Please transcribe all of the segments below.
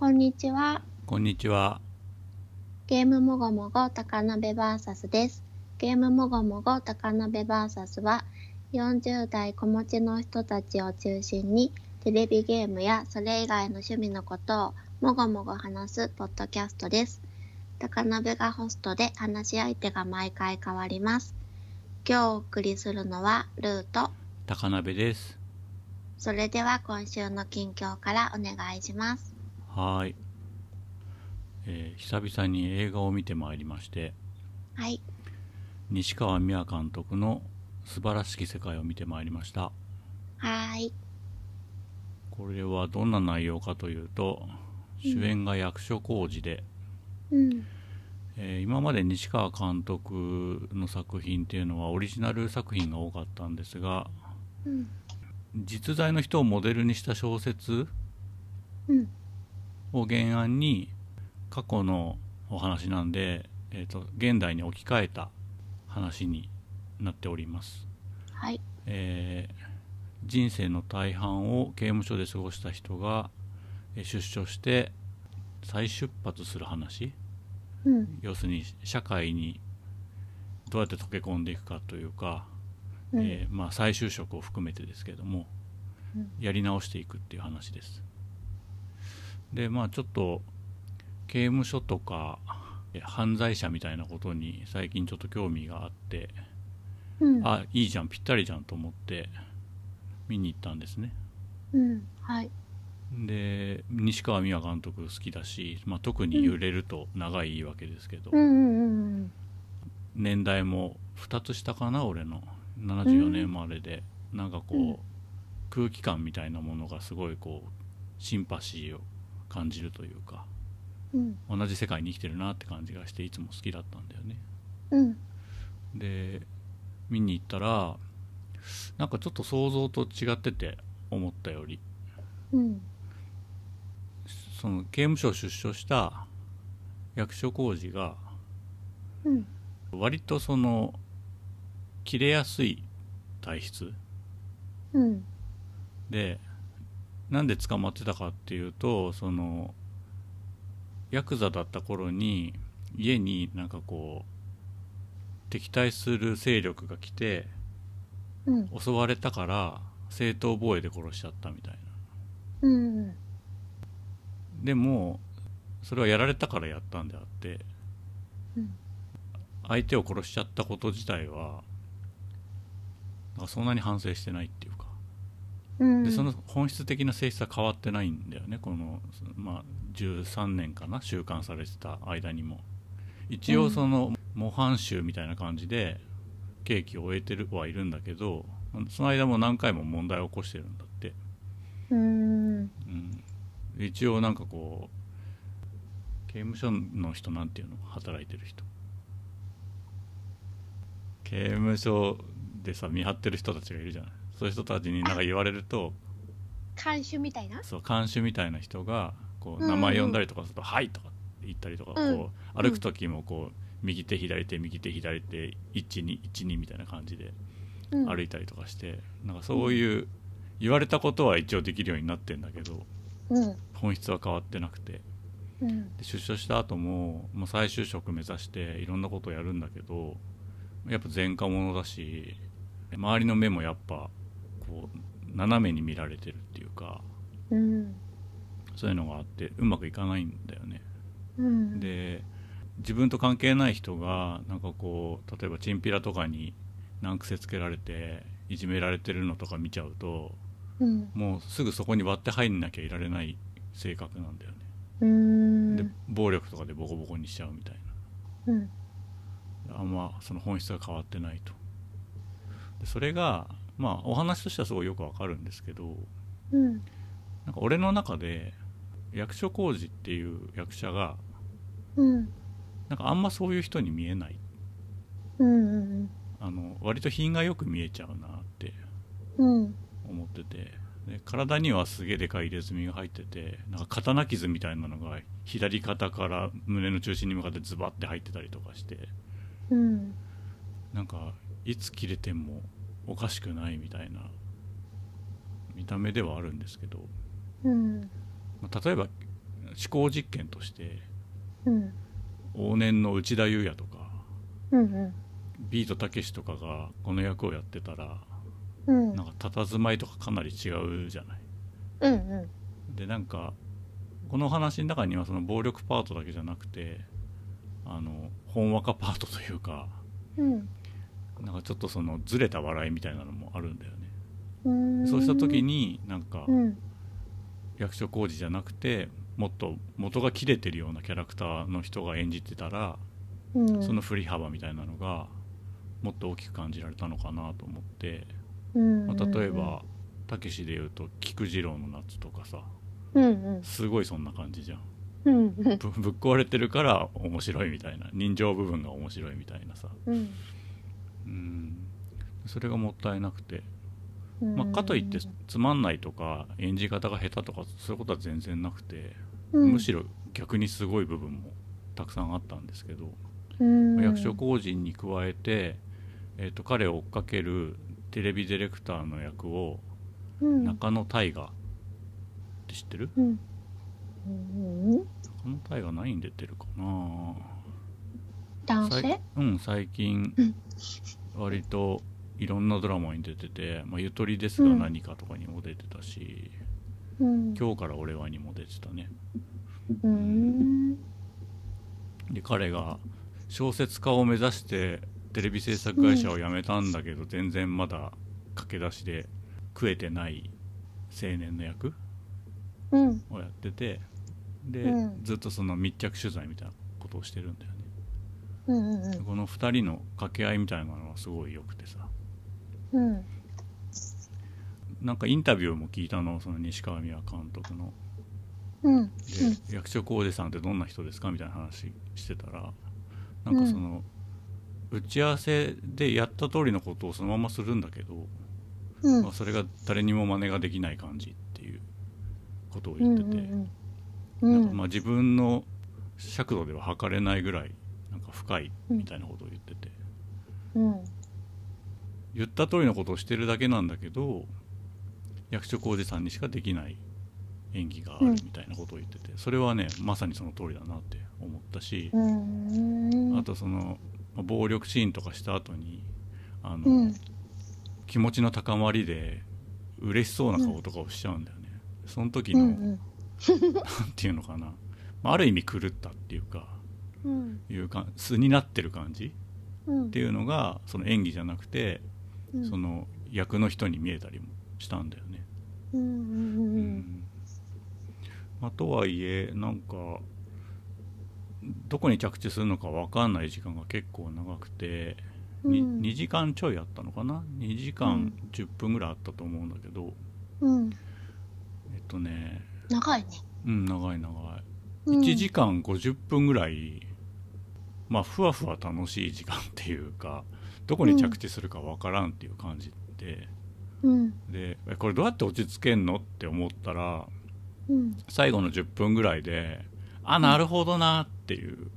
こんにちは。こんにちは。ゲームもごもご高鍋バーサスです。ゲームもごもご高鍋バーサスは、40代子持ちの人たちを中心に、テレビゲームやそれ以外の趣味のことをもごもご話すポッドキャストです。高鍋がホストで話し相手が毎回変わります。今日お送りするのはルート。高鍋です。それでは今週の近況からお願いします。はーい、えー久々に映画を見てまいりまして、はい。西川美和監督の素晴らしき世界を見てまいりました。はーい。これはどんな内容かというと、主演が役所広司で、うん。えー今まで西川監督の作品っていうのはオリジナル作品が多かったんですが、うん。実在の人をモデルにした小説うん。を原案に過去のお話なんで、えー、と現代に置き換えた話になっております、はい。えー人生の大半を刑務所で過ごした人がえー出所して再出発する話。うん。要するに社会にどうやって溶け込んでいくかというか、うん。えーまあ、再就職を含めてですけども、うん。やり直していくっていう話ですでまあちょっと刑務所とかえ犯罪者みたいなことに最近ちょっと興味があって、うん。あいいじゃんぴったりじゃんと思って見に行ったんですねうん。はい。で西川美和監督好きだし、まあ、特に揺れると長いわけですけど、うんうんうん年代も2つ下かな俺の74年生まれで、なんかこう、うん空気感みたいなものがすごいこうシンパシーを感じるというかうん。同じ世界に生きてるなって感じがしていつも好きだったんだよねうん。で見に行ったらなんかちょっと想像と違ってて思ったよりうん。その刑務所を出所した役所広司がうん。割とその切れやすい体質うん。でなんで捕まってたかっていうとそのヤクザだった頃に家になんかこう敵対する勢力が来てうん。襲われたから正当防衛で殺しちゃったみたいなうん。でもそれはやられたからやったんであってうん。相手を殺しちゃったこと自体はそんなに反省してないっていうかうん。でその本質的な性質は変わってないんだよね。この、まあ、13年かな収監されてた間にも。一応その模範囚みたいな感じで刑期を終えてるはいるんだけどその間も何回も問題を起こしてるんだって、うん。一応なんかこう刑務所の人なんていうの働いてる人。刑務所でさ見張ってる人たちがいるじゃないそういう人たちになんか言われると監修みたいな？そう監視みたいな人がこう名前呼んだりとかすると「はい」とか言ったりとか、うん。こう歩く時もこう右手左手右手左手1212みたいな感じでうん。歩いたりとかして、なんかそういう言われたことは一応できるようになってんだけどうん。本質は変わってなくて。出所した後も、まあ、再就職目指していろんなことをやるんだけどやっぱ前科者だし周りの目もやっぱこう斜めに見られてるっていうかうん。そういうのがあってうまくいかないんだよね。うん。で自分と関係ない人がなんかこう例えばチンピラとかに難癖つけられていじめられてるのとか見ちゃうとうん。もうすぐそこに割って入んなきゃいられない性格なんだよね。うん。で暴力とかでボコボコにしちゃうみたいうん。なあんまその本質が変わってないと。でそれがまあお話としてはすごいよくわかるんですけどうん。なんか俺の中で役所広司っていう役者がうん。なんかあんまそういう人に見えないうん。あの割と品がよく見えちゃうなってうん。思っててで体にはすげえでかい入れ墨が入っててなんか刀傷みたいなのが左肩から胸の中心に向かってズバッて入ってたりとかしてうん。なんかいつ切れてもおかしくないみたいな見た目ではあるんですけど、うん。まあ例えば思考実験としてうん。往年の内田裕也とかうんうん。ビートたけしとかがこの役をやってたらうん。なんか佇まいとかかなり違うじゃない。うんうん。でなんかこの話の中にはその暴力パートだけじゃなくてあのほんわかパートというかうんなんかちょっとそのずれた笑いみたいなのもあるんだよね。うん。そうした時になんかうん。役所広司じゃなくてもっと元が切れてるようなキャラクターの人が演じてたらうん。その振り幅みたいなのがもっと大きく感じられたのかなと思って、うん。まあ、例えばたけしで言うと菊次郎の夏とかさうんうん。すごいそんな感じじゃん。ぶぶっ壊れてるから面白いみたいな人情部分が面白いみたいなさ。うんうん。それがもったいなくて、うん。まあ、かといってつまんないとか演じ方が下手とかそういうことは全然なくて、うん。むしろ逆にすごい部分もたくさんあったんですけど、うん。役所広司に加えて、えー、と彼を追っかけるテレビディレクターの役をうん。中野大河って知ってる？うん。うん。中野大河何に出てるかな。最男性？うん最近うん割といろんなドラマに出てて「まあ、ゆとりですが何か」とかにも出てたしうん「今日から俺は」にも出てたね。うん。で彼が小説家を目指してテレビ制作会社を辞めたんだけど、全然まだ駆け出しで食えてない青年の役うん。をやっててで、うん。ずっとその密着取材みたいなことをしてるんだうんうんうん。この2人の掛け合いみたいなのはすごい良くてさ。うん。なんかインタビューも聞いたのその西川美和監督の。うん。で、役所広司さんってどんな人ですかみたいな話してたらなんかその、打ち合わせでやった通りのことをそのままするんだけど、うん。まあ、それが誰にも真似ができない感じっていうことをうん言ってて、うん。なんかまあ自分の尺度では測れないぐらいなんか深いみたいなことを言ってて、うん。言った通りのことをしてるだけなんだけど役所広司さんにしかできない演技があるみたいなことを言ってて、それはねまさにその通りだなって思ったし、うん。あとそのまあ暴力シーンとかした後にあの、うん。気持ちの高まりで嬉しそうな顔とかをしちゃうんだよね、その時の、うん なんていうのかな、まあある意味狂ったっていうかうんいうか素になってる感じうんっていうのがその演技じゃなくて、うんその役の人に見えたりもしたんだよね。うん。ううんんまあ、とはいえなんかどこに着地するのか分かんない時間が結構長くて、にうん。2, 時間ちょいあったのかな？2時う間ん10分ぐらいあったと思うんだけど、うん。えっとね長いね。うん長い長い、うん。1時間50分ぐらいまあふわふわ楽しい時間っていうか どこに着地するか分からんっていう感じで、うん。でえこれどうやって落ち着けんのって思ったらうん。最後の10分ぐらいであなるほどなっていう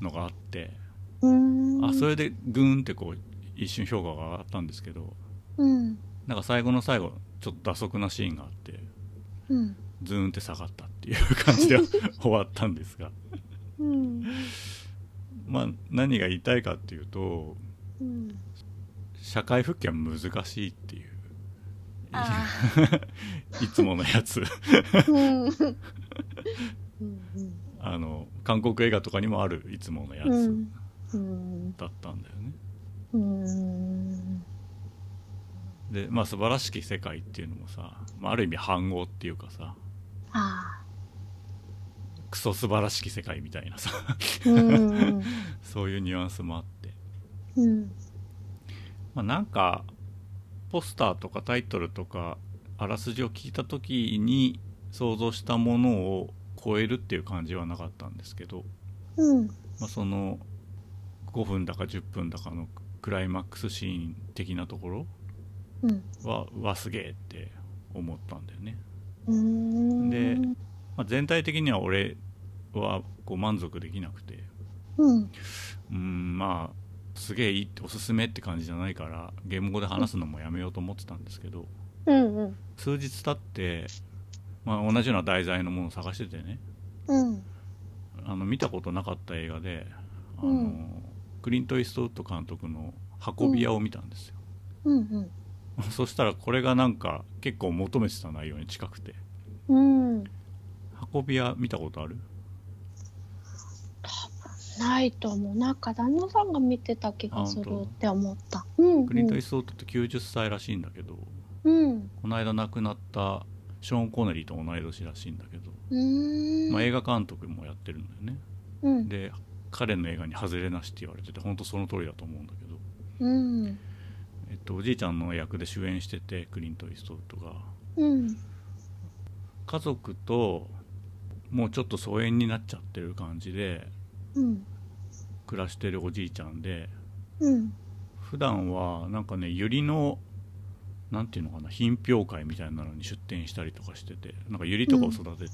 のがあって、うん。あそれでグーンってこう一瞬評価が上がったんですけどうん。なんか最後の最後ちょっと打足なシーンがあってうん。ズーンって下がったっていう感じで 終わったんですが。うんまあ何が言いたいかっていうとうん。社会復帰は難しいっていう。あいつものやつ。あの韓国映画とかにもあるいつものやつ。だったんだよね、うん。でまあ素晴らしき世界っていうのもさ、まあ、ある意味反語っていうかさ。あクソ素晴らしき世界みたいなさ。そういうニュアンスもあって、うん。まあ、なんかポスターとかタイトルとかあらすじを聞いた時に想像したものを超えるっていう感じはなかったんですけど、うん。まあ、その5分だか10分だかのクライマックスシーン的なところうん。はわすげえって思ったんだよね、うん。でまあ、全体的には俺はこう満足できなくて。うん。うんまあすげえいいっておすすめって感じじゃないからゲーム語で話すのもやめようと思ってたんですけど。うんうん。数日経ってまあ、同じような題材のものを探しててね。うん。あの見たことなかった映画であの、うん。クリント・イーストウッド監督の「運び屋」を見たんですよ、うんそしたらこれがなんか結構求めてた内容に近くて。うんうん運び屋見たことある？ないと思う。なんか旦那さんが見てた気がするって思った。うんクリント・イーストウッドって90歳らしいんだけどうん。この間亡くなったショーン・コネリーと同い年らしいんだけど、まあ、映画監督もやってるんだよね。うん。で彼の映画に外れなしって言われてて本当その通りだと思うんだけど、うん。えっと、おじいちゃんの役で主演しててクリント・イーストウッドが。うん。家族ともうちょっと疎遠になっちゃってる感じでうん。暮らしてるおじいちゃんでうん。普段はなんかねユリのなんていうのかな品評会みたいなのに出店したりとかしててなんかユリとかを育ててんだよ、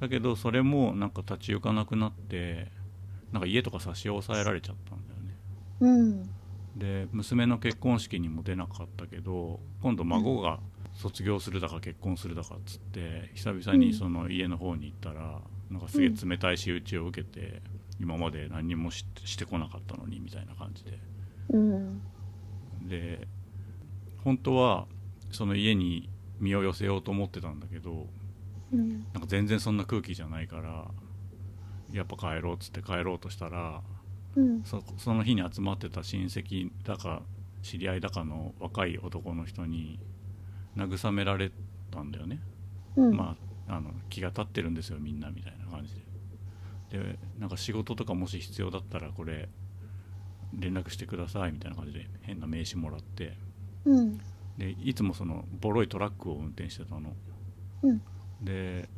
だけどそれもなんか立ち行かなくなってなんか家とか差し押さえられちゃったんだよね。うん。で娘の結婚式にも出なかったけど今度孫が卒業するだか結婚するだかっつって久々にその家の方に行ったらなんかすげえ冷たい仕打ちを受けて今まで何にもししてこなかったのにみたいな感じで。うん。で本当はその家に身を寄せようと思ってたんだけどうん。なんか全然そんな空気じゃないからやっぱ帰ろうっつって帰ろうとしたらうん。そその日に集まってた親戚だか知り合いだかの若い男の人に慰められたんだよね、うん。まああの気が立ってるんですよみんなみたいな感じで。でなんか仕事とかもし必要だったらこれ連絡してくださいみたいな感じで変な名刺もらって。うん。でいつもそのボロいトラックを運転してたの。うん。で、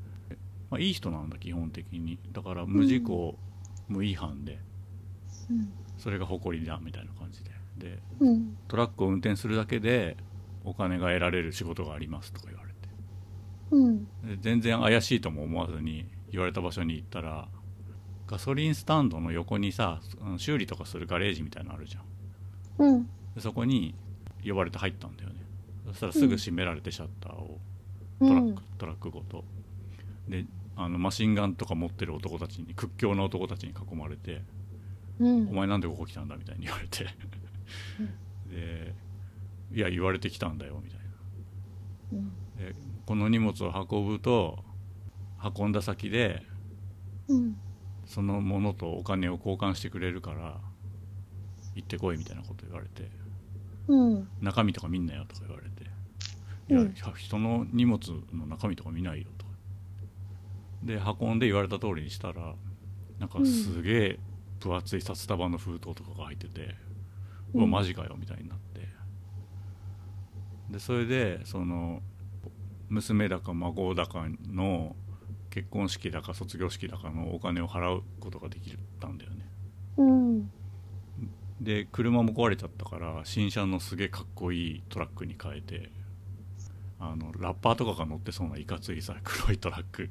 まあ、いい人なんだ基本的に。だから無事故、無違反で。うん。それが誇りだみたいな感じで。でうん。トラックを運転するだけでお金が得られる仕事がありますとか言われて。うん。で全然怪しいとも思わずに言われた場所に行ったらガソリンスタンドの横にさ修理とかするガレージみたいなのあるじゃん。うん。でそこに呼ばれて入ったんだよね。そしたらすぐ閉められてシャッターをうん。トラック,、トラックごと。であのマシンガンとか持ってる男たちに屈強な男たちに囲まれてうん。お前なんでここ来たんだみたいに言われて。でいや言われてきたんだよみたいな。うん。でこの荷物を運ぶと運んだ先でうん。そのものとお金を交換してくれるから行ってこいみたいなこと言われてうん。中身とか見んなよとか言われてうん。いや人の荷物の中身とか見ないよとか。で運んで言われた通りにしたらなんかすげえ分厚い札束の封筒とかが入ってて、うわうん。マジかよみたいになってでそれでその娘だか孫だかの結婚式だか卒業式だかのお金を払うことができたんだよね。うん。で車も壊れちゃったから新車のすげえかっこいいトラックに変えてあのラッパーとかが乗ってそうないかついさ黒いトラック、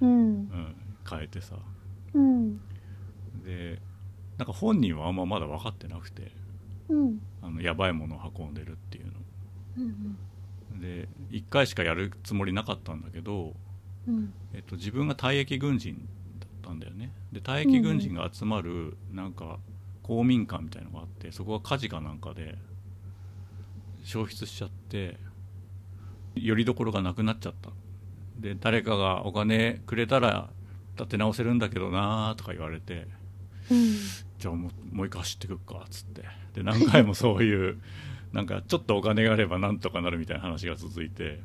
うん。うん、変えてさ。うん。でなんか本人はあんままだ分かってなくてうん。あのやばいものを運んでるっていうの。うんで1回しかやるつもりなかったんだけど、うん。えっと、自分が退役軍人だったんだよね。で退役軍人が集まるなんか公民館みたいのがあってそこが火事かなんかで焼失しちゃってよりどころがなくなっちゃった。で誰かがお金くれたら立て直せるんだけどなーとか言われてうん。じゃあもうもう一回走ってくっかっつって。で何回もそういうなんかちょっとお金があればなんとかなるみたいな話が続いて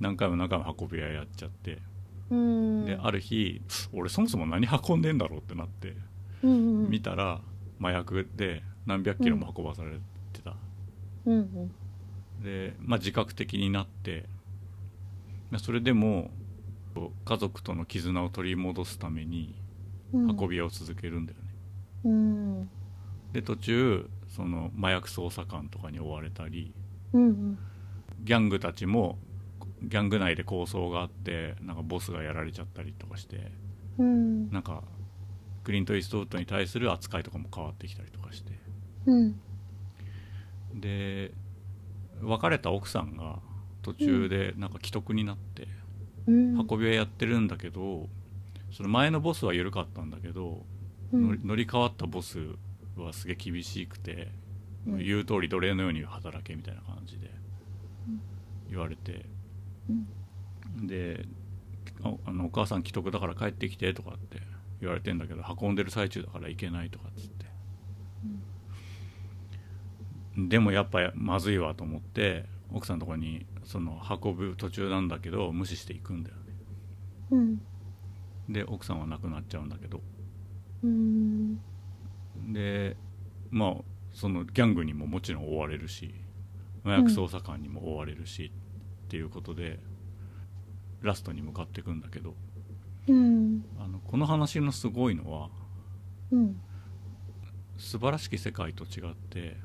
何回も何回も運び屋やっちゃってうん。である日俺そもそも何運んでんだろうってなってうん見たら麻薬で何百キロも運ばされてた、うんで、まあ、自覚的になってまあそれでも家族との絆を取り戻すためにうん。運び屋を続けるんだよね、うん。で途中その麻薬捜査官とかに追われたりうんギャングたちもギャング内で抗争があってなんかボスがやられちゃったりとかしてうん。なんかクリント・イーストウッドに対する扱いとかも変わってきたりとかして。うん。で別れた奥さんが途中でなんか既得になって、うん。運び屋やってるんだけどその前のボスは緩かったんだけど、うん。乗り乗り換わったボスはすげえ厳しくて、うん。言う通り奴隷のように働けみたいな感じで言われて、でああの「お母さん既得だから帰ってきて」とかって言われてんだけど運んでる最中だから行けないとかっつって、でもやっぱまずいわと思って奥さんのとこにその運ぶ途中なんだけど無視して行くんだよね。うん。で奥さんは亡くなっちゃうんだけど。うん。でまあそのギャングにももちろん追われるし麻薬捜査官にも追われるし、っていうことでラストに向かっていくんだけどうん。あのこの話のすごいのはうん。素晴らしき世界と違って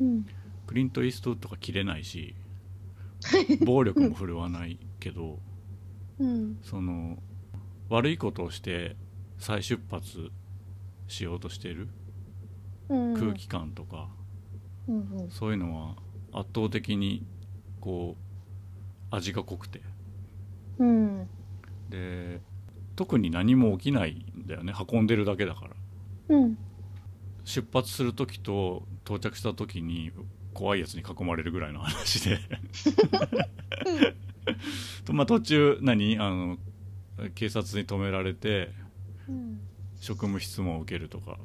うん。クリント・イーストウッドが切れないし 暴力も振るわないけどうん。その悪いことをして再出発しようとしてる？うん。空気感とか、うん。そういうのは圧倒的にこう味が濃くてうん。で特に何も起きないんだよね運んでるだけだからうん。出発する時と到着した時に怖いやつに囲まれるぐらいの話で とまあ途中何？あの警察に止められてうん。職務質問を受けるとか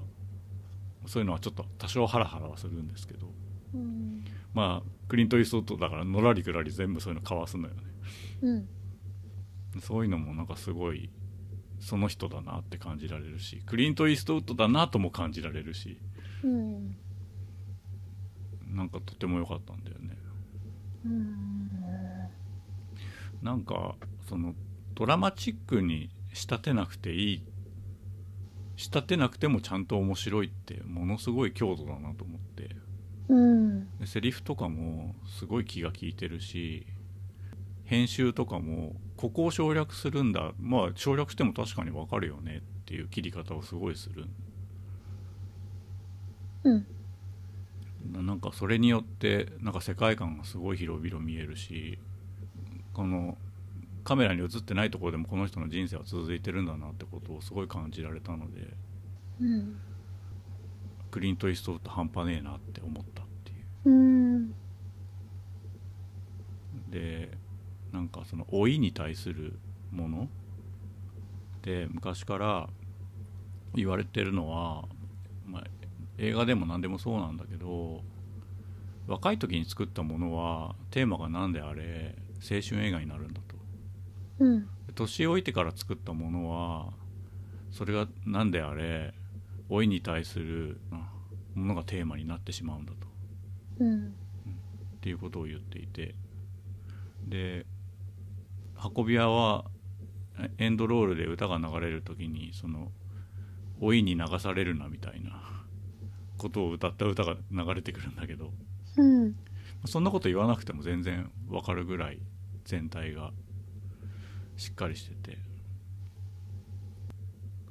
そういうのはちょっと多少ハラハラはするんですけどうん。まあクリント・イーストウッドだからのらりくらり全部そういうのかわすのよねうん。そういうのもなんかすごいその人だなって感じられるしクリント・イーストウッドだなとも感じられるしうん。なんかとても良かったんだよねうん。なんかそのドラマチックに仕立てなくていい仕立てなくてもちゃんと面白いってものすごい強度だなと思ってうん。でセリフとかもすごい気が利いてるし編集とかもここを省略するんだまあ省略しても確かにわかるよねっていう切り方をすごいするうん。ななんかそれによってなんか世界観がすごい広々見えるしこのカメラに映ってないところでもこの人の人生は続いてるんだなってことをすごい感じられたのでうん。クリント・イーストウッド半端ねえなって思ったっていううん。でなんかその老いに対するもので昔から言われてるのは、まあ、映画でも何でもそうなんだけど若い時に作ったものはテーマが何であれ青春映画になるんだとうん。年老いてから作ったものはそれが何であれ老いに対するあものがテーマになってしまうんだとうん。っていうことを言っていてで運び屋はえエンドロールで歌が流れる時にその「老いに流されるな」みたいなことを歌った歌が流れてくるんだけどうん。そんなこと言わなくても全然わかるぐらい全体がしっかりしてて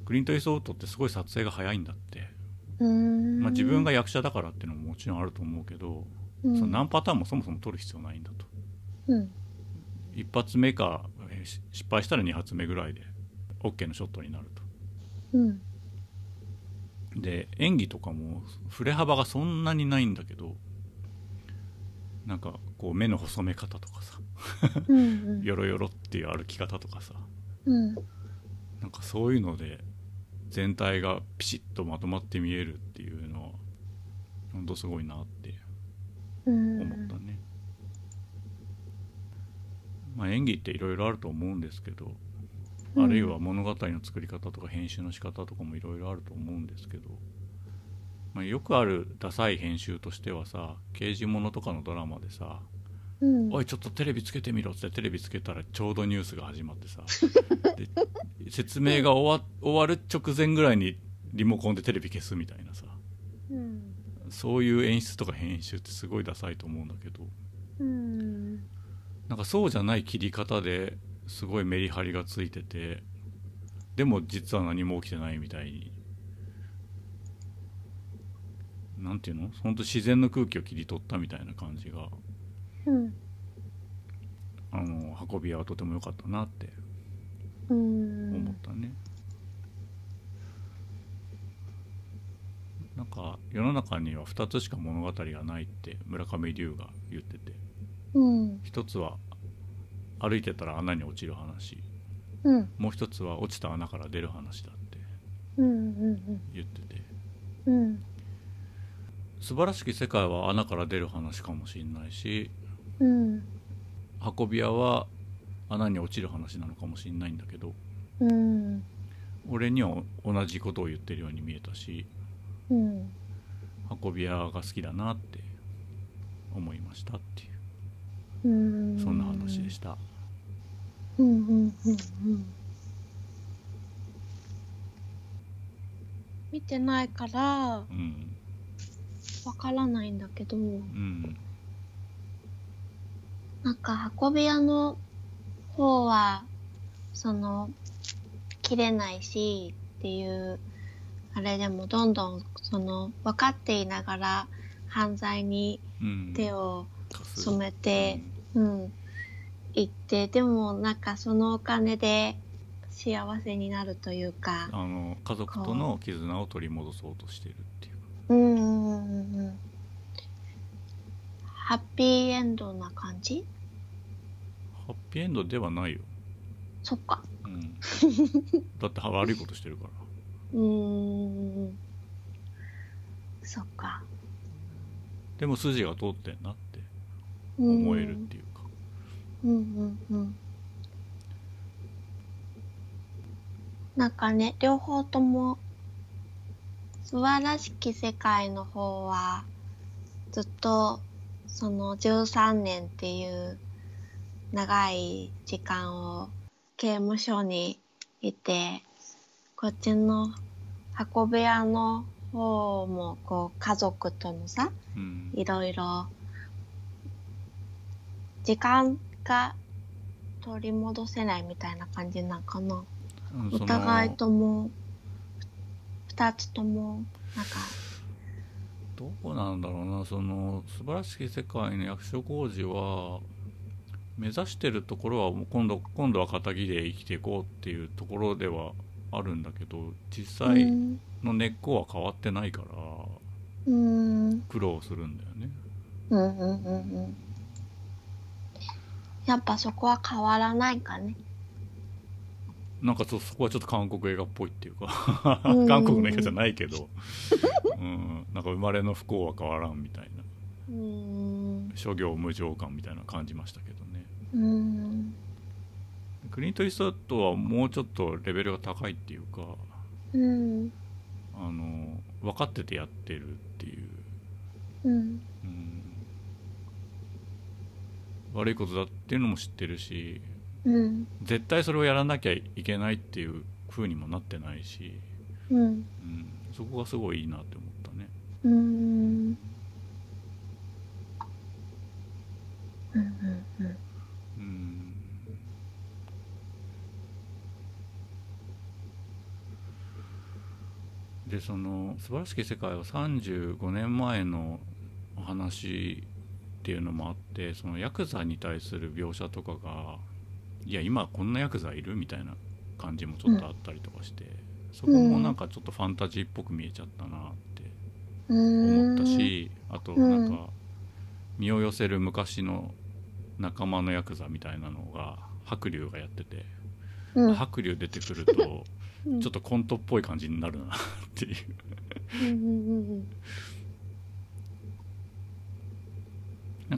クリント・イーストウッドってすごい撮影が早いんだって、うん。まあ、自分が役者だからっていうのももちろんあると思うけど、うん、その何パターンもそもそも撮る必要ないんだとうん。一発目か失敗したら2発目ぐらいで OK のショットになるうん。とで演技とかも振れ幅がそんなにないんだけどなんかこう目の細め方とかさうん。ヨロヨロっていう歩き方とかさうん。なんかそういうので全体がピシッとまとまって見えるっていうのは本当すごいなってうん。思ったね、まあ、演技っていろいろあると思うんですけど、うんあるいは物語の作り方とか編集の仕方とかもいろいろあると思うんですけど、まあ、よくあるダサい編集としてはさ刑事物とかのドラマでさうん。おいちょっとテレビつけてみろってテレビつけたらちょうどニュースが始まってさ で説明が終わ終わる直前ぐらいにリモコンでテレビ消すみたいなさうん。そういう演出とか編集ってすごいダサいと思うんだけどうん。なんかそうじゃない切り方ですごいメリハリがついててでも実は何も起きてないみたいになんていうの？本当自然の空気を切り取ったみたいな感じがうん。あの運び屋はとても良かったなってう思っんたね、なんか世の中には2つしか物語がないって村上龍が言ってて。うん。一つは歩いてたら穴に落ちる話。うん。もう一つは落ちた穴から出る話だって言ってて。うん。素晴らしき世界は穴から出る話かもしれないしうん。運び屋は穴に落ちる話なのかもしれないんだけどうん俺には同じことを言ってるように見えたしうん運び屋が好きだなって思いましたっていう。うんそんな話でした。うん。うん。うん。うん。見てないからうん。わからないん。だけどうんなんか運び屋の方はその切れないしっていうあれでもどんどんその分かっていながら犯罪にうん。手を染めて、うん、行ってでもなんかそのお金で幸せになるというかうんあの家族との絆を取り戻そうとしてるっていう。うんうんうんうん。ハッピーエンドな感じ？ピーエンドではないよ、そっか。うん、だって悪いことしてるから。うーん。そっか。でも筋が通ってんなってうん思えるっていうか。うん。うんうんなんかね両方とも素晴らしき世界の方はずっとその13年っていう長い時間を刑務所にいてこっちの運び屋の方もこう家族とのさうん。いろいろ時間が取り戻せないみたいな感じなんかな。うんお互いとも二つともなんか。どうなんだろうな。その素晴らしき世界の役所広司は目指してるところは今度今度は仇で生きていこうっていうところではあるんだけど実際うん。の根っこは変わってないからうん。苦労するんだよね。うんうんうんうん。やっぱそこは変わらないかね。なんかそそこはちょっと韓国映画っぽいっていうか。うん。韓国の映画じゃないけど、うん、なんか生まれの不幸は変わらんみたいな。うん。諸行無常感みたいなの感じましたけどねうん。クリント・イーストウッドはもうちょっとレベルが高いっていうかうん。あの分かっててやってるっていう、うん。うん、悪いことだっていうのも知ってるしうん。絶対それをやらなきゃいけないっていう風にもなってないし、うん。うん、そこがすごいいいなって思ったね。うんうん。うんうんうんでその「素晴らしき世界」は35年前のお話っていうのもあってそのヤクザに対する描写とかがいや今こんなヤクザいるみたいな感じもちょっとあったりとかして、そこもなんかちょっとファンタジーっぽく見えちゃったなって思ったしあとなんか身を寄せる昔の仲間のヤクザみたいなのが白龍がやってて、うん。白龍出てくるとうん。ちょっとコントっぽい感じになるなっていう。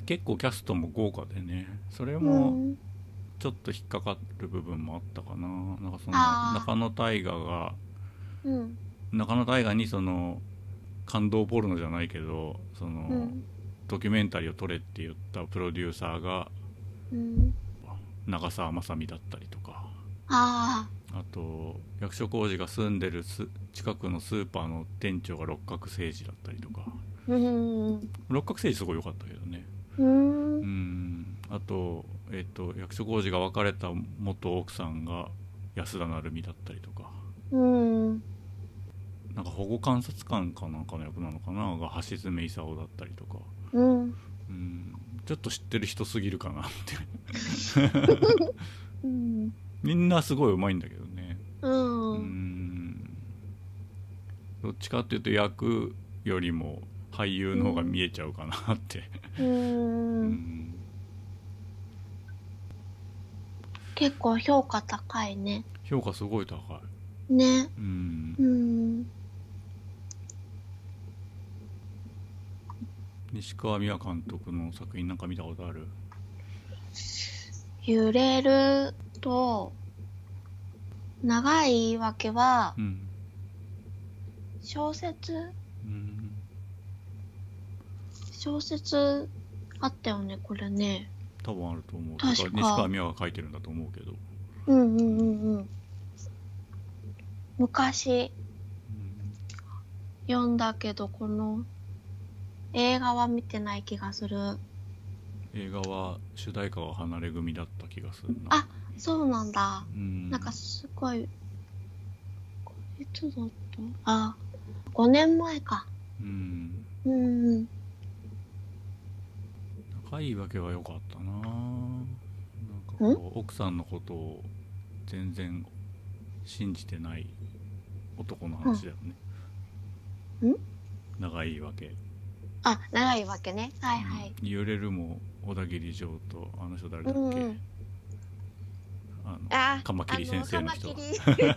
結構キャストも豪華でね。それうもん。ちょっと引っかかる部分もあったかな。なんかその中野大河がうん。中野大河にその感動ポルノじゃないけどその、うん。ドキュメンタリーを撮れって言ったプロデューサーがうん。長澤まさみだったりとか。ああと役所広司が住んでるす近くのスーパーの店長が六角誠治だったりとか。あうん。六角誠治すごい良かったけどね。うん。うん。あと,、えっと役所広司が別れた元奥さんが安田成美だったりとか。うん。なんか保護観察官かなんかの役なのかな？が橋爪功だったりとか、うん。うん、ちょっと知ってる人すぎるかなって。うんみんなすごいうまいんだけどね。ううん。んどっちかっていうと役よりも俳優の方が見えちゃうかなって、ううん。ん結構評価高いね。評価すごい高い、ね。うん。う、ん。西川美和監督の作品なんか見たことある？揺れると長い言い訳はうん、小説？うん、小説あったよねこれね。多分あると思う。確か。西川美和が書いてるんだと思うけど、うんうんうんうん。昔。読んだけどこの映画は見てない気がする。映画は主題歌は離れ組だった気がするな。あそうなんだ。うん。なんかすごいいつだった？あ5年前か。うん。うんうん。仲いいわけは良かったな。なんかこう奥さんのことを全然信じてない男の話だよね、うん？ん？長いわけ。あ長いわけね。はいはい、うん。揺れるも小田切城とあの人誰だっけ、うんうんあのあカマキリ先生の人。あ カマキリ。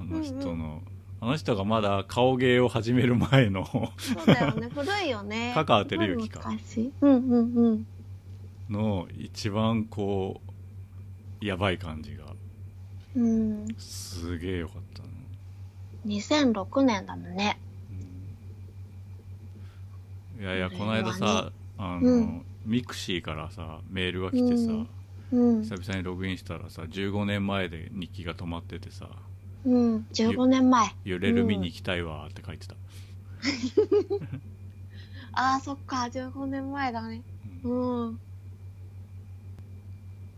あの人の、あの人がまだ顔芸を始める前のそうだよね。古いよね。香川照之かうんうんうん。の一番こうやばい感じが。うん。すげえよかったな、2006年だもんね。うん。いやいやこの間さあの、うん。 mixi からさメールが来てさ、うんうん。久々にログインしたらさ15年前で日記が止まっててさうん。15年前「揺れる見に行きたいわ」って書いてた、あーそっか。15年前だね。うん。うん。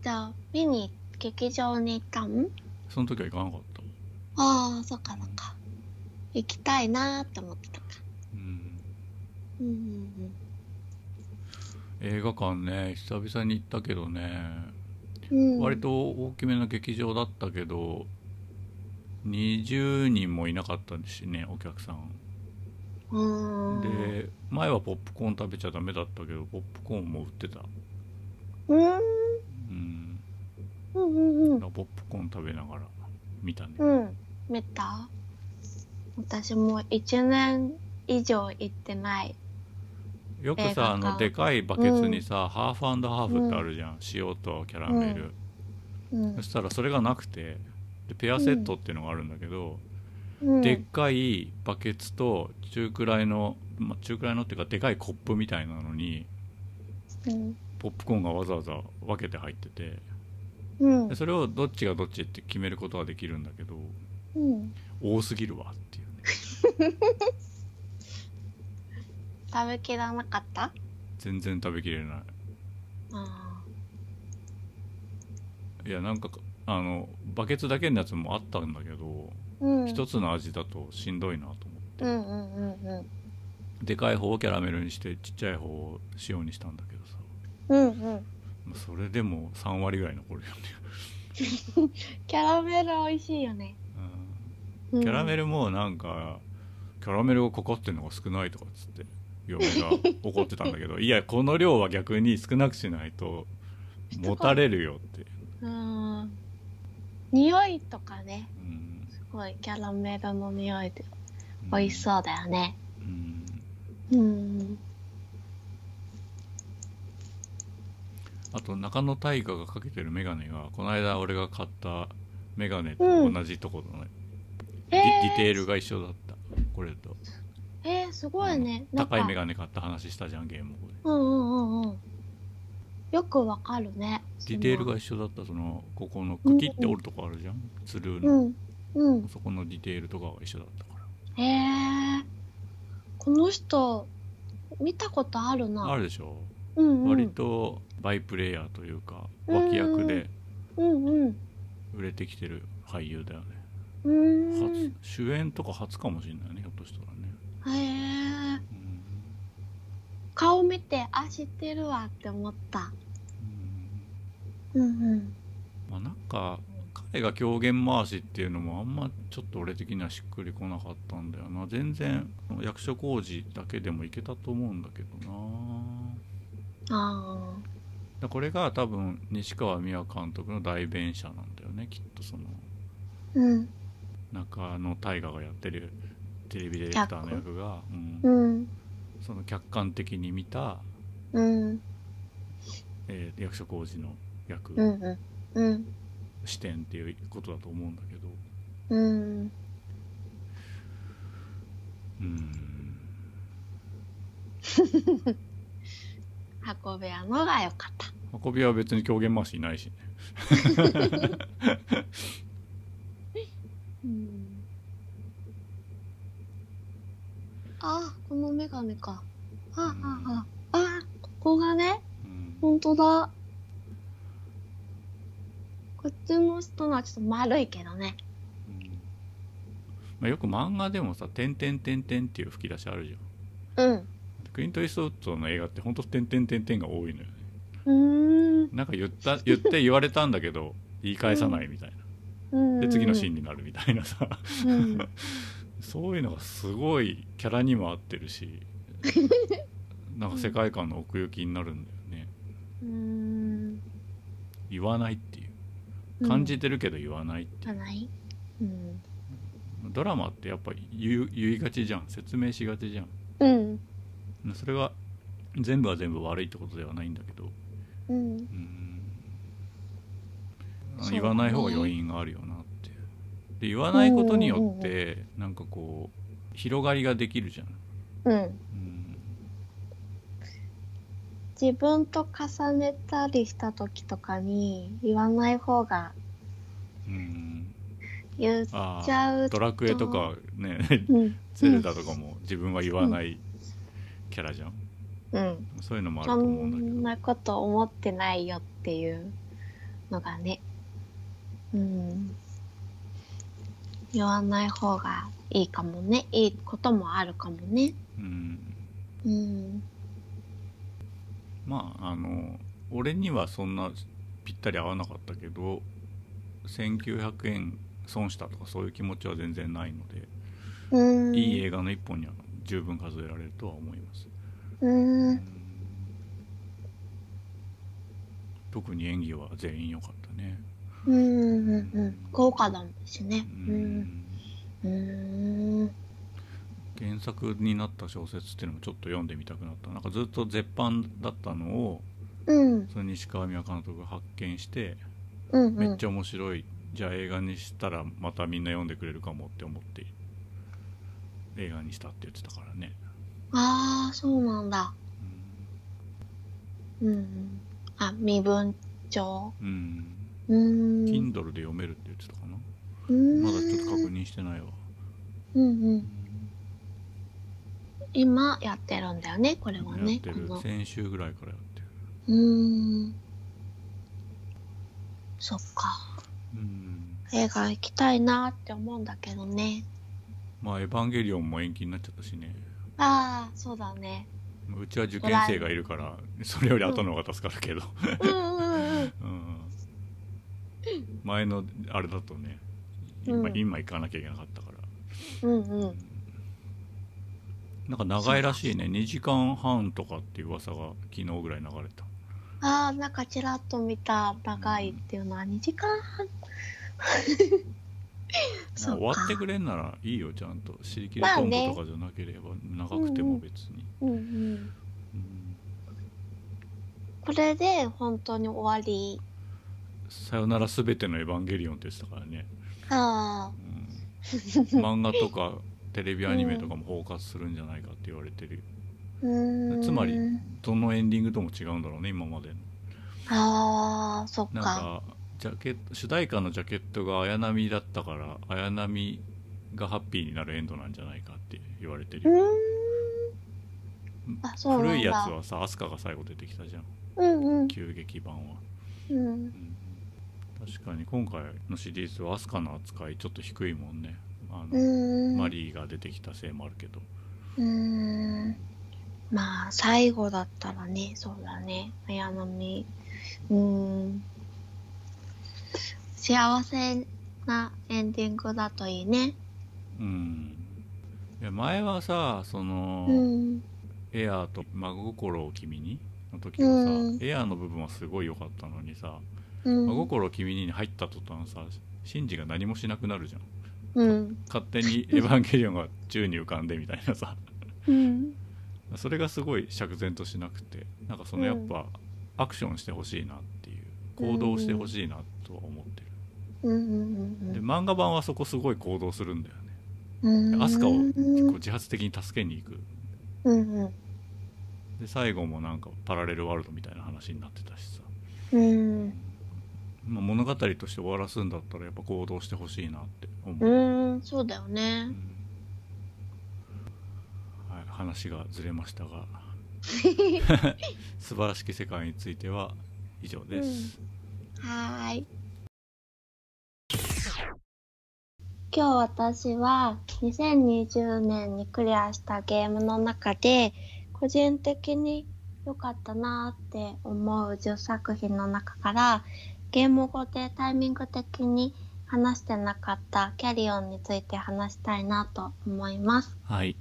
じゃあ見に劇場に行ったん？その時は行かなかった？ああそっかそっか。行きたいなーって思ってたか。うんうんうん。映画館ね久々に行ったけどね、割と大きめの劇場だったけど20人もいなかったしねお客さん。うんで前はポップコーン食べちゃダメだったけどポップコーンも売ってた。うん。うん。うんうんポップコーン食べながら見たね。うん。見た？私もう1年以上行ってないよくさあの館でかいバケツにさ、ハーフハーフってあるじゃん、塩とキャラメル、うん。そしたらそれがなくてでペアセットっていうのがあるんだけど、うん。でっかいバケツと中くらいの、まあ、中くらいのっていうかでかいコップみたいなのにうん。ポップコーンがわざわざ分けて入っててうん。でそれをどっちがどっちって決めることはできるんだけどうん。多すぎるわっていうね 食べきらなかった？全然食べきれない。あいやなんかあのバケツだけのやつもあったんだけど、ーうん。一つの味だとしんどいなと思って。うんうんうんうん。でかい方をキャラメルにしてちっちゃい方を塩にしたんだけどさ。うんうん。まあそれでも3割ぐらい残るよね、キャラメル美味しいよね。うん。キャラメルルもなんかキャラメルがかかってるのが少ないとかっつって嫁が怒ってたんだけどいやこの量は逆に少なくしないと持たれるよって、う。ん。匂いとかね。うんすごいキャラメルの匂いでうん美味しそうだよね。うん。うん。あと中野大河がかけてる眼鏡がこの間俺が買った眼鏡と同じところのね、ディディテールが一緒だった。これとえー、すごいね。なんか。高い眼鏡買った話したじゃんゲームうんうんうんうん。よくわかるね。ディテールが一緒だったそのここの茎って折るとこあるじゃん。ツルーの、うん。うん。そこのディテールとかが一緒だったから。へえこの人見たことあるな。あるでしょ、うんうん。割とバイプレイヤーというかうん脇役でうんうん。売れてきてる俳優だよね、うーん。初主演とか初かもしれないねひょっとしたら。ね、へえうん顔を見てあ知ってるわって思った。うんうん。うんまあ、なんか彼が狂言回しっていうのもあんまちょっと俺的にはしっくりこなかったんだよな。全然役所広司だけでもいけたと思うんだけどな。あだこれが多分西川美和監督の代弁者なんだよねきっとその。ーうん。中野大河がやってるテレビディレクターの役が、うん。うん。その客観的に見た、うん。えー役所広司の役、うんうん。うん。視点っていうことだと思うんだけど。うん。うん。運べやのがよかった。運びは別に狂言回しいないしね。うんあこのメガネか。あああああここがねうん。ほんとだ。こっちの人のはちょっと丸いけどね。うん。まあ、よく漫画でもさ「てんてんてんてん」っていう吹き出しあるじゃん。うん。クリント・イーストウッドの映画ってほんと「てんてんてんてん」が多いのよね。うーん。なんか言った言って言われたんだけど言い返さないみたいな。うん。で次のシーンになるみたいなさ。うん そういうのがすごいキャラにも合ってるし なんか世界観の奥行きになるんだよね。うーん。言わないっていう。感じてるけど言わないっていう、うん。ドラマってやっぱり言う言いがちじゃん。説明しがちじゃん。うん。それが全部は全部悪いってことではないんだけど。うん。うん。言わない方が余韻があるよなで言わないことによってなんかこう広がりができるじゃん、うん。うん、自分と重ねたりした時とかに言わない方がうん、言っあちゃうあドラクエとかねうん。ゼルダとかも自分は言わないキャラじゃん。うん。そういうのもあるそと思うんだけど。んなこと思ってないよっていうのがね。うん言わない方がいいかもね。いいこともあるかもね。うん。うんまああの俺にはそんなぴったり合わなかったけど1900円損したとかそういう気持ちは全然ないので、うん。いい映画の一本には十分数えられるとは思います、うん。特に演技は全員良かったねうんうんうん豪華だもんしね。ううん。んうん原作になった小説っていうのもちょっと読んでみたくなったなんかずっと絶版だったのをうんその西川美和監督が発見してうんめっちゃ面白い、じゃあ映画にしたらまたみんな読んでくれるかもって思って映画にしたって言ってたからね、ああそうなんだ。うん。うんうん。あ身分帳。うん Kindle で読めるって言ってたかな。まだちょっと確認してないわ。うんううん。ん今やってるんだよねこれはねやってる。先週ぐらいからやってる。うーん。そっか。うん。映画行きたいなって思うんだけどね。まあ「エヴァンゲリオン」も延期になっちゃったしね。ああそうだね。うちは受験生がいるからそれより後の方が助かるけど、うんうんうん。うん前のあれだとね今,、うん。今行かなきゃいけなかったから。うんうん。なんか長いらしいね。2時間半とかっていう噂が昨日ぐらい流れた。ああなんかちらっと見た長いっていうのは。2時間半？そうか。終わってくれんならいいよちゃんと。尻切れトンボとかじゃなければ長くても別に、うんうん。うん。これで本当に終わりさよならすべてのエヴァンゲリオンって言ってたからね、あうん。漫画とかテレビアニメとかも包括するんじゃないかって言われてる、あうーん。つまりどのエンディングとも違うんだろうね今までの。ああそっか。なんかジャケット主題歌のジャケットが綾波だったから綾波がハッピーになるエンドなんじゃないかって言われてる古いやつはさ飛鳥が最後出てきたじゃん。うんうん。急激版は、うん。うん確かに今回のシリーズは飛鳥の扱いちょっと低いもんねあうの、マリーが出てきたせいもあるけどうーんまあ、最後だったらね、そうだね。綾波。うーん。幸せなエンディングだといいね。うんいや前はさその、うん。エアーと真心を君にの時はさ、うんエアーの部分はすごい良かったのにさ、うん。真心を君にに入った途端さシンジが何もしなくなるじゃんうん。勝手にエヴァンゲリオンが宙に浮かんでみたいなさうん。それがすごい釈然としなくてなんかそのやっぱ、アクションしてほしいなっていう行動してほしいなとは思ってる、うん。うん。で漫画版はそこすごい行動するんだよねうん。アスカをうんこう自発的に助けに行くうん。うん。で最後もなんかパラレルワールドみたいな話になってたしさ、うん。まあ、物語として終わらすんだったらやっぱ行動してほしいなって思う、うん。そうだよねう。んはい、話がずれましたが 素晴らしき世界については以上です、はーい。今日私は2020年にクリアしたゲームの中で個人的に良かったなって思う10作品の中からゲーム後でタイミング的に話してなかったキャリオンについて話したいなと思います。はい。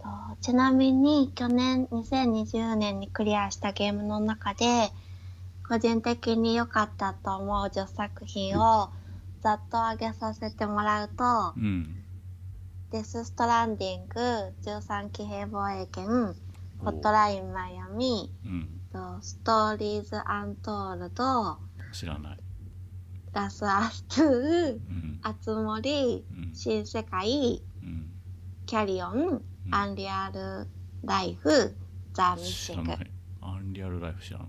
とちなみに去年2020年にクリアしたゲームの中で個人的に良かったと思う10作品をざっと挙げさせてもらうとうん「デス・ストランディング」「13機兵防衛圏」「ホットライン・マイアミ」うん。と「 Stories Untold」知らない、「ラス・アス 2」うん「あつ森」うん「新世界」うん「 CARRION」うん「アンリアル・ライフ」「ザ・ミッシングアンリアルライフ知らない、」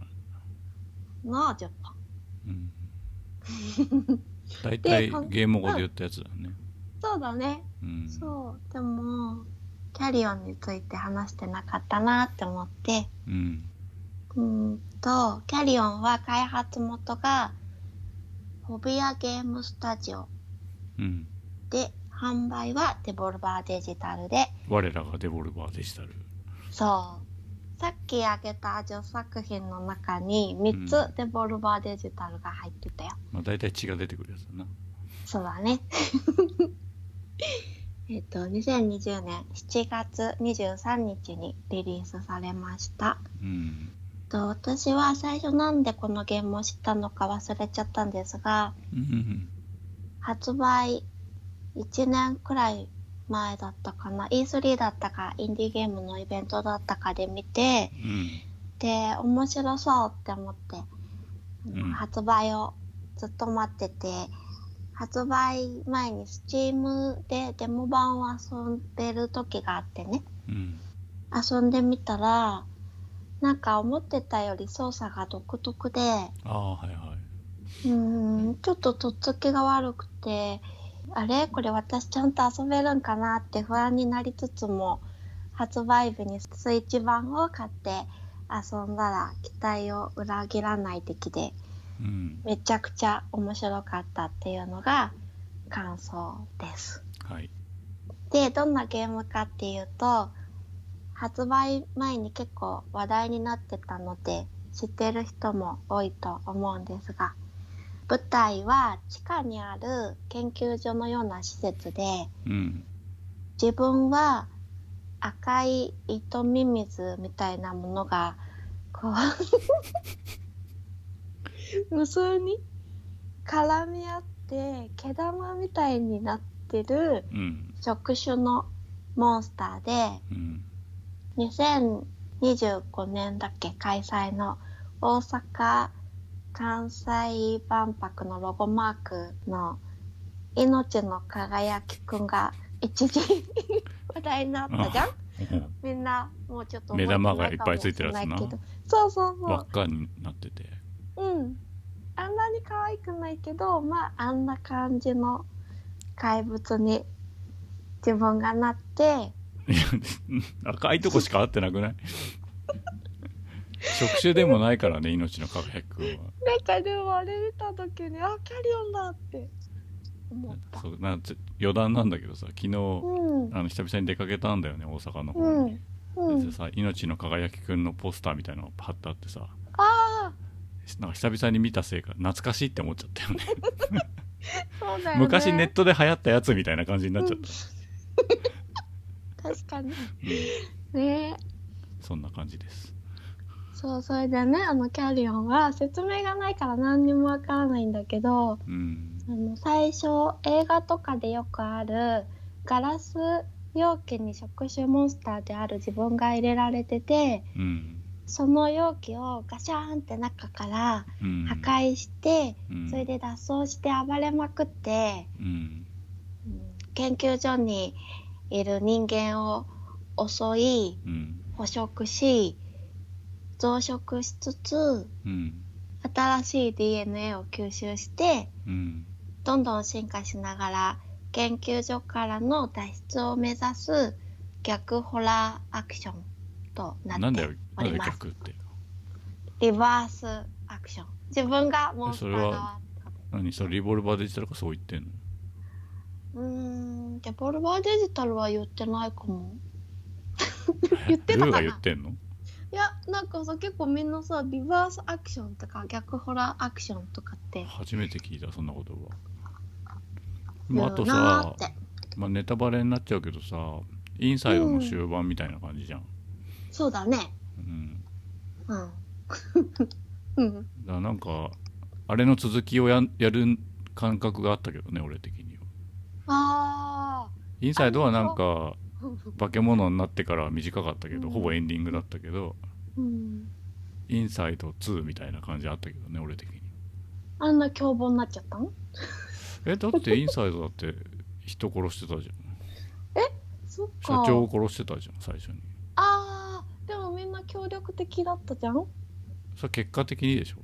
の10本。うん、大体でこんゲーム語で言ったやつだね、そうだね。うん、そう。でも、キャリオンについて話してなかったなって思って、うん。うーんと、キャリオンは開発元が、フォビアゲームスタジオうんで、販売はデボルバーデジタルで、我らがデボルバーデジタルそう。さっき挙げた10作品の中に3うつデボルバーデジタルが入ってたよ。まあ大体血が出てくるやつだなそうだね。えっと、2020年7月23日にリリースされました。うんと私は最初なんでこのゲームを知ったのか忘れちゃったんですが、うん発売1年くらい前だったかな、E3 だったか、インディーゲームのイベントだったかで見て、うん。で、面白そうって思って、うん。発売をずっと待ってて、発売前に Steam でデモ版を遊んでる時があってね、うん。遊んでみたら、なんか思ってたより操作が独特で、ああはいはい。うーん、ちょっととっつきが悪くて、あれ？これ私ちゃんと遊べるんかなって不安になりつつも、発売日にスイッチ版を買って遊んだら期待を裏切らない出来で、うん。めちゃくちゃ面白かったっていうのが感想です。はい。で、どんなゲームかっていうと、発売前に結構話題になってたので、知ってる人も多いと思うんですが、舞台は地下にある研究所のような施設で、うん。自分は赤い糸ミミズみたいなものが、こう、無数に絡み合って毛玉みたいになってるうん。触手のモンスターで、うん2025年だっけ開催の大阪・関西万博のロゴマークの命の輝きくんが一時 話題になったじゃん？うん。みんなもうちょっと目玉がいっぱいついてるやつな。そうそうそ輪っかになってて。ううん。あんなに可愛くないけどまああんな感じの怪物に自分がなって 赤いとこしか合ってなくない？触手でもないからね命の輝きくんは。なんかでもあれ見た時にあキャリオンだって。思った。そうなんつ余談なんだけどさ昨日うん。あの久々に出かけたんだよね大阪の方に、うん。うん。でさ命の輝きくんのポスターみたいなのが貼ってあってさ。あなんか久々に見たせいか懐かしいって思っちゃったよね。あ そうだよね。昔ネットで流行ったやつみたいな感じになっちゃった、確かに。うん。ね。そんな感じです。そうそれでねあのキャリオンは説明がないから何にもわからないんだけどうん。あの最初映画とかでよくあるガラス容器に触手モンスターである自分が入れられててうん。その容器をガシャーンって中からうん。破壊して、うん。それで脱走して暴れまくって、研究所にいる人間を襲いうん捕食し増殖しつつうん新しい DNA を吸収してうんどんどん進化しながら研究所からの脱出を目指す逆ホラーアクションとなっております。逆ってリバースアクション。自分がモンスターそれは側。何？それリボルバーデジタルかそう言ってんの？うーん、デボルバーデジタルは言ってないかも。言ってたかな？ルーが言ってんの？いや、なんかさ、結構みんなさ、リバースアクションとか逆ホラーアクションとかって初めて聞いたそんなことは、言まあ、あとうなーさっ、て。まあ、ネタバレになっちゃうけどさインサイドの終盤みたいな感じじゃん、そうだね。うん、うん。うん。だからなんかあれの続きをややる感覚があったけどね俺的にはあインサイドはなんかー。化け物になってからは短かったけど、うんほぼエンディングだったけどうん。インサイド2みたいな感じあったけどね俺的にあんな凶暴になっちゃったの？えだってインサイドだって人殺してたじゃんそっか。社長を殺してたじゃん最初にああ、でもみんな協力的だったじゃん？それ結果的にでしょ、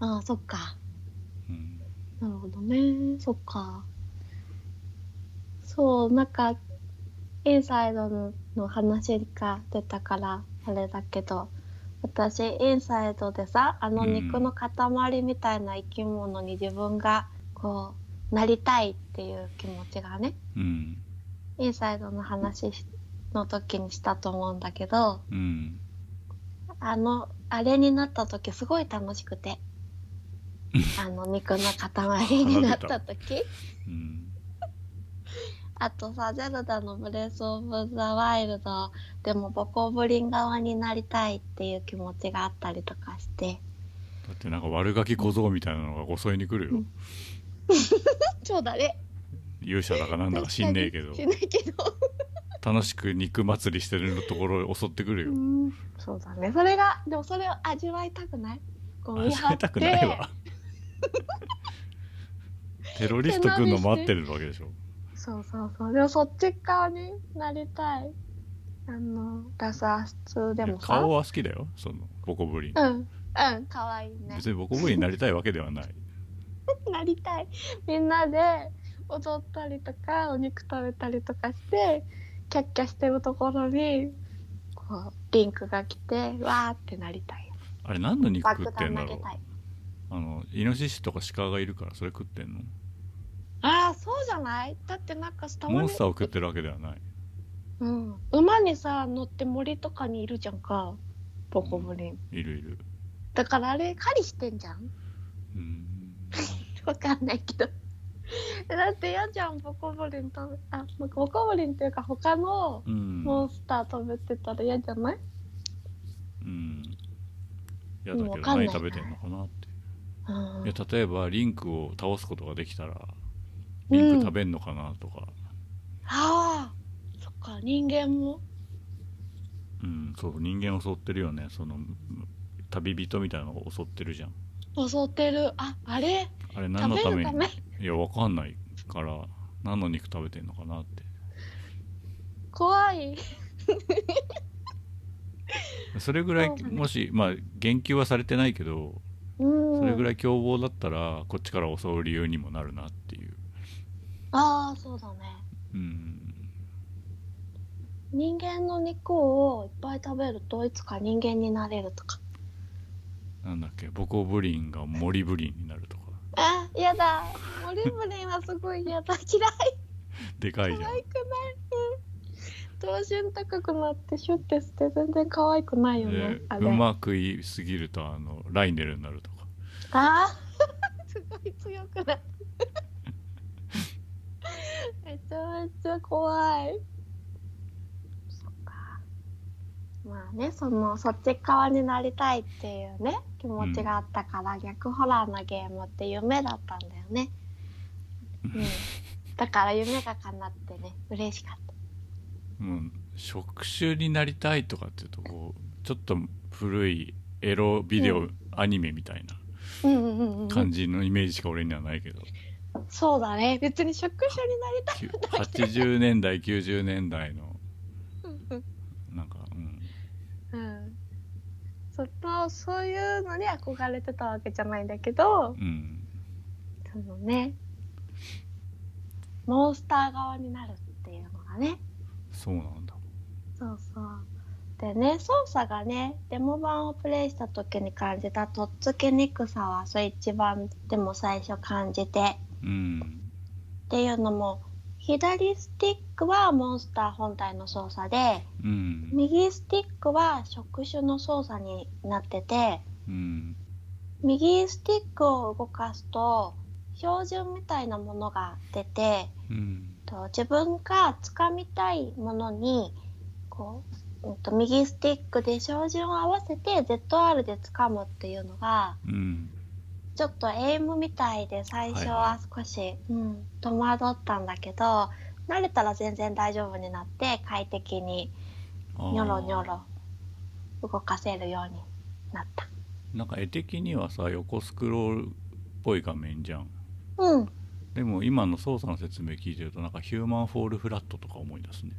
ああ、そっか。うん、なるほどね。そっか。そう、なんか、インサイドのの話が出たから、あれだけど、私、インサイドでさ、あのうん肉の塊みたいな生き物に自分が、こう、なりたいっていう気持ちがね、うん。インサイドの話しの時にしたと思うんだけど、うん。あの、あれになった時すごい楽しくて。あの肉の塊になった時。うんあとさ、ゼルダのブレスオブザワイルドでもボコブリン側になりたいっていう気持ちがあったりとかして。だってなんか悪ガキ小僧みたいなのが襲いに来るよ、うん。そうだね。勇者だかなんだか知んねえけど。知んないけど。楽しく肉祭りしてるところを襲ってくるよ、うん。そうだね。それが、でもそれを味わいたくない？こう見張って味わいたくないわ。テロリスト来んの待ってるわけでしょそうそうそう。でもそっち側になりたい。あの、ラスアス2でもさ。顔は好きだよそのボコブリンうん。うん、かわいいね。別にボコブリンになりたいわけではない なりたい。みんなで踊ったりとか、お肉食べたりとかして、キャッキャしてるところに、こう、リンクが来て、わーってなりたい。あれ何の肉食爆ってんだろう？あのイノシシとか鹿がいるからそれ食ってんの？ああ、そうじゃない？だってなんかたまにモンスターを食ってるわけではない。うん。馬にさ、乗って森とかにいるじゃんか。ボコブリン。いるいる。だからあれ、狩りしてんじゃん？うん。わかんないけど。だって嫌じゃん、ボコブリン食べ、あ、ボコブリンっていうか他のうん。モンスター食べてたら嫌じゃない？うん。嫌だけど何食べてんのかなってうん。いや例えばリンクを倒すことができたらリンク食べんのかなとかああ、そっか、人間も。うん、そう人間を襲ってるよねその旅人みたいなのを襲ってるじゃん襲ってる。あ、あれ？あれ何のために？食べるため？いやわかんないから何の肉食べてんのかなって怖い。それぐらいもしまあ言及はされてないけどうん。それぐらい。い凶暴だったらこっちから襲う理由にもなるなってああ、そうだね。うん人間の肉をいっぱい食べるといつか人間になれるとか。なんだっけ？ボコブリンがモリブリンになるとかあ、やだ。モリブリンはすごい嫌だ。嫌い。でかいじゃん可愛くない。うん頭身高くなってシュッてして全然可愛くないよねうまく言いすぎるとあのライネルになるとかあー すごい強くなるめちゃめちゃ怖い。そっか。まあねそのそっち側になりたいっていうね気持ちがあったから、逆ホラーなゲームって夢だったんだよね。うん。だから夢が叶ってね嬉しかった。もう職種になりたいとかっていうとこうちょっと古いエロビデオ、うん。アニメみたいなうんうんうんうん。感じのイメージしか俺にはないけど、そうだね。別に職種になりたいきゅ80年代90年代の。うんなんかうん。うん。そのそういうのに憧れてたわけじゃないんだけどうん。そのねモンスター側になるっていうのがね。そうなんだ。そうそう。でね操作がねデモ版をプレイした時に感じたとっつきにくさはそれ一番でも最初感じてうん。っていうのも左スティックはモンスター本体の操作でうん。右スティックは触手の操作になっててうん。右スティックを動かすと標準みたいなものが出てうん。と自分が掴みたいものにこう、うん、と右スティックで照準を合わせて ZR で掴むっていうのがうんちょっとエイムみたいで最初は少し、うん、戸惑ったんだけど慣れたら全然大丈夫になって快適にニョロニョロ動かせるようになった。なんか絵的にはさ横スクロールっぽい画面じゃん。うん。でも今の操作の説明聞いてるとなんかヒューマンフォールフラットとか思い出すね。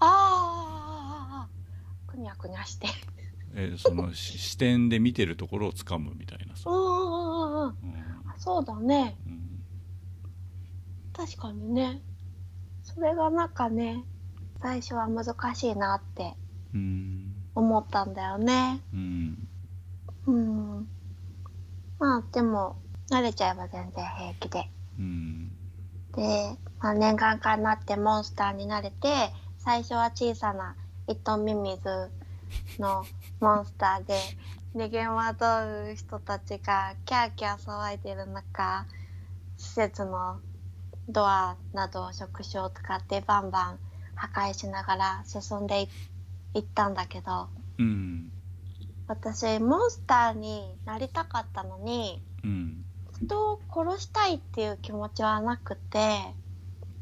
ああくにゃくにゃしてえそのし視点で見てるところを掴むみたいなさ、うん。そうだね。うん。確かにね。それがなんかね最初は難しいなってうん。思ったんだよね。うん。うん。まあでも慣れちゃえば全然平気で。うん。で、まあ、念願かになってモンスターになれて最初は小さな糸ミミズのモンスターで逃げ惑う人たちがキャーキャー騒いでる中施設のドアなどを触手を使ってバンバン破壊しながら進んでいいったんだけどうん。私モンスターになりたかったのにうん人を殺したいっていう気持ちはなくて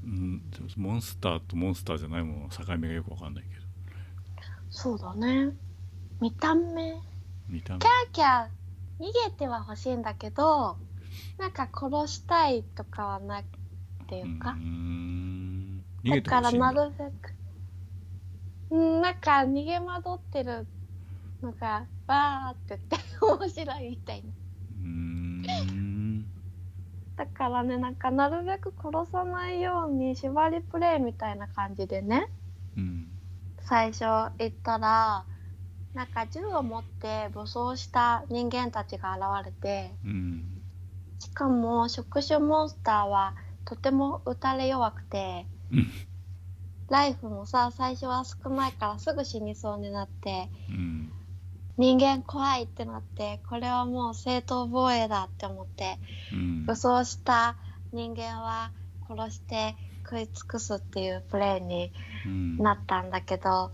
うん。モンスターとモンスターじゃないものの境目がよくわかんないけどそうだね。見た目。見た目。キャーキャー逃げては欲しいんだけどなんか殺したいとかはなっていうか。うー、ん。逃げだからてほしいんだ。なるべく。うんなんか逃げ惑ってるのがわーって言って面白いみたいな。うーん。だからねなんかなるべく殺さないように縛りプレイみたいな感じでね。うん最初行ったらなんか銃を持って武装した人間たちが現れてうん。しかも触手モンスターはとても撃たれ弱くてうん。ライフもさ最初は少ないからすぐ死にそうになってうん。人間怖いってなってこれはもう正当防衛だって思ってうん。武装した人間は殺して食い尽くすっていうプレイにうん。なったんだけど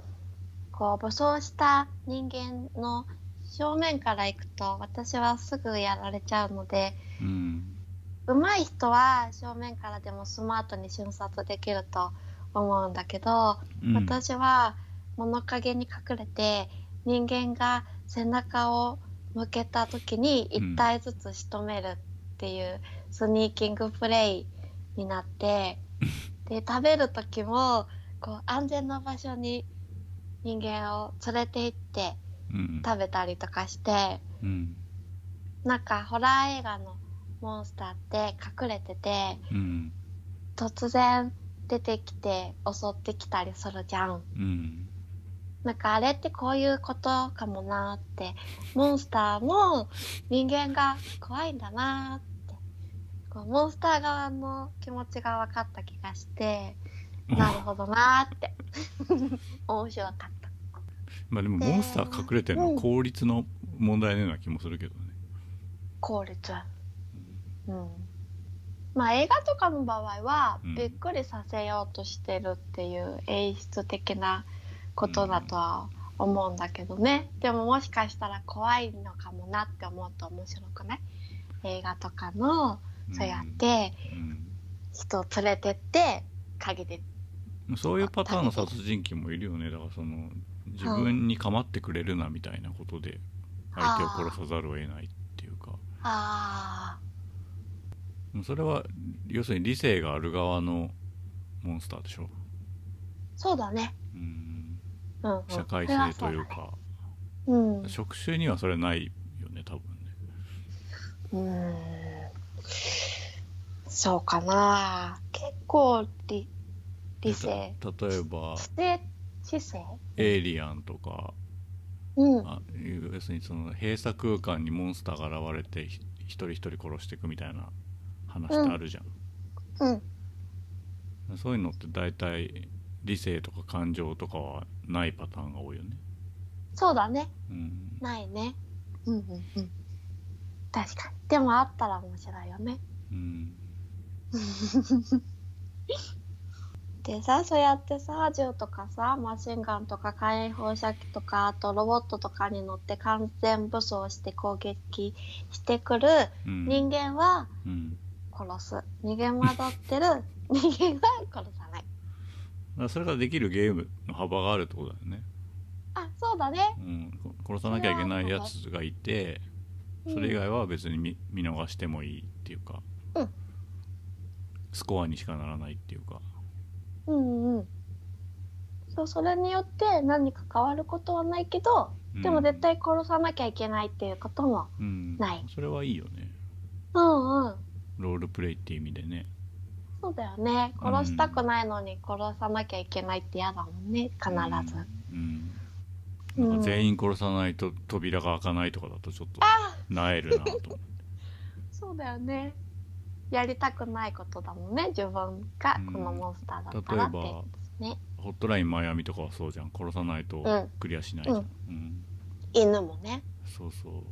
こう武装した人間の正面から行くと私はすぐやられちゃうのでうん。上手い人は正面からでもスマートに瞬殺できると思うんだけど、うん。私は物陰に隠れて人間が背中を向けた時に1体ずつ仕留めるっていうスニーキングプレイになってで食べる時もこう安全な場所に人間を連れて行ってうん。食べたりとかしてうん。なんかホラー映画のモンスターって隠れててうん突然出てきて襲ってきたりするじゃん。うん。なんかあれってこういうことかもなって。モンスターも人間が怖いんだなってこうモンスター側の気持ちが分かった気がしてなるほどなーって。面白かった。まあでもモンスター隠れてるのは効率の問題のような気もするけどね。効率うん。まあ映画とかの場合はうん。びっくりさせようとしてるっていう演出的なことだとは思うんだけどね、でももしかしたら怖いのかもなって思うと面白くない？映画とかのそうやってうん人を連れてって陰で。うんそういうパターンの殺人鬼もいるよね。だからその自分に構ってくれるなみたいなことで相手を殺さざるを得ないっていうか。あそれは要するに理性がある側のモンスターでしょ、あそうだね。うん、うん、うん、社会性というか、それはそうだね。職種にはそれないよね多分ね。うんそうかな。結構理理性。た例えばで知性エイリアンとか。うん。あ要するにその閉鎖空間にモンスターが現れてひ一人一人殺していくみたいな話ってあるじゃん、うん。そういうのって大体理性とか感情とかはないパターンが多いよね。そうだね。うん。ないね。うんうんうん確かに。でもあったら面白いよね。うん。でさそうやってさ銃とかさマシンガンとか火炎放射器とかあとロボットとかに乗って完全武装して攻撃してくるうん。人間はうん。殺す。逃げ惑ってる。人間は殺さない。だそれができるゲームの幅があるってことだよね、あそうだね。うん、こ殺さなきゃいけないやつがいてそれ以外は別に見見逃してもいいっていうか、うん。スコアにしかならないっていうか。うんうんそうそれによって何か変わることはないけどでも絶対殺さなきゃいけないっていうこともうん、ない。それはいいよね。うんうん。ロールプレイっていう意味でね。そうだよね。殺したくないのに殺さなきゃいけないって嫌だもんね必ず、うん、ううんんなんか全員殺さないと扉が開かないとかだとちょっとなえるなと思って。そうだよね。やりたくないことだもんね。自分がこのモンスターだったらって例えばねホットラインマイアミとかはそうじゃん。殺さないとうん。クリアしないじゃん、うん。犬もね。そうそ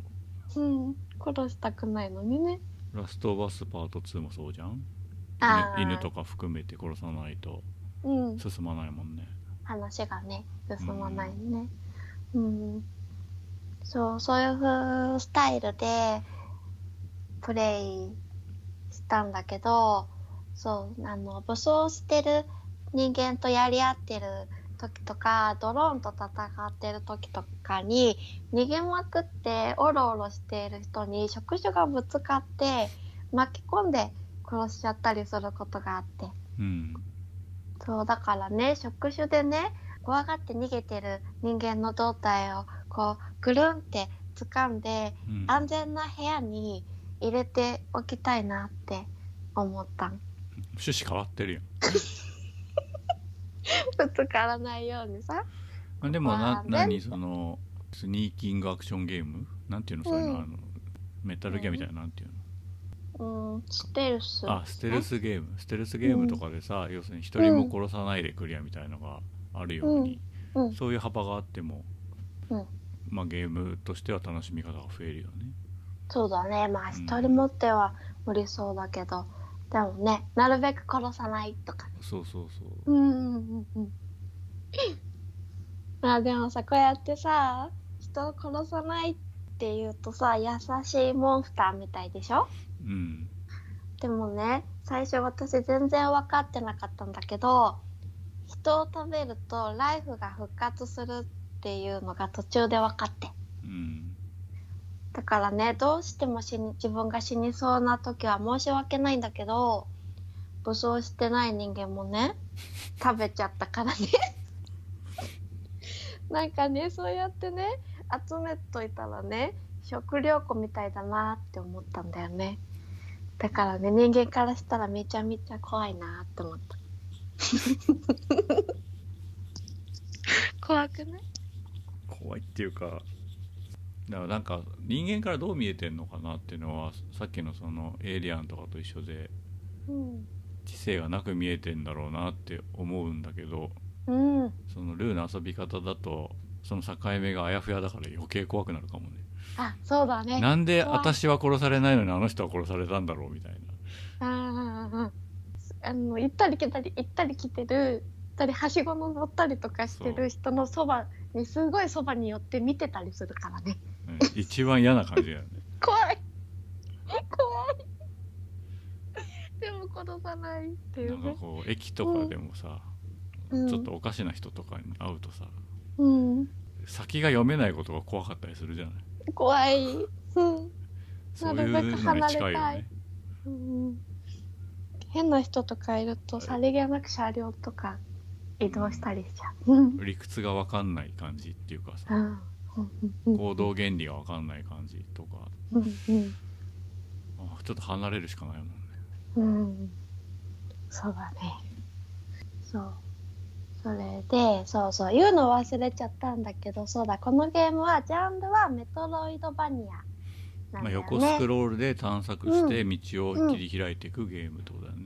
う。うん。殺したくないのにね。ラストオブアスパート2もそうじゃん。犬犬とか含めて殺さないとうん。進まないもんね。話がね進まないねうん、そうそういう風スタイルでプレイしたんだけどそうあの武装してる人間とやり合ってる時とかドローンと戦ってる時とかに逃げまくってオロオロしている人に触手がぶつかって巻き込んで殺しちゃったりすることがあって。うん。そうだからね触手でね怖がって逃げてる人間の胴体をこうぐるんって掴んでうん。安全な部屋に入れておきたいなって思ったん。趣旨変わってるやん。ぶつからないようにさ。あでもな何そのスニーキングアクションゲーム？なんていうのそういうの,、うん。あのメタルギアみたいななんていうの、うん。ステルス。あステルスゲーム。ステルスゲームとかでさ、要するに一人も殺さないでクリアみたいのがあるように、うんうん。そういう幅があっても、うん。まあゲームとしては楽しみ方が増えるよね。そうだね。まあうん。一人持っては無理そうだけど、でもねなるべく殺さないとか。そうそうそう。うんうんうんうん。まあでもさこうやってさ人を殺さないっていうとさ優しいモンスターみたいでしょ？うん。でもね最初私全然分かってなかったんだけど人を食べるとライフが復活するっていうのが途中で分かって。うん。だからねどうしても死に自分が死にそうな時は申し訳ないんだけど武装してない人間もね 食べちゃったからね。なんかねそうやってね集めといたらね食料庫みたいだなって思ったんだよね。だからね人間からしたらめちゃめちゃ怖いなって思った 怖くない？怖いっていうかだからなんか人間からどう見えてんのかなっていうのはさっきのそのエイリアンとかと一緒でうん。知性がなく見えてんだろうなって思うんだけどうん。そのルーの遊び方だとその境目があやふやだから余計怖くなるかもね。あそうだね。なんで私は殺されないのにあの人は殺されたんだろうみたいな。うんうんうんあの行ったり来たり行ったり来てるたりはしごの乗ったりとかしてる人のそばにすごいそばに寄って見てたりするからね。うん一番嫌な感じだよね。怖い。怖い。でも殺さないっていなんかうねこう駅とかでもさ、うん。ちょっとおかしな人とかに会うとさうん。先が読めないことが怖かったりするじゃない。怖い。うん。そうなるべくいうのに離れたい。近いよねうん変な人とかいるとさりげなく車両とか移動したりしちゃう。うん。理屈が分かんない感じっていうか さ行動原理が分かんない感じとか。うんうん。あちょっと離れるしかないもんね。うん。そうだね。そう。それで、そうそう、言うの忘れちゃったんだけど、そうだ、このゲームは、ジャンルはメトロイドバニアまあ。横スクロールで探索して道を切り開いていくゲームってことだよね、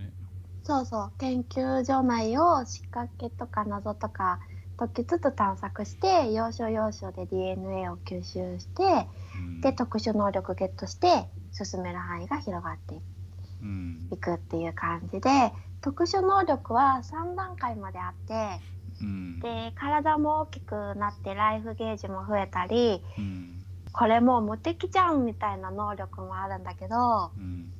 そうそう、研究所内を仕掛けとか謎とか解きつつ探索して、要所要所で DNA を吸収して、うん。で、特殊能力ゲットして、進める範囲が広がっていく。っていう感じで特殊能力は3段階まであってうん。で体も大きくなってライフゲージも増えたりうん。これもう無敵じゃんみたいな能力もあるんだけどうん。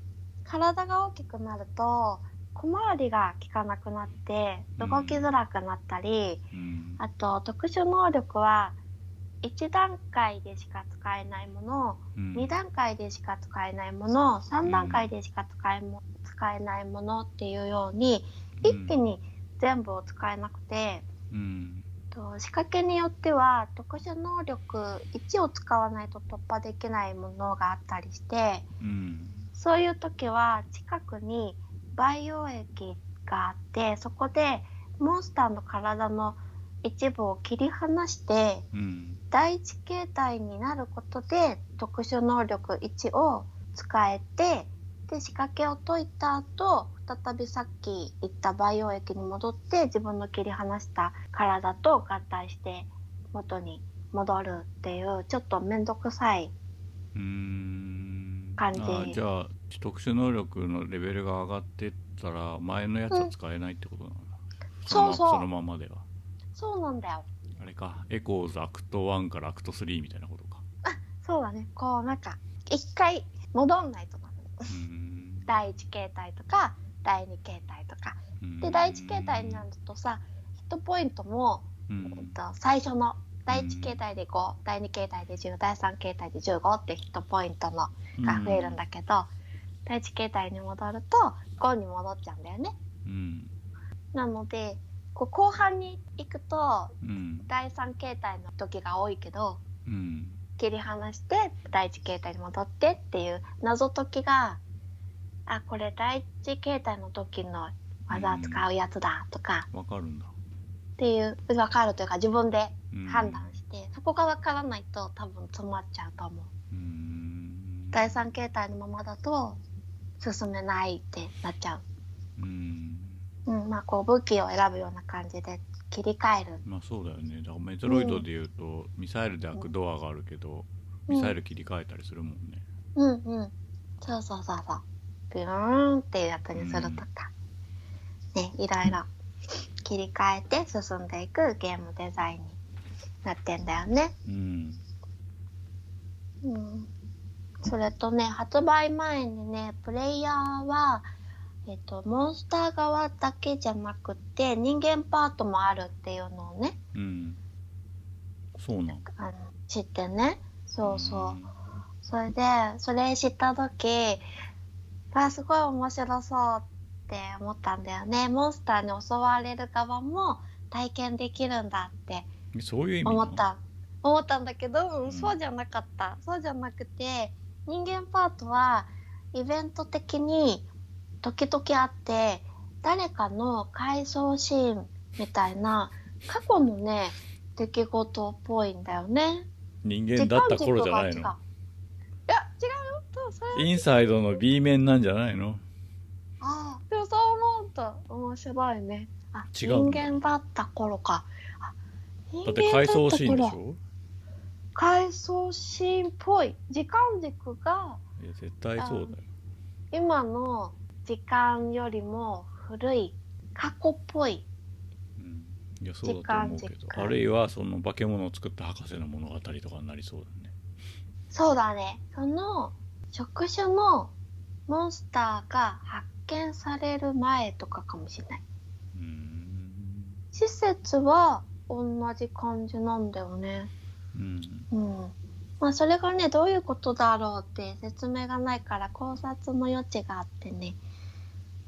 体が大きくなると小回りが効かなくなって動きづらくなったり、うん。あと特殊能力は1段階でしか使えないものうん。2段階でしか使えないもの3段階でしか使えも使えないものっていうように一気に全部を使えなくて、うん。と仕掛けによっては特殊能力1を使わないと突破できないものがあったりしてうん。そういう時は近くに培養液があってそこでモンスターの体の一部を切り離してうん。第一形態になることで特殊能力1を使えてで仕掛けを解いた後再びさっき言った培養液に戻って自分の切り離した体と合体して元に戻るっていうちょっと面倒くさいうん。感じ。あじゃあ特殊能力のレベルが上がってったら前のやつは使えないってことなんだ、そうそう。のまそのままでは。そうなんだよ。あれか。エコーズアクト1からアクト3みたいなことか。そうだね。こうなんか一回戻んないとなうん。第一形態とか第二形態とか。で第一形態になるとさヒットポイントもうん。えっと、最初の第1形態で5、第2形態で10第3形態で15ってヒットポイントのが増えるんだけど、第1形態に戻ると5に戻っちゃうんだよね。うんなのでこう後半に行くとうん。第3形態の時が多いけどうん。切り離して第1形態に戻ってっていう謎解きがあこれ第1形態の時の技使うやつだとかわかるんだ、っていう分かるというか自分でうん、判断して、そこが分からないと多分詰まっちゃうと思う。うん。第三形態のままだと進めないってなっちゃう。ん。う、うん、まあこう武器を選ぶような感じで切り替える。まあそうだよね。だからメトロイドでいうと、ミサイルで開くドアがあるけど、うん。ミサイル切り替えたりするもんね。うんうん。そうそうそうそう。ビューンっていうやつにするとか、ねいろいろ。切り替えて進んでいくゲームデザインになってんだよね。うん。うんそれとね、発売前にね、プレイヤーは、えっと、モンスター側だけじゃなくて、人間パートもあるっていうのをね、うん。そうなん。あの知ってね。そうそう。ん。それで、それ知った時、あ、すごい面白そうって思ったんだよね。モンスターに襲われる側も体験できるんだってそういう意味なの？思った。思ったんだけど、うん。そうじゃなかった。そうじゃなくて人間パートはイベント的に時々あって誰かの回想シーンみたいな過去のね出来事っぽいんだよね。人間だった頃じゃないの？いや違うよ。それインサイドの B 面なんじゃないの？ああでもそう思う面白いね。あ、違う人間だった頃か。あだって回想シーンでしょ？回想シーンっぽい。時間軸がいや絶対そうだよ今の時間よりも古い過去っぽい。うんいやそうだと思うけ時間軸どあるいはその化け物を作った博士の物語とかになりそうだねそうだね。その触手のモンスターが発見される前とかかもしれない。うーん施設は同じ感じなんだよね。うんうん。まあそれがね、どういうことだろうって説明がないから考察の余地があってね。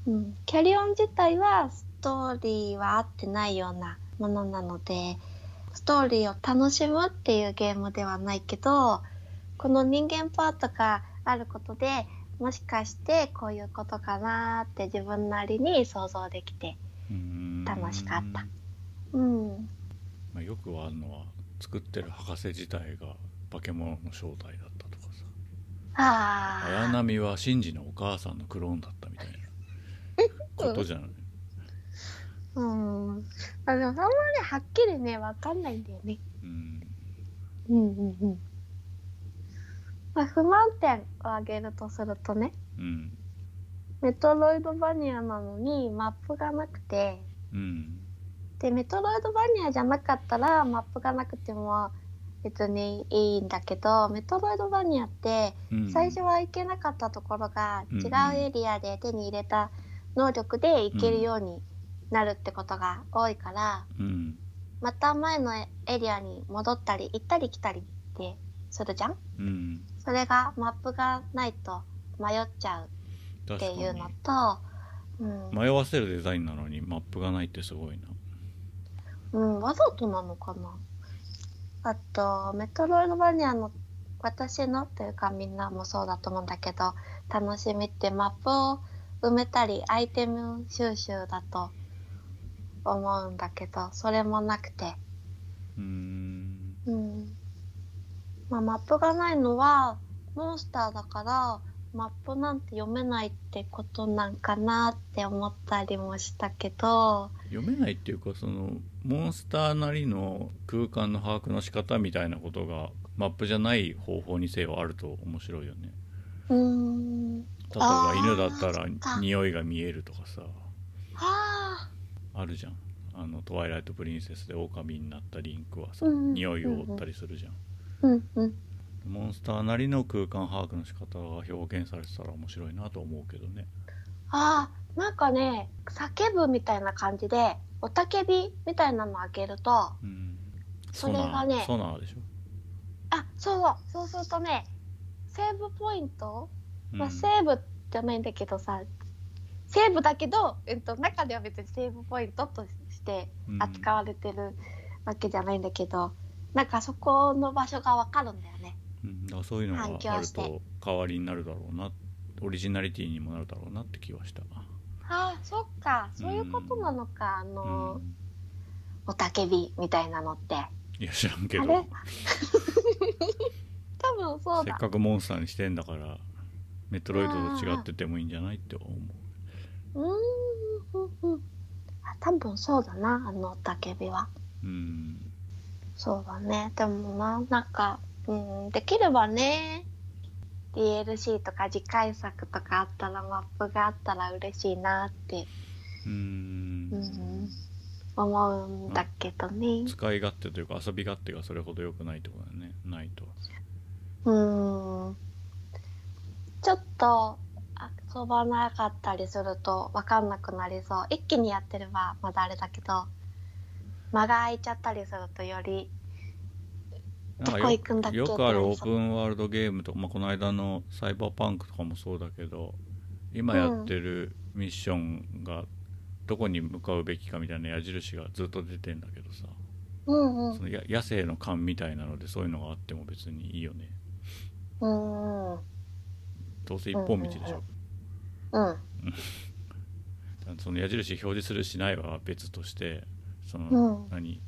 うん。キャリオン自体はストーリーは合ってないようなものなので、ストーリーを楽しむっていうゲームではないけど、この人間パートがあることで、もしかしてこういうことかなーって自分なりに想像できて、楽しかったうん。まあ、よくあるのは作ってる博士自体が化け物の正体だったとかさああ。綾波はシンジのお母さんのクローンだったみたいな ことじゃない？うん。あでもそんなにはっきりね、わかんないんだよね。うんうんうんうん。まあ、不満点を挙げるとするとね、うんメトロイドバニアなのにマップがなくて、うんで、メトロイドバニアじゃなかったらマップがなくても別にいいんだけど、メトロイドバニアってうん。最初は行けなかったところがうん。違うエリアで手に入れた能力で行けるようになるってことが多いから、うん。また前のエリアに戻ったり行ったり来たりってするじゃん？うん。それがマップがないと迷っちゃうっていうのと、うん、迷わせるデザインなのにマップがないってすごいなうん、わざとなのかな？あと、メトロイドバニアの私のというかみんなもそうだと思うんだけど、楽しみってマップを埋めたりアイテム収集だと思うんだけど、それもなくて。うーんうん。まあ、マップがないのは、モンスターだから、マップなんて読めないってことなんかなって思ったりもしたけど、読めないっていうかそのモンスターなりの空間の把握の仕方みたいなことがマップじゃない方法にせよあると面白いよね。うーん。例えば犬だったら匂いが見えるとかさ。はあ。あるじゃん。あの「トワイライト・プリンセス」で狼になったリンクはさ、うん匂いを追ったりするじゃん、うんうん。モンスターなりの空間把握の仕方が表現されてたら面白いなと思うけどね。ああ、なんかね、叫ぶみたいな感じで、おたけびみたいなの開けると、あ、うん。それがねソナでしょ、そうそう、そうするとね、セーブポイント、まあ、うんセーブじゃないんだけどさ、セーブだけど、えっと、中では別にセーブポイントとしてうん。扱われてるわけじゃないんだけど、なんかそこの場所がわかるんだよね。うん、だからそういうのがあると代わりになるだろうなオリジナリティにもなるだろうなって気はしたああ、そっか、そういうことなのか、あうの、んおたけびみたいなのって。いや知らんけど 多分そうだ。せっかくモンスターにしてんだからメトロイドと違っててもいいんじゃないって思ううーんうんうん。あ多分そうだな、あのたけびは。うんそうだね。でもな、なんか、うん、できればね、DLC とか次回作とかあったら、マップがあったら嬉しいなって、ううんん、思うんだけどね。使い勝手というか遊び勝手がそれほど良くないってことだねないとうん。ちょっと、遊ばなかったりすると分かんなくなりそう。一気にやってればまだあれだけど、間が空いちゃったりするとより、なんかどこ行くよくあるオープンワールドゲームとか、まあ、この間のサイバーパンクとかもそうだけど今やってるミッションがどこに向かうべきかみたいな矢印がずっと出てんだけどさうんうんそ。のや野生の勘みたいなのでそういうのがあっても別にいいよねうん。うん。どうせ一本道でしょ、うん。その矢印表示するしないは別としてその、うん何？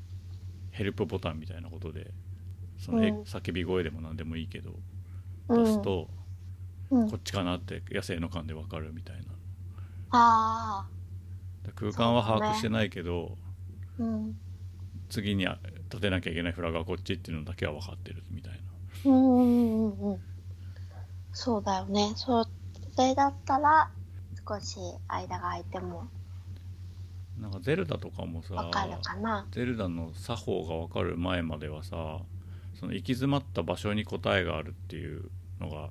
ヘルプボタンみたいなことでその、えうん。叫び声でも何でもいいけどうん。出すと、うん。こっちかなって野生の勘で分かるみたいな。ああ。空間は把握してないけど、うん次に立てなきゃいけないフラグはこっちっていうのだけは分かってるみたいな。うん。うん。うん。うん。そうだよねそれだったら少し間が空いてもなん。かゼルダとかもさわかるかなゼルダの作法が分かる前まではさその行き詰まった場所に答えがあるっていうのが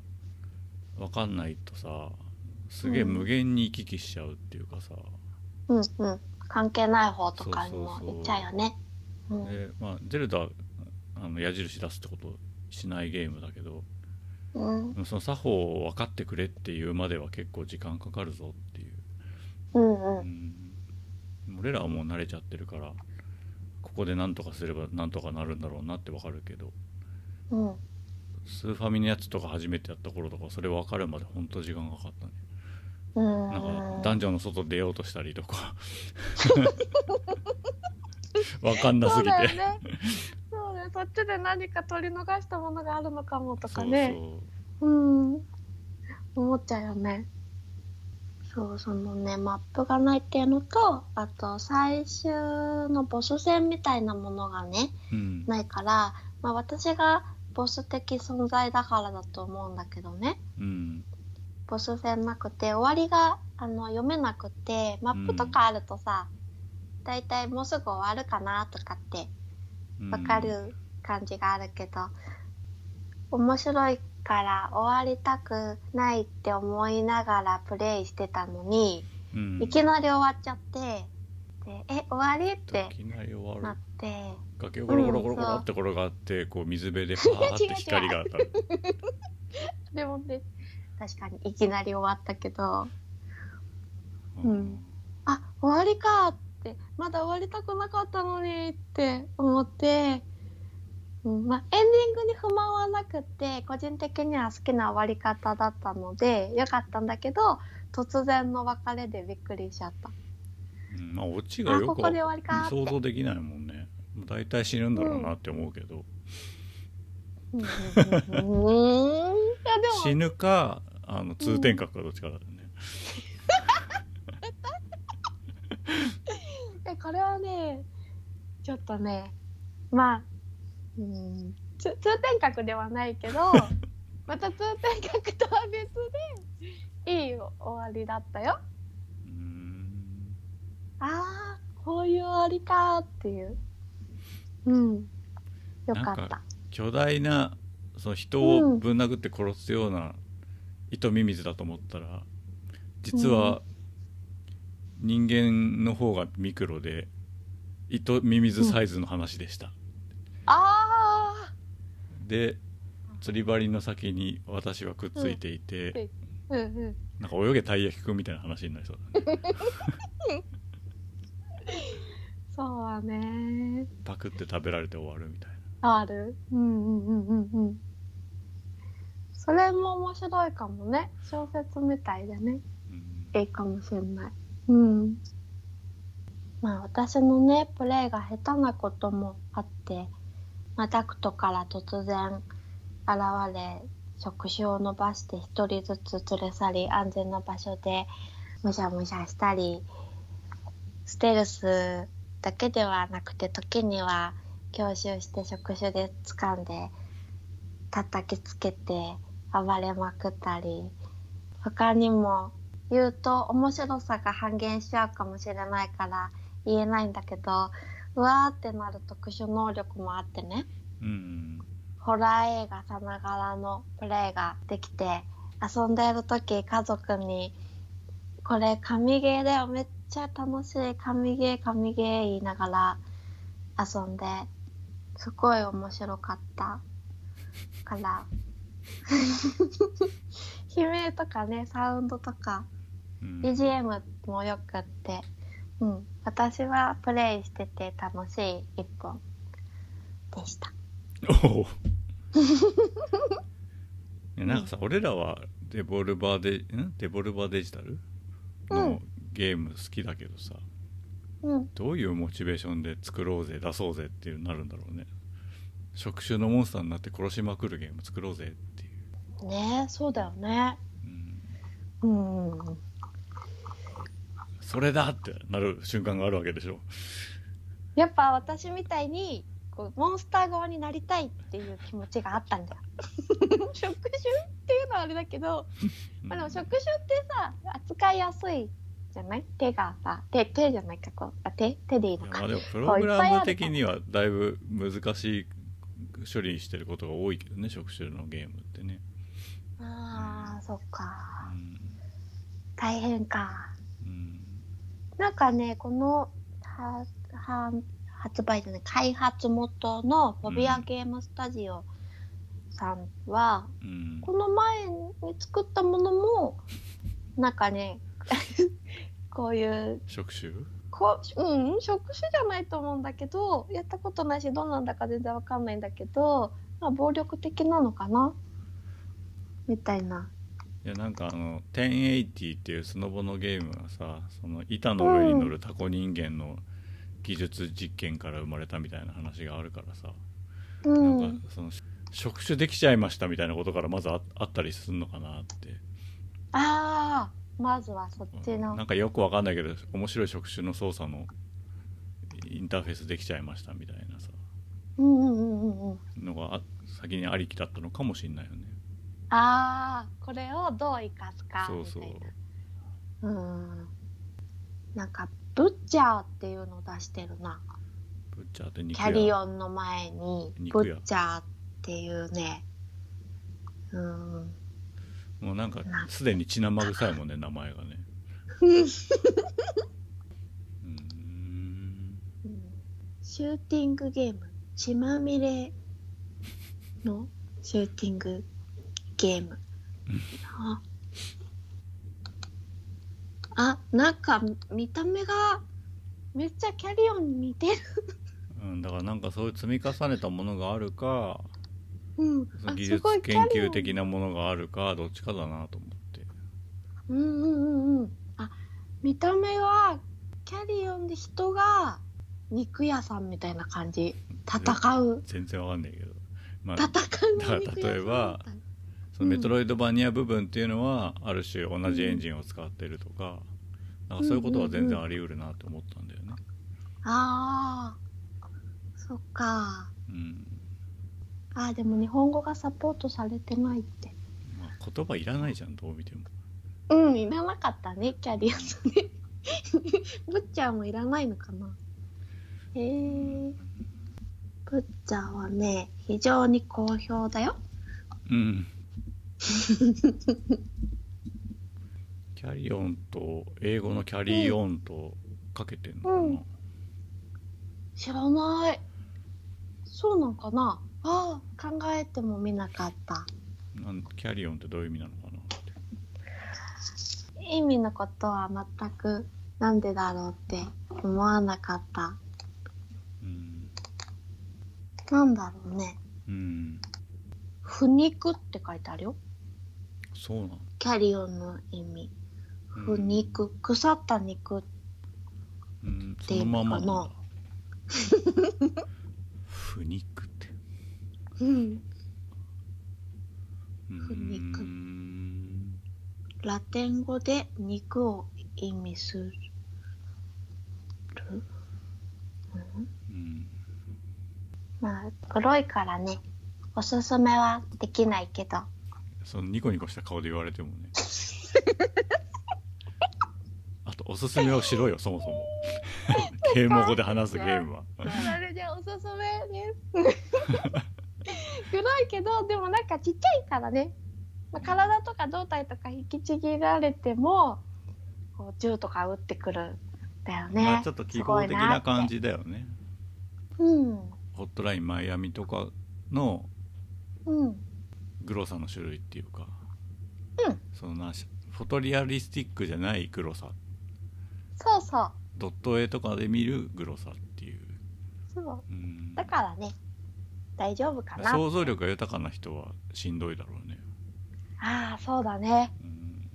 分かんないとさすげえ無限に行き来しちゃうっていうかさ、うんうん。関係ない方とかにも行っちゃうよね。うん。でまあ、ゼルダあの矢印出すってことしないゲームだけどうん。その作法を分かってくれっていうまでは結構時間かかるぞっていう、うんううん。ん、俺らはもう慣れちゃってるからここで何とかすれば何とかなるんだろうなって分かるけど。うん。スーファミのやつとか初めてやった頃とかそれ分かるまで本当時間がかかったね。うん。なんかダンジョンの外出ようとしたりとか。分かんなすぎて。そうだよね。そうだよそっちで何か取り逃したものがあるのかもとかね。そう。うん。思っちゃうよねそうそのねマップがないっていうのとあと最終のボス戦みたいなものがねそう、うん、ないから、まあ、私がボス的存在だからだと思うんだけどね。うん。ボス戦なくて終わりがあの読めなくてマップとかあるとさ、だいたいもうすぐ終わるかなとかってうんわかる感じがあるけど、面白いから終わりたくないって思いながらプレイしてたのに、うん。いきなり終わっちゃってでえ終わりってなって。崖をゴロゴロゴロゴロって転がってこう。水辺でパーって光が当たる。でもね確かにいきなり終わったけど。うん。あ終わりかってまだ終わりたくなかったのにって思って、うん。まあ、エンディングに不満はなくって個人的には好きな終わり方だったのでよかったんだけど突然の別れでびっくりしちゃった。うんまあオチがよく想像できないもんね。大体死ぬんだろうなって思うけど、うん。死もぬかあの通天閣かどっちかだよね、えこれはねちょっとねまあうん。つ通天閣ではないけど また通天閣とは別でいい終わりだったよ。ああこういう終わりかっていう。うん。よかった。巨大なその人をぶん殴って殺すような糸ミミズだと思ったら実は人間の方がミクロで糸ミミズサイズの話でした、あで釣り針の先に私はくっついていて、あうんうん。なんか泳げたい焼きくんみたいな話になりそうだね。そうはね。パクって食べられて終わるみたいな。ある。うんうんうんうんうん。それも面白いかもね。小説みたいでね。うん。いいかもしれない。うん。まあ私のねプレイが下手なこともあって、まあ、ダクトから突然現れ触手を伸ばして一人ずつ連れ去り安全な場所でむしゃむしゃしたりステルスだけではなくて時には強襲して触手で掴んで叩きつけて暴れまくったり他にも言うと面白さが半減しちゃうかもしれないから言えないんだけどうわーってなる特殊能力もあってね。うんホラー映画さながらのプレイができて遊んでいる時家族に「これ神ゲーだよめっちゃ楽しい神ゲー神ゲー」言いながら遊んですごい面白かった。から。悲鳴とかねサウンドとか。うん。BGM もよくって、うん、私はプレイしてて楽しい一本。でした。おおいやなんかさ、俺らはデボルバーデん？デボルバーデジタル？うのんゲーム好きだけどさ、うん、どういうモチベーションで作ろうぜ出そうぜっていうなるんだろうね。触手のモンスターになって殺しまくるゲーム作ろうぜっていう、ねそうだよね。うん、うん、それだってなる瞬間があるわけでしょ。やっぱ私みたいにこうモンスター側になりたいっていう気持ちがあったんだよ。職種っていうのはあれだけど、まあ、でも職種ってさ扱いやすいじゃない？手がさ手手じゃないかこう。あ手手でいいのか。いでもプログラム的にはだいぶ難しい処理してることが多いけどね職種のゲームってね、あーそっか。うん大変か。うん、なんかねこのはは発売じゃない開発元のフォビアゲームスタジオさんは、うん。この前に作ったものもなんかね こういう職種？こう、うん、職種じゃないと思うんだけどやったことないしどうなんだか全然わかんないんだけど、まあ、暴力的なのかな？みたいな。いやなんかあの1080っていうスノボのゲームがさその板の上に乗るタコ人間の技術実験から生まれたみたいな話があるからさ、うん、なんかその職種できちゃいましたみたいなことからまずああったりするのかなって。ああまずはそっちの。なんかよくわかんないけど面白い職種の操作のインターフェースできちゃいましたみたいなさ。うんうんうんうんうん。のがあ先にありきだったのかもしれないよねああこれをどう生かすかそうそうみたいな。うん。なんかブッチャーっていうのを出してるな。ブッチャーって肉キャリ屋オンの前にブ肉屋ッチャーっていうね。うん。もうなんかなすでに血生臭いもんね名前がねうーんシューティングゲーム血まみれのシューティングゲーム。ああなんか見た目がめっちゃキャリオンに似てる。うん、だからなんかそういう積み重ねたものがあるかうん。技術すごい研究的なものがあるかどっちかだなと思って。うんうんうんうん。あ見た目はキャリオンで人が肉屋さんみたいな感じ。戦う。全然わかんないけど、まあ、戦うだから肉屋さんみた。い例えばそのメトロイドバニア部分っていうのはある種同じエンジンを使ってるとか,、なんかそういうことは全然あり得るなと思ったんだよね、ああそっか。うん。あーでも日本語がサポートされてないって。まあ、言葉いらないじゃんどう見ても。うんいらなかったねキャリアさんね。ブッチャーもいらないのかな。へえブッチャーはね非常に好評だよ。うんキャリオンと英語のキャリーオンとかけてんのかな、うん。知らない。そうなんかな？ああ考えてもみなかった。なんキャリオンってどういう意味なのかなって。意味のことは全くなんでだろうって思わなかった。うん、なんだろうね。うん、腐肉って書いてあるよそうなのキャリオンの意味。うん。腐肉腐った肉。うん、ていうそのままな。んだ腐肉って。うん。う腐肉んラテン語で肉を意味する。うん。まあ黒いからね。おすすめはできないけどそのニコニコした顔で言われてもね。あとおすすめをしろよそもそも。ゲーム語で話すゲームは。あれじゃおすすめです。黒いけどでもなんかちっちゃいからね、まあ、体とか胴体とか引きちぎられてもこう銃とか撃ってくるんだよね、まあちょっと記号的な感じだよね。すごいなって。ホットラインマイアミとかのうんうんグロさの種類っていうか、うん。そのなフォトリアリスティックじゃないグロさ。そうそう。ドット絵とかで見るグロさっていう、そう。うん。だからね大丈夫かな。想像力が豊かな人はしんどいだろうね、ああそうだね。うん、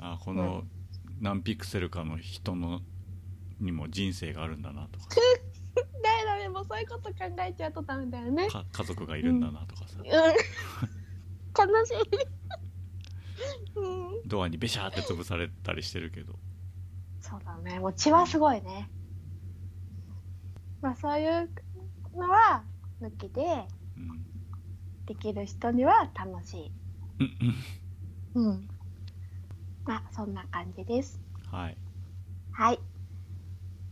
あこの何ピクセルかの人のにも人生があるんだなとかだめだめもうそういうこと考えちゃうとダメだよねか家族がいるんだなとかさ、うん悲しいうんドアにベシャーって潰されたりしてるけどね。もう血はすごいね。まあそういうのは抜きでうんできる人には楽しい。うんうん。まあそんな感じです。うんはいはい。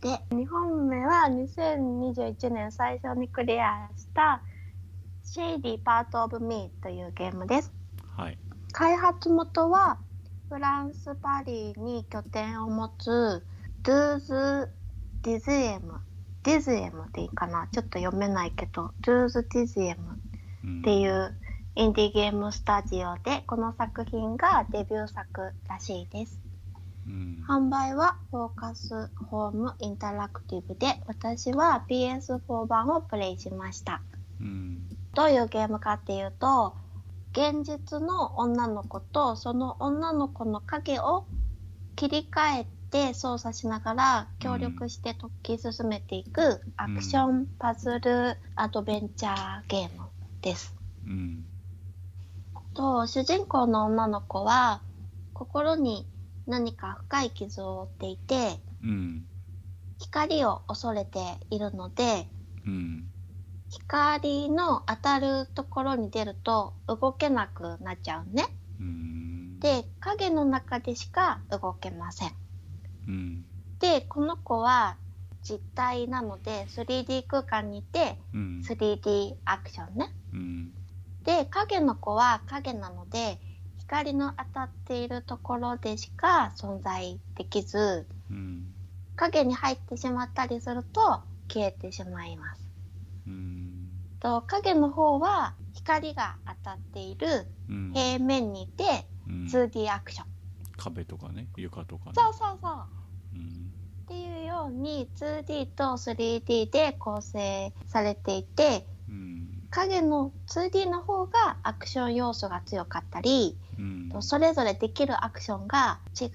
で、2本目は2021年最初にクリアした「Shady Part of Me」というゲームです。はい。開発元はフランス・パリに拠点を持つDouze Dixièmes Dixièmes でいいかな。ちょっと読めないけど Douze Dixièmes うん。っていうインディーゲームスタジオでこの作品がデビュー作らしいです。うん販売は Focus Home Interactive で私は PS4 版をプレイしました。うん。どういうゲームかっていうと現実の女の子とその女の子の影を切り替えて操作しながら協力して解き進めていくアクションパズルアドベンチャーゲームです。うん。と主人公の女の子は心に何か深い傷を負っていてうん光を恐れているのでうん光の当たるところに出ると動けなくなっちゃうね。うんで影の中でしか動けません。うんでこの子は実体なので 3D 空間にいてうん 3D アクションね。うんで影の子は影なので光の当たっているところでしか存在できずうん。影に入ってしまったりすると消えてしまいます。うん。と影の方は光が当たっているうん。平面にいてうん。2D アクション。壁とかね床とかね。そうそうそう。うん。っていうように 2D と 3D で構成されていてうん。影の 2D の方がアクション要素が強かったりうん。とそれぞれできるアクションが違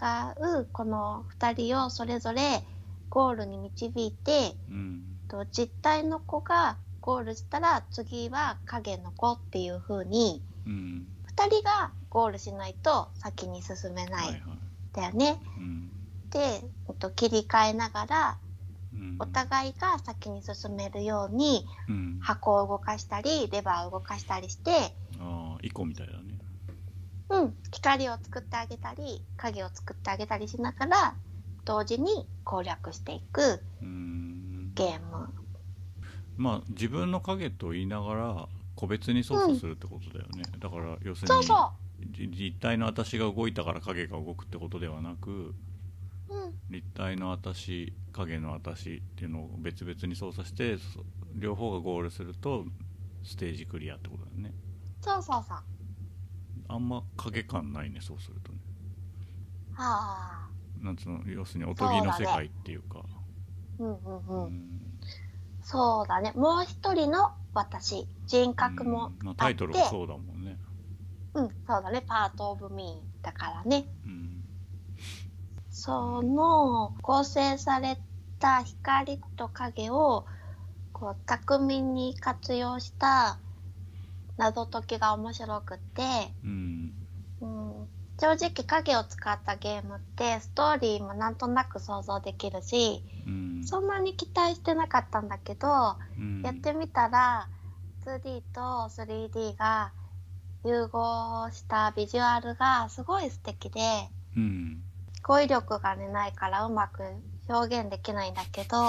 うこの2人をそれぞれゴールに導いてうん。と実体の子がゴールしたら次は影の子っていう風にうん。2人がゴールしないと先に進めない。はいはい。だよね。うん。で、えっと切り替えながらうん。お互いが先に進めるようにうん箱を動かしたりレバーを動かしたりして、ああイコみたいだねうん、光を作ってあげたり影を作ってあげたりしながら同時に攻略していくうん。ゲーム。まあ自分の影と言いながら個別に操作するってことだよね、だから要するにそうそじ実体の私が動いたから影が動くってことではなくう、うん、立体の私影の私っていうのを別々に操作してそ両方がゴールするとステージクリアってことだよね。そうそうそう。あんま影感ないねそうするとね。はあ、なんつうの要するにおとぎの世界っていうか。うんうんううん。ん。そうだね。もう一人の私、人格もうん。まあ、タイトルがそうだもんね。うん、そうだね。パートオブミーだからね。うん。その構成された光と影をこう巧みに活用した謎解きが面白くて、うん。うん、正直影を使ったゲームってストーリーもなんとなく想像できるしうん。そんなに期待してなかったんだけど、うん。やってみたら 2D と 3D が融合したビジュアルがすごい素敵でうん。語彙力がねないからうまく表現できないんだけど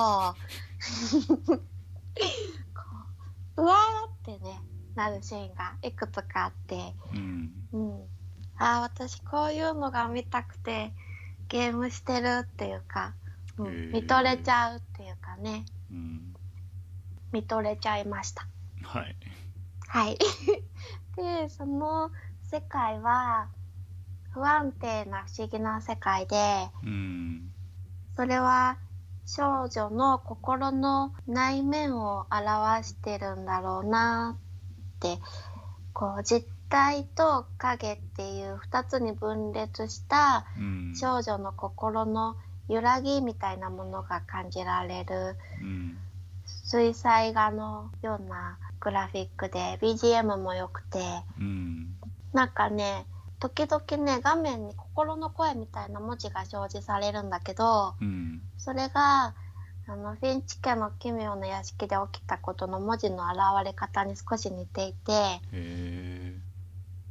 うわーってねなるシーンがいくつかあって。うん。うん、あー私こういうのが見たくてゲームしてるっていうか、うんへー。見とれちゃうっていうかね。うん。見とれちゃいました。はい。はい。でその世界は不安定な不思議な世界でうん。それは少女の心の内面を表してるんだろうなってこう実体と影っていう2つに分裂したうん。少女の心の揺らぎみたいなものが感じられる。うん。水彩画のようなグラフィックで BGM も良くて。うん。なんかね時々ね画面に心の声みたいな文字が表示されるんだけどうん。それがあのフィンチ家の奇妙な屋敷で起きたことの文字の現れ方に少し似ていてな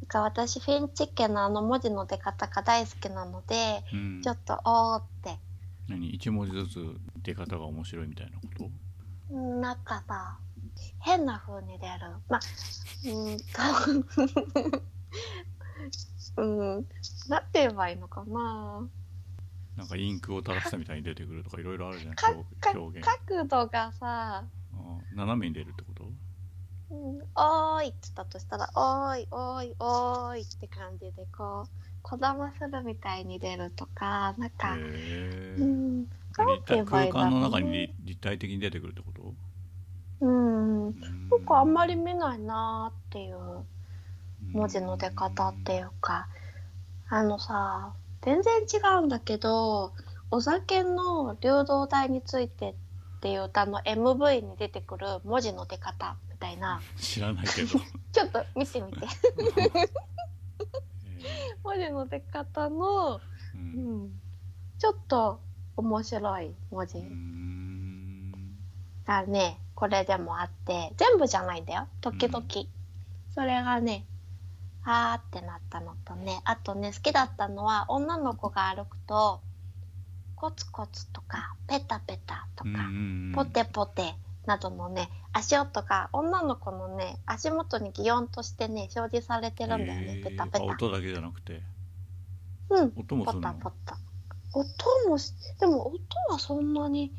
んか私フィンチ家のあの文字の出方が大好きなのでうん。ちょっとおーって。何？一文字ずつ出方が面白いみたいなこと？うんなんかさ変な風に出る。まあうーんと。うん。なんて言えばいいのかななんかインクを垂らしたみたいに出てくるとかいろいろあるじゃんかか表表現角度がさ。あ斜めに出るってこと？うん「おーい」って言ったとしたら「おーいおーいおーい」って感じでこうこだまするみたいに出るとかなんか、うん空間の中に立立体的に出てくるってこと？うん。うん。僕あんまり見ないなーっていう文字の出方っていうか。あのさ全然違うんだけどお酒の流動体についてっていう歌の MV に出てくる文字の出方みたいな。知らないけど。ちょっと見てみて。え文字の出方の、ーううん。ん、ちょっと面白い文字。がねこれでもあって全部じゃないんだよ。時々、うん。それがねあーってなったのとねあとね好きだったのは女の子が歩くとコツコツとかペタペタとか、ポテポテなどのね足音が女の子のね足元に擬音としてね表示されてるんだよね、へー。ペタペタ。あ音だけじゃなくて。うんポ音もするの？タポタ。音もしでも音はそんなに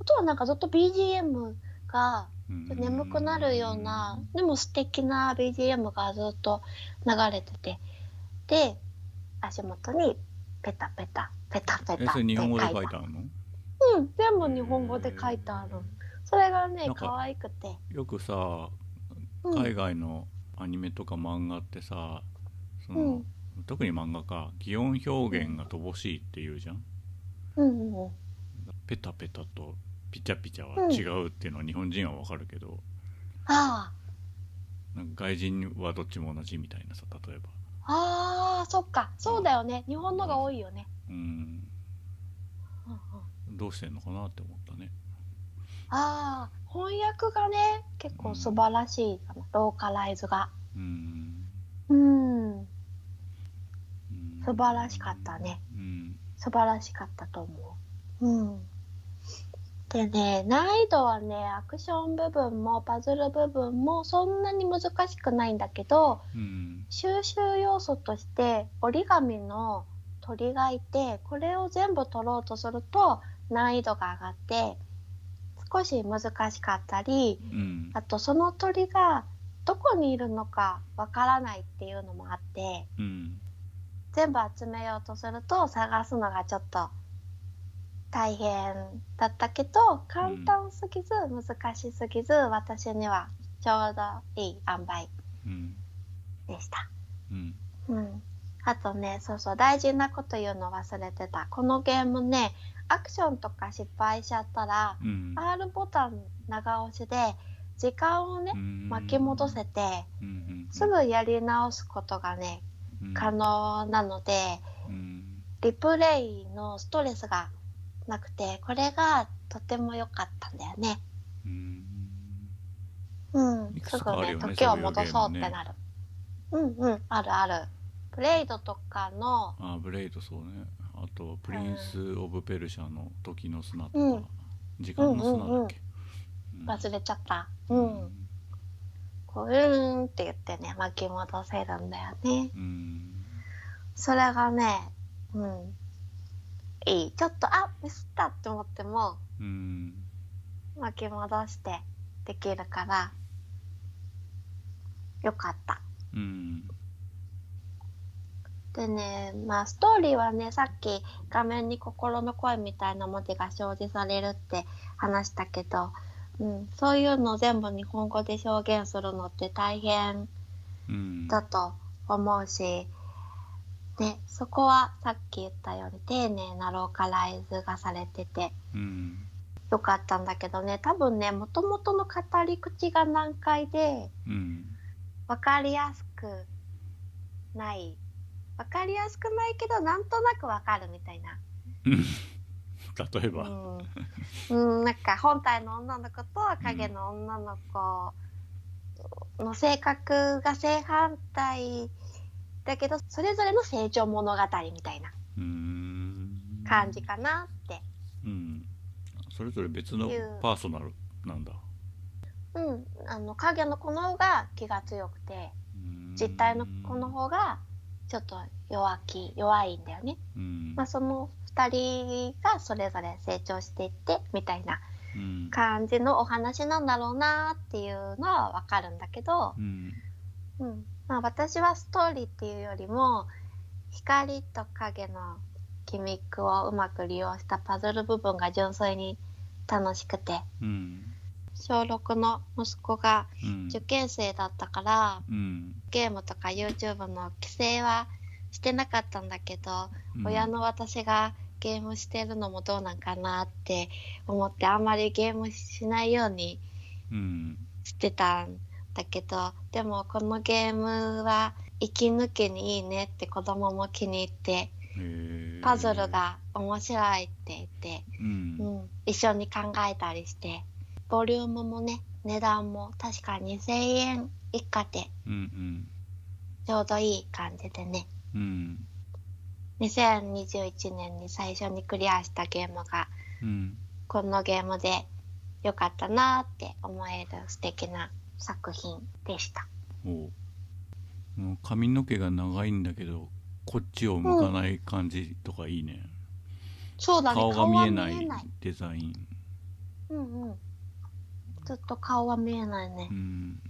音はなんかずっと BGM がうん眠くなるようなでも素敵な BGM がずっと流れてて。で足元にペタペタペタペタって書いててあるの？うん全部日本語で書いてある。それがね可愛くて、よくさうん、海外のアニメとか漫画ってさその、うん。特に漫画か擬音表現が乏しいっていうじゃん、うんうん。ペタペタとピチャピチャは違うっていうのは日本人はわかるけど、あなんか外人はどっちも同じみたいなさ例えば。ああーそっか。そうだよね。日本のが多いよね、うん。うんうん、どうしてんのかなって思ったね。ああ翻訳がね結構素晴らしいかな、ローカライズが。うん。うん。うん素晴らしかったね。うん。素晴らしかったと思う。うん。でね、難易度はね、アクション部分もパズル部分もそんなに難しくないんだけど、うん。収集要素として折り紙の鳥がいて、これを全部取ろうとすると難易度が上がって、少し難しかったり、うん。あとその鳥がどこにいるのかわからないっていうのもあって、うん。全部集めようとすると探すのがちょっと大変だったけど簡単すぎず難しすぎず私にはちょうどいい塩梅うんでした。うん。うん、あとねそうそう大事なこと言うの忘れてた。このゲームねアクションとか失敗しちゃったらうん。R ボタン長押しで時間をねうん。巻き戻せてすぐやり直すことがねうん。可能なので。うん。リプレイのストレスがなくてこれがとても良かったんだよね。うん。うん、すぐねね時を戻そうってなる。うんうん。あるある。ブレイドとかのあブレイドそうね。あとプリンス・オブ・ペルシャの時の砂とか、うん。時間の砂だっけ、うん。忘れちゃった。うん、こううーんって言ってね巻き戻せるんだよね。うん。それがね、うん、いい。ちょっとあミスったって思ってもうん巻き戻してできるからよかった。うんでね、まあストーリーはね、さっき画面に心の声みたいな文字が表示されるって話したけど、うん、そういうのを全部日本語で表現するのって大変うんだと思うし、ね、そこはさっき言ったように丁寧なローカライズがされててうん。よかったんだけどね、多分ね、もともとの語り口が難解で、うん。わかりやすくない、わかりやすくないけどなんとなくわかるみたいな。うん。例えば、うん、うん、なんか本体の女の子と影の女の子の性格が正反対だけどそれぞれの成長物語みたいな感じかなって。うん。それぞれ別のパーソナルなんだ。うん、あの影の子の方が気が強くて実体の子の方がちょっと弱気弱いんだよね。うん。まあ、その2人がそれぞれ成長していってみたいなうん。感じのお話なんだろうなっていうのはわかるんだけど、うん。うんまあ、私はストーリーっていうよりも光と影のギミックをうまく利用したパズル部分が純粋に楽しくて。うん小6の息子が受験生だったからうんゲームとか YouTube の規制はしてなかったんだけど、うん親の私がゲームしてるのもどうなんかなって思ってあんまりゲームしないようにしてたんだけどでもこのゲームは息抜きにいいねって子供も気に入ってパズルが面白いって言って、うん。うん、一緒に考えたりしてボリュームもね値段も確か2000円以下でうんちょうどいい感じでね。うん。うん2021年に最初にクリアしたゲームがうん。このゲームで良かったなって思える素敵な作品でした。お髪の毛が長いんだけどこっちを向かない感じとかいいね、そうだね、顔が見えない。デザインうんうん。ずっと顔は見えないねう。ん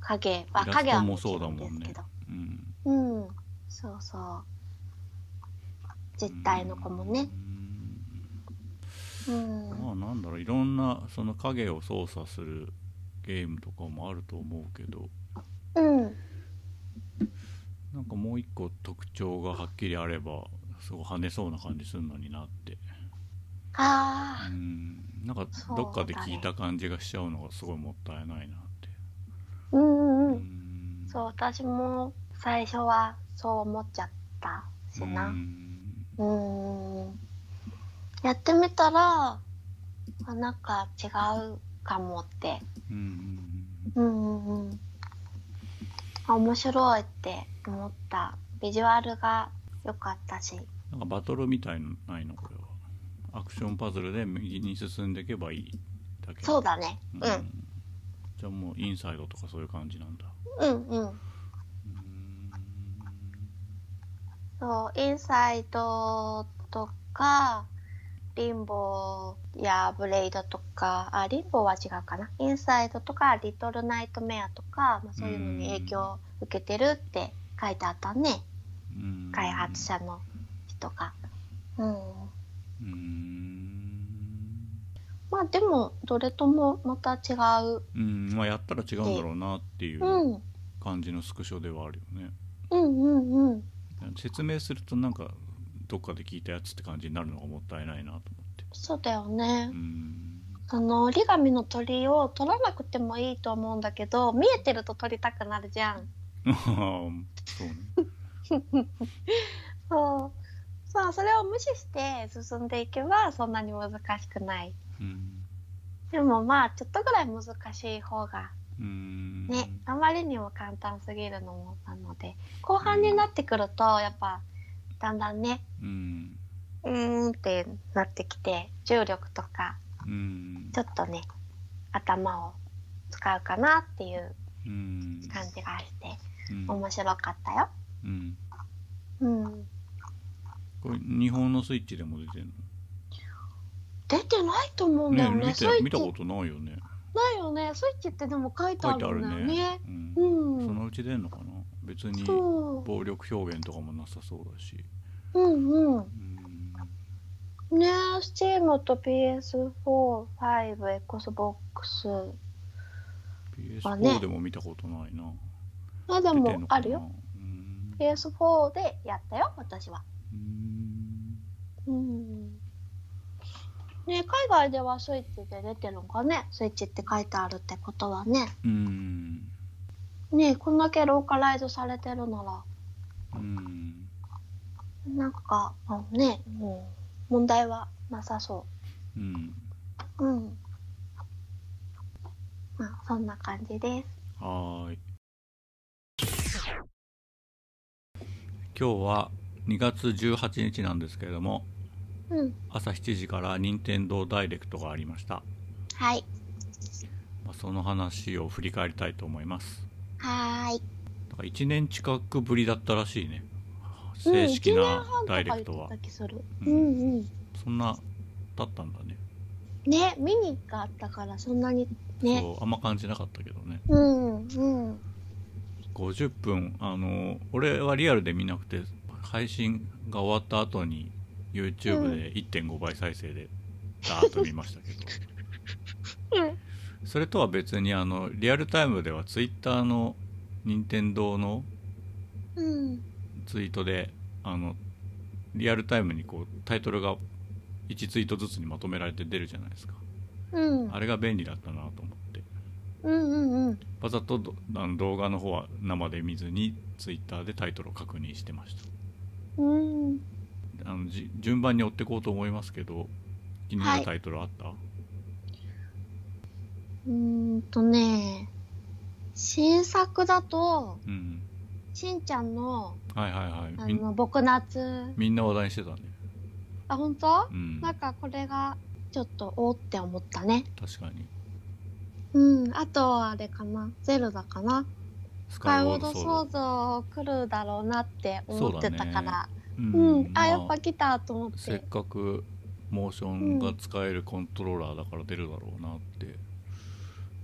影は影はもそうだもんね。うんうん、そうそう。実体の子もね。うん。まあなんだろういろんなその影を操作するゲームとかもあると思うけどうん。なんかもう一個特徴がはっきりあればすごい跳ねそうな感じするのになってああ、うんなんかどっかで聞いた感じがしちゃうのがすごいもったいないなってうんうんううん。んそう、私も最初はそう思っちゃったしうな。んうん。やってみたら、あなんか違うかもって。うんうんうんうん。あ面白いって思った。ビジュアルが良かったし。なんかバトルみたいのないの？これはアクションパズルで右に進んでいけばいいだけそうだね。うんうん。じゃあもうインサイドとかそういう感じなんだうんうん。うんそう、インサイドとか、リンボーやブレイドとか、あ、リンボーは違うかな。インサイドとか、リトルナイトメアとか、まあ、そういうのに影響を受けてるって書いてあったね。うん開発者の人が。うん。うんまあでも、どれともまた違う。うんまあやったら違うんだろうなっていううん。うん感じのスクショではあるよねうんうん。説明するとなんかどっかで聞いたやつって感じになるのがもったいないなと思ってそうだよねう。んあの、折り紙の鳥を取らなくてもいいと思うんだけど、見えてると取りたくなるじゃん。そうね そう。そう、それを無視して進んでいけばそんなに難しくない。うんでもまあ、ちょっとぐらい難しい方がうんね、あまりにも簡単すぎるのもなので、後半になってくると、やっぱ、だんだんね、うんうーんってなってきて、重力とか、うんちょっとね、頭を使うかなっていううん感じがして、うん面白かったよ。うんうん。これ日本のスイッチでも出てる出てないと思うのんだよね。ね見て見たことないよねないよね。スイッチってでも書いて書いてあるんだよねね。うんうん。そのうち出んのかな？別に。暴力表現とかもなさそうだしうんうん。うんねえ、スチームと PS4、5、Xbox。あね PS4 でも見たことないなあ、でもあるよ。うん、PS4 でやったよ、私は。うんうん。ねえ、海外ではスイッチで出てるのかね？スイッチって書いてあるってことはね。うんねえ、こんだけローカライズされてるなら。うんなんか、あのね、もう、問題はなさそうんう。うん。まあ、そんな感じです。はーい今日は2月18日なんですけれどもうん。朝7時から任天堂ダイレクトがありました、はい。まあ、その話を振り返りたいと思いますはーい。だから1年近くぶりだったらしいねうん正式なダイレクトは。ううんんうん。そんな経ったんだねね、見にがあったから、そんなにね。そうあんま感じなかったけどねうん、うん。50分あの俺はリアルで見なくて配信が終わった後に YouTube で1.5倍再生でダーッと見ましたけど、うん。それとは別にあのリアルタイムでは Twitter の任天堂のうん。ツイートであのリアルタイムにこうタイトルが1ツイートずつにまとめられて出るじゃないですかうん。あれが便利だったなと思ってうんうんうん。わざとどあの動画の方は生で見ずに Twitter でタイトルを確認してましたうん。あのじ順番に追っていこうと思いますけど気になるタイトルあった、うーんとね、新作だと、うんしんちゃんの、はいはいはいあの、僕夏。みんな話題にしてたねあ、本当？う？んなんかこれが、ちょっと、おーって思ったね。確かにうん。あとはあれかな。ゼルダかな。ススカイウォードソソード来るだろうなって思ってたから。ううん。あ、まやっぱ来たと思っ。せってかくモーションが使えるコントローラーだから出るだろうなって、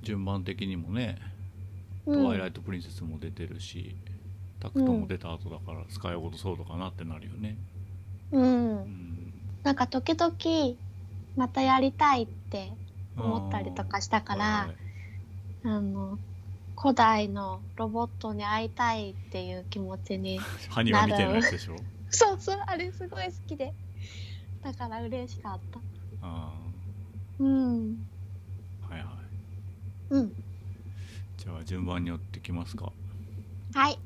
順番的にもね「うんトワイライト・プリンセス」も出てるし、タクトも出た後だから、スカイウォードソードかなってなるよねう。うんんなんか時々、またやりたいって思ったりとかしたから、はいはいあの、古代のロボットに会いたいっていう気持ちに。ハニワみたいなやつでしょ？そうそう、あれすごい好きで。だから嬉しかった。あうん。うん。じゃあ順番に追ってきますか。はい。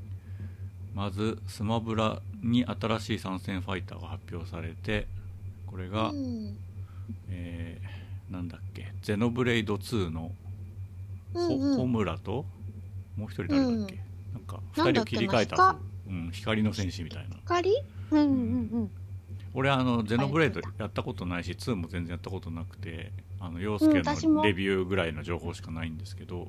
まずスマブラに新しい参戦ファイターが発表されてこれが、うん。えーなんだっけゼノブレイド2のほ、うんうん。ホムラともう一人誰だっけ、うん。なんか2なんだっけ人を切り替えたうん、光の戦士みたいな。光？うんうんうん。俺あのゼノブレイドやったことないし2も全然やったことなくてあの陽介のレビューぐらいの情報しかないんですけど、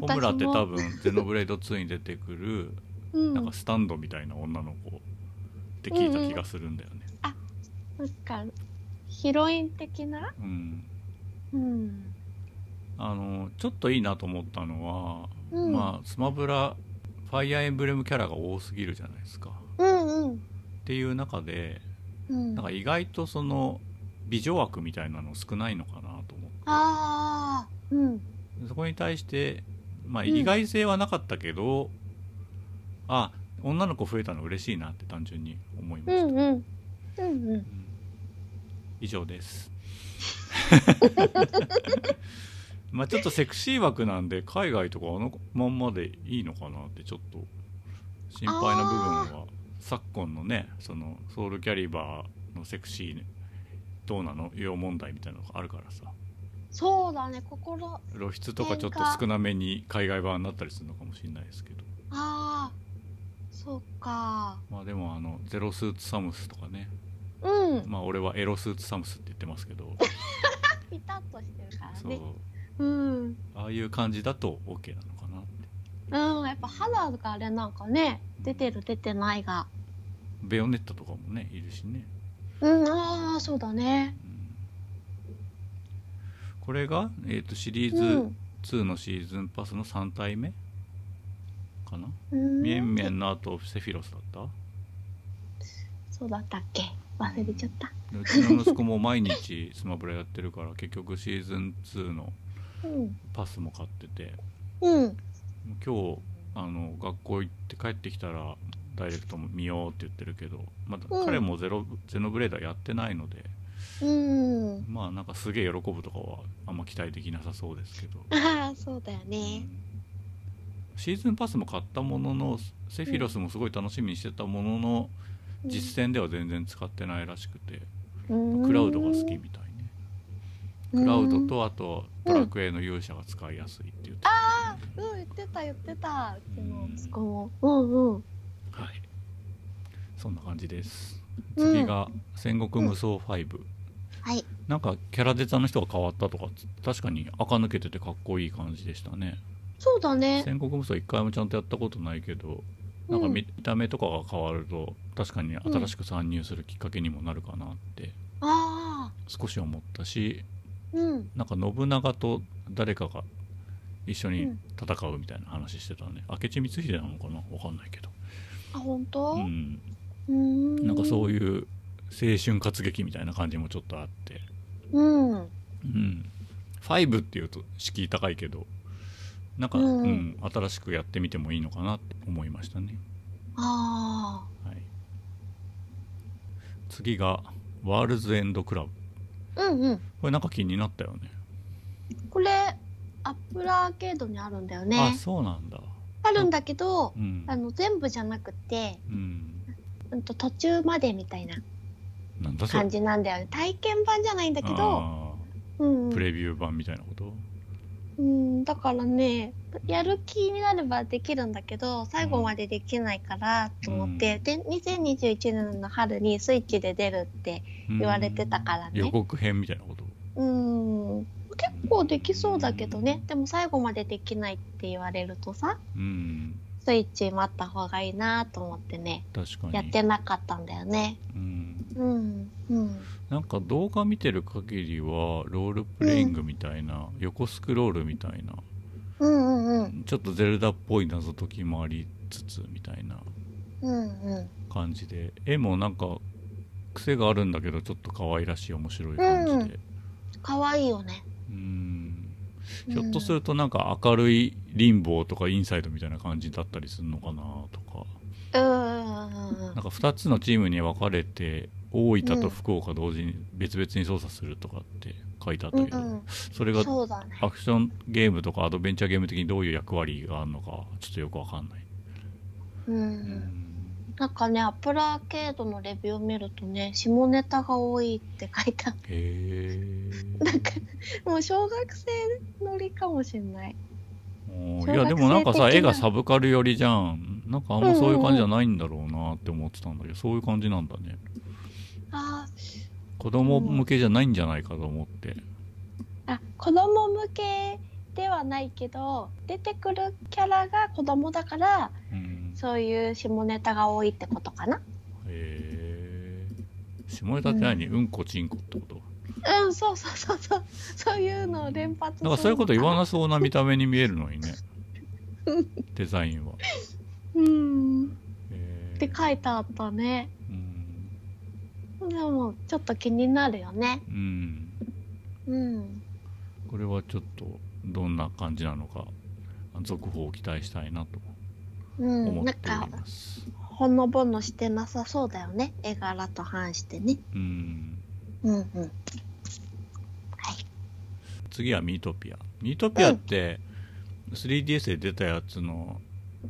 ホ私もムラって多分ゼノブレイド2に出てくるうん。なんかスタンドみたいな女の子って聞いた気がするんだよね。なんか、ヒロイン的な？うん、うん。あのちょっといいなと思ったのは、うんまあスマブラファイアーエンブレムキャラが多すぎるじゃないですか。うんうん。っていう中でうん。なんか意外とその美女枠みたいなの少ないのかああ。うん。そこに対して、まあ、うん意外性はなかったけど、あ女の子増えたの嬉しいなって単純に思いました、うんうん。うんうん。うん以上です まあちょっとセクシー枠なんで海外とかあのまんまでいいのかなってちょっと心配な部分は昨今のねそのソウルキャリバーのセクシーどうなの？用問題みたいなのがあるからさそうだね、心。露出とかちょっと少なめに海外版になったりするのかもしれないですけどああ。そうか。まあでもあのゼロスーツサムスとかねうん。まあ俺はエロスーツサムスって言ってますけど ピタッとしてるからそうね。うん。ああいう感じだと OK なのかなってうん、やっぱ肌があれなんかね、出てる出てないが。ベヨネッタとかもねいるしね、うん、ああ、そうだね。うんこれが、えー、とシリーうんズ2のシーズンパスの3体目かな、うん。ミェンミェンの後セフィロスだった？そうだったっけ？忘れちゃった。でうちの息子も毎日スマブラやってるから結局シーズン2のうん。パスも買っててうん。今日あの学校行って帰ってきたらダイレクトも見ようって言ってるけどまだうん彼もゼロ、ゼノブレーダーやってないのでうん。まあなんかすげえ喜ぶとかはあんま期待できなさそうですけど、ああ、そうだようね。ん。シーズンパスも買ったもののセフィロスもすごい楽しみにしてたものの実戦では全然使ってないらしくて、うん。クラウドが好きみたいね。クラウドとあとドラクエの勇者が使いやすいって言ってた、あうん言ってた言ってた。うちの息子も。うんうん。はい。そんな感じです。うん。次が戦国無双5、はい。なんかキャラデザの人が変わったとか確かに垢抜けててかっこいい感じでしたね。そうだね。戦国無双一回もちゃんとやったことないけどなんか見た目とかが変わると確かに新しく参入するきっかけにもなるかなって少し思ったしうん。なんか信長と誰かが一緒に戦うみたいな話してたね、明智光秀なのかな？わかんないけど。あ本当？うん。うん。なんかそういう青春活劇みたいな感じもちょっとあって。うん。うん。5っていうと敷居高いけどなんか、ううんん新しくやってみてもいいのかなって思いましたね。あはい、次がワールズエンドクラブ。あうんうん。これなんか気になったよね。これアップルアーケードにあるんだよあねそうなんだ。あるんだけどうん。あの全部じゃなくて、うん。うん、と途中までみたいな感じなんだよね。体験版じゃないんだけど、あうんープレビュー版みたいなこと？うん、だからねやる気になればできるんだけど最後までできないからと思って、で2021年の春にスイッチで出るって言われてたからね。予告編みたいなこと？うん。結構できそうだけどね。でも最後までできないって言われるとさ。うんスイッチ待った方がいいなと思ってね。確かに。やってなかったんだよね。うん、うんうん。なんか動画見てる限りはロールプレイングみたいな、横スクロールみたいなうんうんうん。ちょっとゼルダっぽい謎解きもありつつみたいなうんうん。感じで。絵もなんか癖があるんだけどちょっと可愛らしい面白い感じで。可愛いよね。うんひょっとするとなんか明るいリンボーとかインサイドみたいな感じだったりするのかなとか。なんか2つのチームに分かれて大分と福岡同時に別々に操作するとかって書いてあったけど、うんうんそれがアクションゲームとかアドベンチャーゲーム的にどういう役割があるのかちょっとよくわかんない、ううんんなんかね、アップルアーケードのレビューを見るとね、下ネタが多いって書いてある。へえなんか、もう小学生乗りかもしんない。いやでもなんかさ絵がサブカル寄りじゃん。なんかあんまそういう感じじゃないんだろうなって思ってたんだけど、そういう感じなんだね。あ子供向けじゃないんじゃないかと思って。ーあ、子供向けではないけど、出てくるキャラが子供だから、うんそういう下ネタが多いってことかな。へえ下ネタって何、うん、こちんこってこと？うん、そうそうそうそう。そういうのを連発なんかそういうこと言わななそうな見た目に見えるのにねデザインはうん。っへて書いてあったね。うん、でも、ちょっと気になるよね。うん、うん。これはちょっとどんな感じなのか続報を期待したいなとうん。思っておなんかり、ますほのぼのしてなさそうだよね。絵柄と反してね。うんうんうん。はい。次はミートピアミートピアって 3DS で出たやつの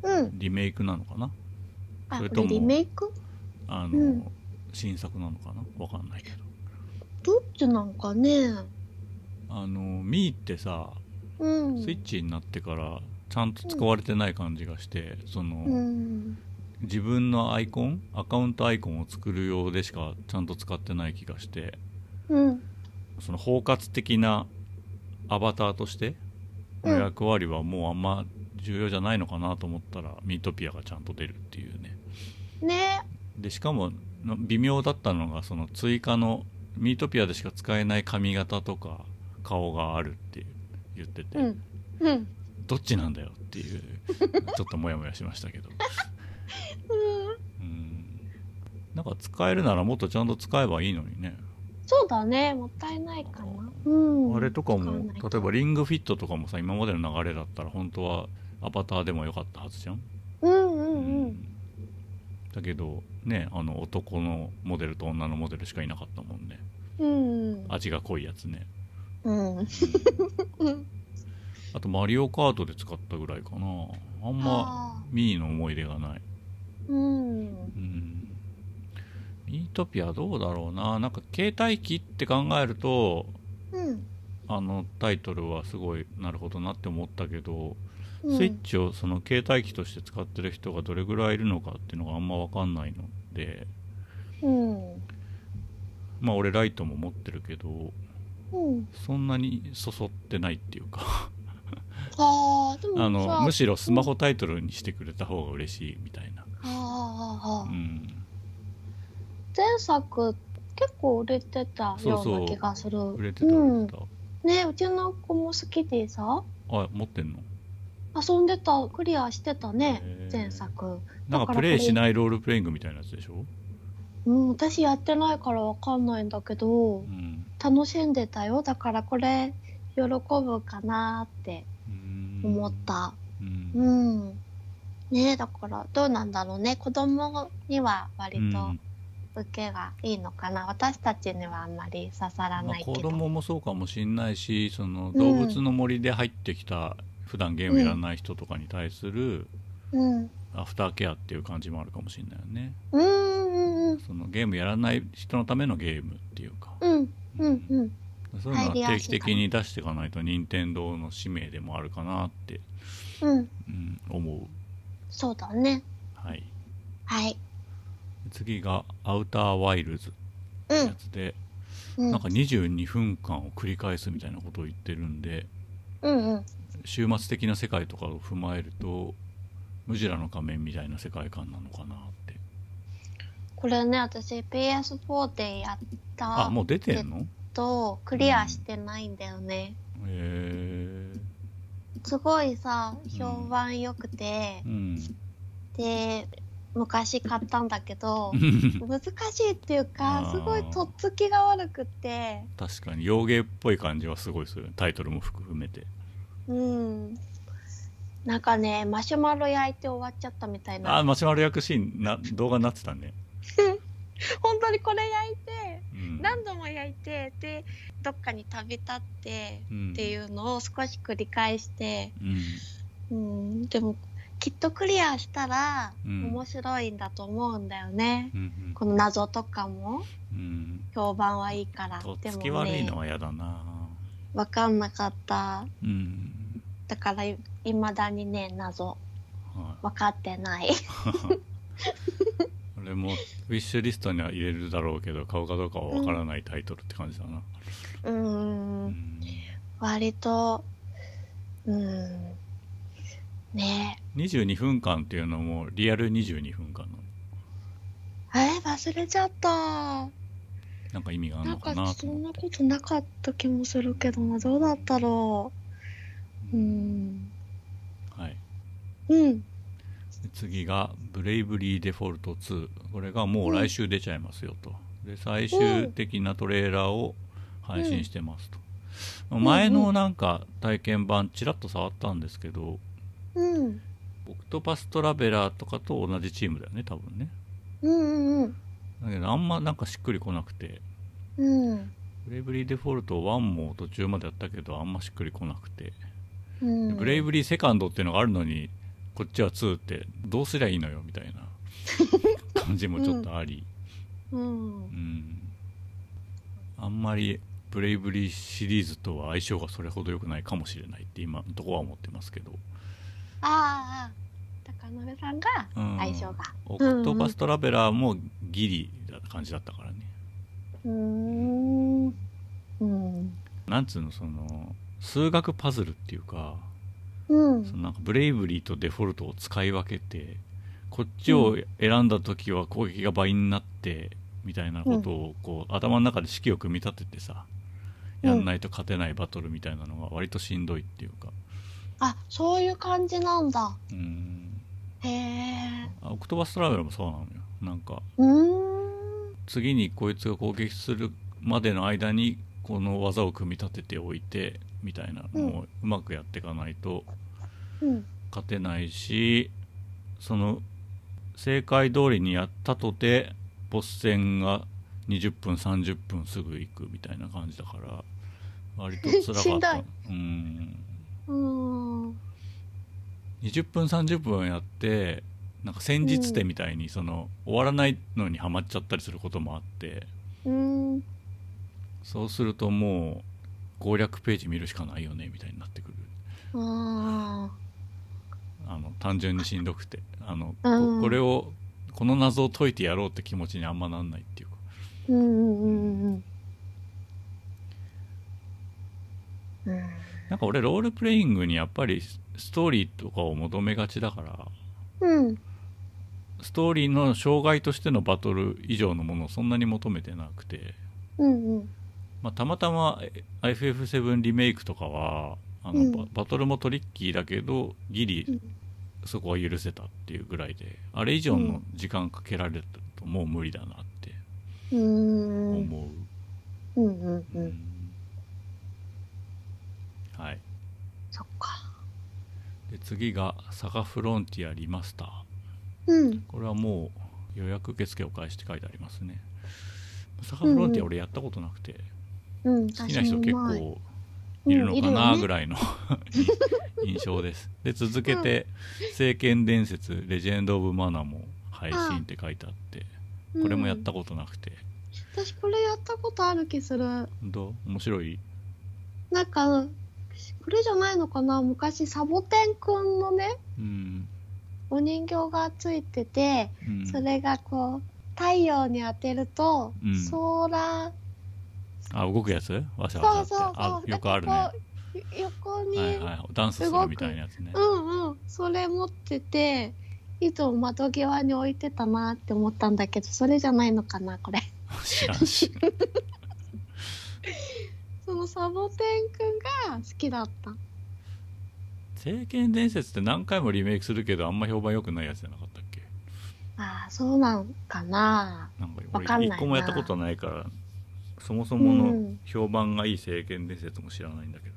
うん。リメイクなのかな？あ、それともリメイク？あの、うん新作なのかな？わかんないけどどっちなんかね。あのミーってさうん。スイッチになってからちゃんと使われてない感じがして、その、うん。自分のアイコンアカウントアイコンを作るようでしかちゃんと使ってない気がしてうん。その包括的なアバターとしての役割はもうあんま重要じゃないのかなと思ったら、ミートピアがちゃんと出るっていうねね。でしかもの微妙だったのがその追加のミートピアでしか使えない髪型とか顔があるって言ってて、うん。うん。どっちなんだよっていう ちょっとモヤモヤしましたけど うんなんか使えるならもっとちゃんと使えばいいのにねそうだね。もったいないかな。うん。あれとかも例えばリングフィットとかもさ今までの流れだったら本当はアバターでもよかったはずじゃん、うんうんうん。だけどねあの男のモデルと女のモデルしかいなかったもんねうん。味が濃いやつねあとマリオカートで使ったぐらいかなあんまあミーの思い出がない、ーうん。うん、トピアどうだろうななんか携帯機って考えるとうん。あのタイトルはすごいなるほどなって思ったけど、うんスイッチをその携帯機として使ってる人がどれぐらいいるのかっていうのがあんま分かんないのでうん。まあ俺ライトも持ってるけどうん。そんなにそそってないっていうか。ああ、でもあのさむしろスマホタイトルにしてくれた方が嬉しいみたいな、ああああうん、前作結構売れてたような気がする。売れてた売れてた、ねうちの子も好きでさ。あ持ってんの？遊んでたクリアしてたね前作。なんかプレイしないロールプレイングみたいなやつでしょ、うん私やってないからわかんないんだけどうん、楽しんでたよ。だからこれ喜ぶかなってうん。思った。うん。うん。ねだからどうなんだろうね。子供には割とうん。受けがいいのかな、私たちにはあんまり刺さらまあないけど、子供もそうかもしんないしその動物の森で入ってきた、普段ゲームやらない人とかに対するうん。アフターケアっていう感じもあるかもしれないよね。うんそのゲームやらない人のためのゲームっていうか、うん。うん。うん。そういうのは定期的に出していかないと任天堂の使命でもあるかなって、うん。うん、思う。そうだね。はい。はい。次が「アウターワイルズ」ってうんやつで、うん。なんか22分間を繰り返すみたいなことを言ってるんでうんうん。終末的な世界とかを踏まえるとムジュラの仮面みたいな世界観なのかなこれね私 PS4 でやったあもう出てんの？とクリアしてないんだよね、へえすごいさ評判良くて。う、ん。で昔買ったんだけど難しいっていうかすごいとっつきが悪くて。確かに。洋芸っぽい感じはすごいする。タイトルも含めて。うん。なんかねマシュマロ焼いて終わっちゃったみたいな。あマシュマロ焼くシーンな動画になってたね、本当にこれ焼いてうん、何度も焼いてでどっかに旅立ってうん。っていうのを少し繰り返して、うん。うん、でもきっとクリアしたらうん。面白いんだと思うんだよね、うんこの謎とかも。うん。評判はいいから。でもつき悪いねのは嫌だな。分かんなかった。うん。だからいまだにね謎。は分かってない い俺もウィッシュリストには入れるだろうけど買うかどうかはわからないタイトルって感じだな。うーうん。ん割とうん。ね。22分間っていうのもリアル22分間なの。ええ忘れちゃった。なんか意味があるなんかのかなとそんな思ってことなかった気もするけどなどうだったろう。うん。はい。うん。で次が「ブレイブリーデフォルト2」これがもう来週出ちゃいますよと。で最終的なトレーラーを配信してますと、ん。前のなんか体験版ちらっと触ったんですけどうん。オクトパストラベラーとかと同じチームだよね多分ね。うんうんうん。だけどあんまなんかしっくりこなくて。うん。ブレイブリーデフォルト1も途中までやったけどあんましっくりこなくて、うん。ブレイブリーセカンドっていうのがあるのにこっちは2ってどうすりゃいいのよみたいな。感じもちょっとあり、うん。うん。あんまりブレイブリーシリーズとは相性がそれほど良くないかもしれないって今のところは思ってますけど、ああ高鍋さんがうん。相性が。オクトパストラベラーもギリな感じだったからね。うーん。うん。なんつうのその数学パズルっていうかうん。そのなんかブレイブリーとデフォルトを使い分けてこっちを選んだ時は攻撃が倍になってみたいなことをこう頭の中で式を組み立ててさやんないと勝てないバトルみたいなのが割としんどいっていうか。あそういう感じなんだ。うん。へえ。あオクトバストラベルもそうなのよ。なんかうーん。次にこいつが攻撃するまでの間にこの技を組み立てておいてみたいなのをうまくやっていかないとうん勝てないしその正解通りにやったとてボス戦が20分30分すぐ行くみたいな感じだから割と 辛かった。うん。うーん20分30分やってなんか戦術点みたいにその、終わらないのにはまっちゃったりすることもあってうん。そうするともう攻略ページ見るしかないよねみたいになってくる。ああの単純にしんどくてあの、うんここれをこの謎を解いてやろうって気持ちにあんまなんないっていうか。ーうんうんうんうん。うん。なんか俺ロールプレイングにやっぱりスストーリーとかを求めがちだから。うん。ストーリーの障害としてのバトル以上のものをそんなに求めてなくて、うんうん。まあ、たまたまえ FF7 リメイクとかはあの、うん。ババトルもトリッキーだけどギリうんそこは許せたっていうぐらいであれ以上の時間かけられるともう無理だなって思う、うんうんううん。んはい。そっか。で次が「サガフロンティアリマスター」うん。これはもう予約受付を開始って書いてありますね。サガフロンティア俺やったことなくて、うん。好きな人結構いるのかなぐらいの。印象です。で続けて「聖剣伝説レジェンド・オブ・マナ」も配信って書いてあってこれもやったことなくて。私これやったことある気する。どう？面白い？なんかこれじゃないのかな？昔サボテンくんのねうん、お人形がついてて、うん、それがこう太陽に当てると、うん。ソーラーあ動くやつ？わしゃわしゃってよくあるね。横に、はいはい。ダンスするみたいなやつね。うんうん。それ持ってていつも窓際に置いてたなって思ったんだけどそれじゃないのかなこれ。そのサボテンくんが好きだった。聖剣伝説って何回もリメイクするけどあんま評判良くないやつじゃなかったっけ？ああそうなんかな。なんか俺一個もやったことないからそもそうもん。の評判がいい聖剣伝説も知らないんだけど。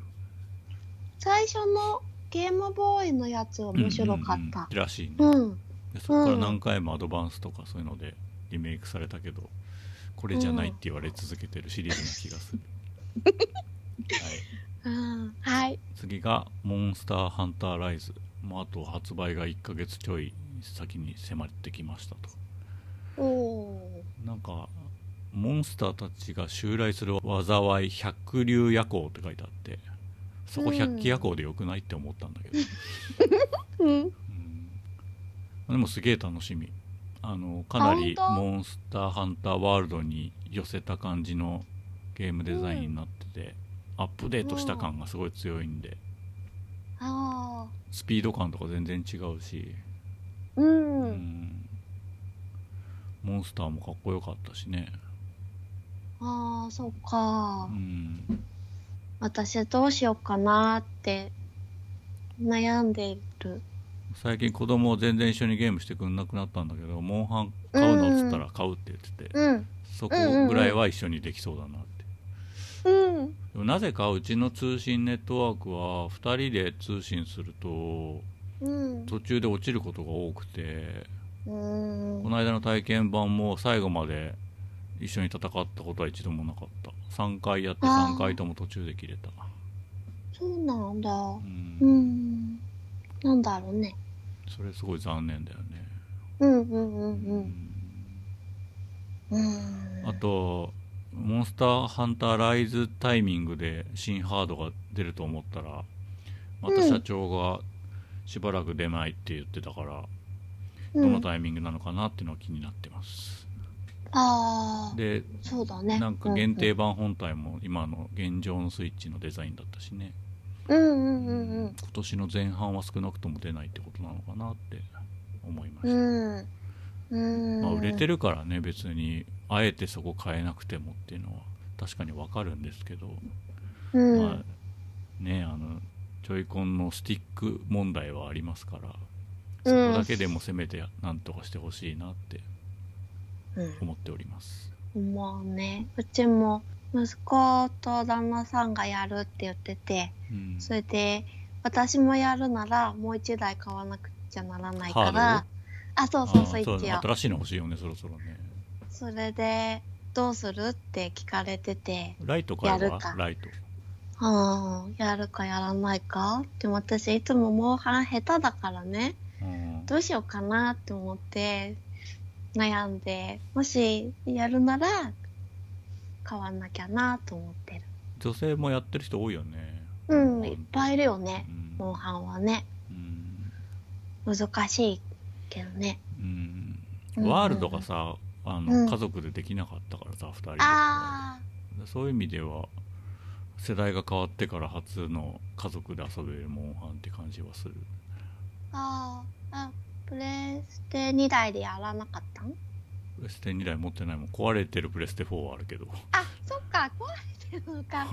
最初のゲームボーイのやつ面白かった。うんうんうん。らしいね、うん。でそこから何回もアドバンスとかそういうのでリメイクされたけどこれじゃないって言われ続けてるシリーズな気がする、はい、うん。はい。次が「モンスターハンターライズ」もうあと発売が1ヶ月ちょい。先に迫ってきましたとおおなんかモンスターたちが襲来する災い百竜夜行って書いてあってそこ百鬼夜行でよくないって思ったんだけど、ーうん。うん。でもすげえ楽しみ。あのかなりモンスターハンターワールドに寄せた感じのゲームデザインになってて、アップデートした感がすごい強いんで。あスピード感とか全然違うし、あううんん。モンスターもかっこよかったしね、ああそっか。うん、私どうしようかなって悩んでる。最近子供全然一緒にゲームしてくんなくなったんだけどモンハン買うのっつったら買うって言ってて、うん。そこぐらいは一緒にできそうだなって、うん。でもなぜかうちの通信ネットワークは2人で通信するとうん。途中で落ちることが多くてうん。この間の体験版も最後まで一緒に戦ったことは一度もなかった。3回やってあー。3回とも途中で切れた。そうなんだ。うん。うん。なんだろうね。それすごい残念だよね。うんうんうんううん。うん。あとモンスターハンターライズタイミングで新ハードが出ると思ったらまた社長がしばらく出ないって言ってたから、どのタイミングなのかなっていうのは気になってます、ああでそうだね。なんか限定版本体も今の現状のスイッチのデザインだったしね、うんうんうんうん。今年の前半は少なくとも出ないってことなのかなって思いました、うん。うん。まあ、売れてるからね別に。あえてそこ変えなくてもっていうのは確かにわかるんですけど、うん。まあねあのジョイコンのスティック問題はありますからそこだけでもせめてなんとかしてほしいなって思っております、うんまあね。うちも息子と旦那さんがやるって言っててうん。それで私もやるならもう一台買わなくちゃならないから。あそうそうスイあーッチを。新しいの欲しいよねそろそろね。それでどうするって聞かれててライト買えばやるか。ライト。ああやるかやらないか？でも私いつもモンハン下手だからね。うん。どうしようかなって思って悩んでもしやるなら買わなきゃなと思ってる。女性もやってる人多いよね。うんいっぱいいるよね。うん。モンハンはね。うん。難しいけどね。うん。うん。ワールドがさあの、うん。家族でできなかったからさ2人で。あそういう意味では世代が変わってから初の家族で遊べるモンハンって感じはする。ーあー。あプレステ2台でやらなかったん？プレステ2台持ってないもん。壊れてるプレステ4はあるけど。あそっか。壊れてるのか。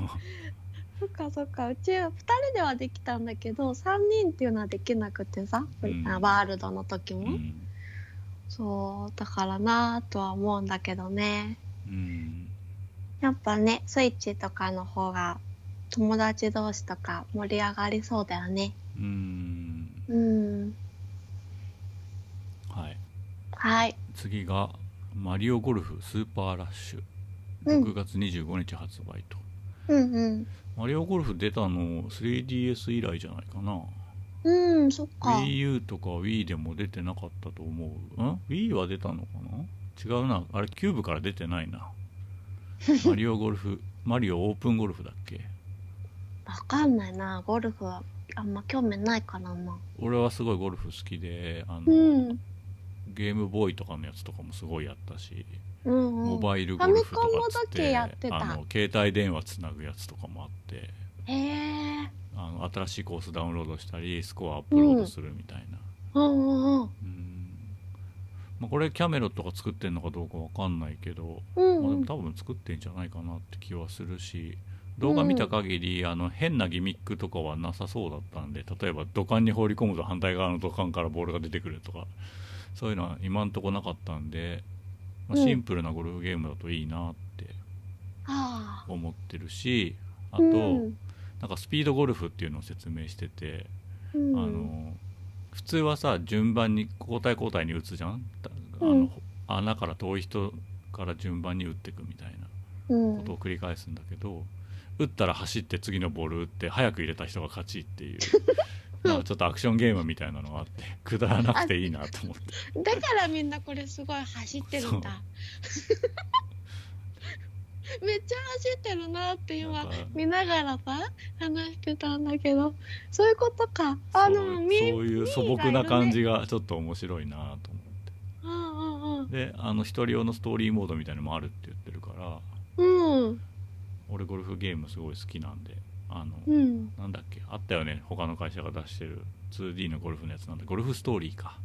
そっかそっか。うちは2人ではできたんだけど3人っていうのはできなくてさ、うん。あワールドの時も、うん、そうだからなとは思うんだけどね。うん、やっぱねスイッチとかの方が友達同士とか盛り上がりそうだよね。うん。うんはい。はい。次が「マリオゴルフスーパーラッシュ」うん。6月25日発売と、うんうん。マリオゴルフ出たの 3DS 以来じゃないかな。うんそっか。WiiU とか Wii でも出てなかったと思う。ん ?Wii は出たのかな？違うな。あれ、キューブから出てないな。マリオゴルフ、マリオオープンゴルフだっけ？わかんないな。ゴルフはあんま興味ないからな。俺はすごいゴルフ好きで、あの、うんゲームボーイとかのやつとかもすごいやったし、うんうん。モバイルゴルフとかっつって、あの、携帯電話つなぐやつとかもあって、あの、新しいコースダウンロードしたり、スコアアップロードするみたいな。うん。うんうんうん。まあ、これキャメロットが作ってんのかどうかわかんないけど、まあ、でうん。うんも多分作ってんじゃないかなって気はするし動画見た限り、あの変なギミックとかはなさそうだったんで例えば土管に放り込むと反対側の土管からボールが出てくるとかそういうのは今んとこなかったんで、まあ、うん。シンプルなゴルフゲームだといいなって思ってるしあと、うん。なんかスピードゴルフっていうのを説明してて、うん。あの普通はさ順番に交代交代に打つじゃん？たあの、うん穴から遠い人から順番に打っていくみたいなうん。ことを繰り返すんだけど、打ったら走って次のボール打って早く入れた人が勝ちっていう なんかちょっとアクションゲームみたいなのがあって くだらなくていいなと思って。だからみんなこれすごい走ってるんだ。めっちゃ走ってるなって今見ながらさ話してたんだけど。そういうことか。あそうのみそういう素朴な感じがちょっと面白いなと思って。うんうんうん。であの一人用のストーリーモードみたいのもあるって言ってるから。うん。俺ゴルフゲームすごい好きなんであの、うん。なんだっけあったよね他の会社が出してる 2D のゴルフのやつなんでゴルフストーリーか。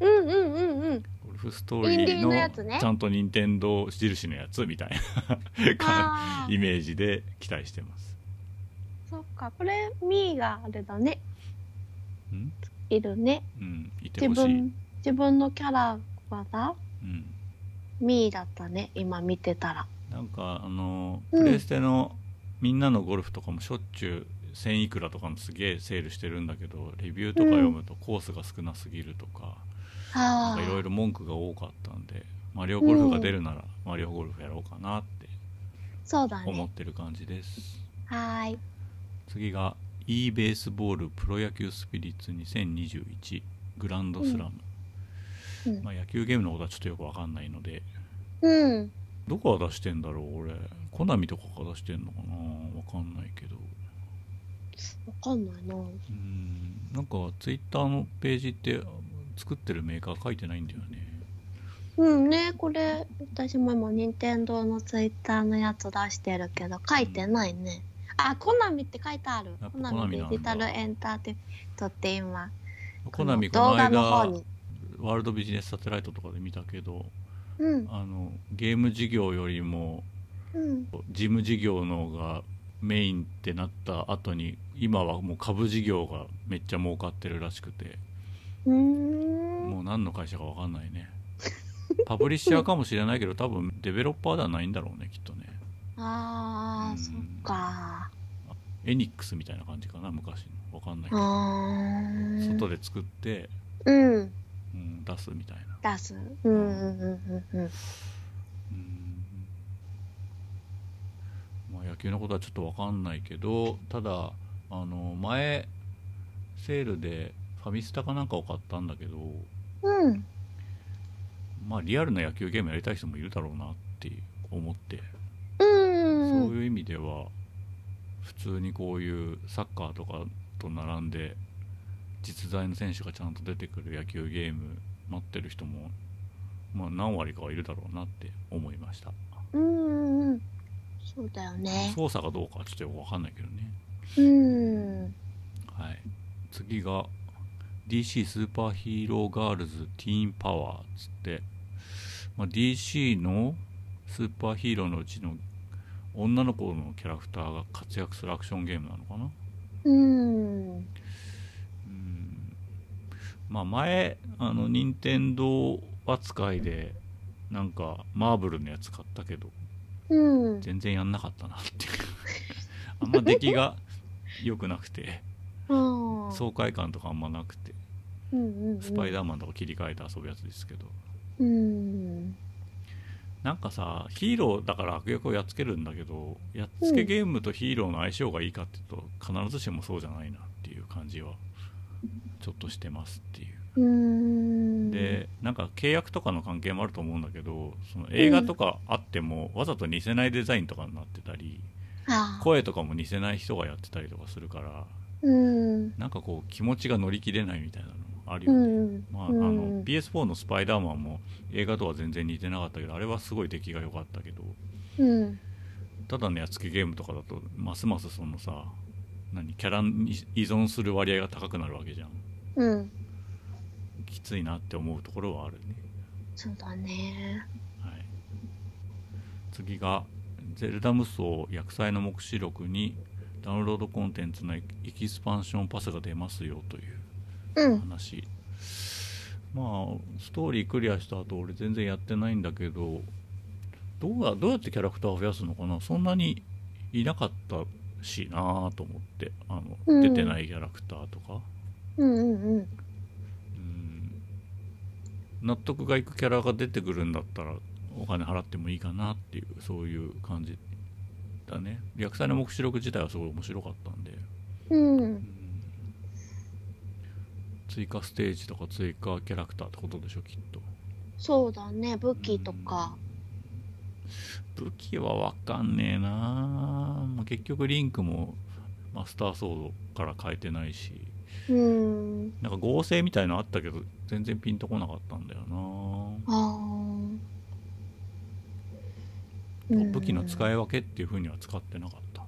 うんうんうんうん。ゴルフストーリーーのね。ちゃんと任天堂印のやつみたいな イメージで期待してます。そっか。これミーがあれだね。うん？いるね。うんいて自ほしい、分自分のキャラはさうん、ミーだったね今見てたら。なんかあのうん。プレステのみんなのゴルフとかもしょっちゅう1000いくらとかのすげえセールしてるんだけどレビューとか読むとコースが少なすぎるとかあ。いろいろ文句が多かったんでマリオゴルフが出るならマリオゴルフやろうかなって思っねてる感じです。はーい。次が e ベースボールプロ野球スピリッツ2021グランドスラム、うん。まあ、野球ゲームのことはちょっとよくわかんないのでうんどこが出してんだろう俺。コナミとかが出してんのかな。わかんないけど。わかんないな。うん。なんかツイッターのページって作ってるメーカー書いてないんだよね。うんね。これ私も今任天堂のツイッターのやつ出してるけど書いてないね、あコナミって書いてある。コナミデジタルエンターテインメントって今コナミこの動画の方間に。ワールドビジネスサテライトとかで見たけどうん。あのゲーム事業よりもうん。事務事業の方がメインってなった後に今はもう株事業がめっちゃ儲かってるらしくてもう何の会社か分かんないね。パブリッシャーかもしれないけど多分デベロッパーではないんだろうねきっとね。うん。あーそっか。エニックスみたいな感じかな昔の。分かんないけあどー。外で作って、うん。うん、出すみたいな出すうんうんうんうんうんうんまあ、野球のことはちょっと分かんないけどただあの前セールでファミスタかなんかを買ったんだけどうん。まあリアルな野球ゲームやりたい人もいるだろうなって思って、うん。そういう意味では普通にこういうサッカーとかと並んで実在の選手がちゃんと出てくる野球ゲーム待ってる人も、まあ、何割かはいるだろうなって思いましたうんうん。そうだよね。操作がどうかはちょっとよく分かんないけどねうん。はい次が DC スーパーヒーローガールズティーンパワーっつって、まあ、DC のスーパーヒーローのうちの女の子のキャラクターが活躍するアクションゲームなのかなうん。うんまあ前あの任天堂扱いでなんかマーブルのやつ買ったけどうん。全然やんなかったなっていう あんま出来が良くなくてうん。爽快感とかあんまなくてうんうんうん。スパイダーマンとか切り替えて遊ぶやつですけどうん。なんかさヒーローだから悪役をやっつけるんだけどやっつけゲームとヒーローの相性がいいかっていうと必ずしもそうじゃないなっていう感じはちょっとしてますっていううん。でなんか契約とかの関係もあると思うんだけどその映画とかあっても、わざと似せないデザインとかになってたりああ。声とかも似せない人がやってたりとかするからうん。なんかこう気持ちが乗り切れないみたいなのあるうよね、ん。まあ、あうのん PS4 の「スパイダーマン」も映画とは全然似てなかったけどあれはすごい出来が良かったけどうん。ただのやっつけゲームとかだとますますそのさ何キャラに依存する割合が高くなるわけじゃんうん。きついなって思うところはあるねそうだね。はい、次が「ゼルダ無双厄災の黙示録」にダウンロードコンテンツのエキスパンションパスが出ますよといううん。話まあストーリークリアした後俺全然やってないんだけどどうやどうやってキャラクターを増やすのかな？そんなにいなかったしなあと思ってあの、うん出てないキャラクターとかうんうんうん。うん納得がいくキャラが出てくるんだったらお金払ってもいいかなっていうそういう感じだね薬剤の目視録自体はすごい面白かったんで、うん。うん追加ステージとか追加キャラクターってことでしょきっとそうだね。武器とか。武器は分かんねえなまあ結局リンクもマスターソードから変えてないしうん。なんか合成みたいのあったけど全然ピンとこなかったんだよな。武器の使い分けっていう風には使ってなかった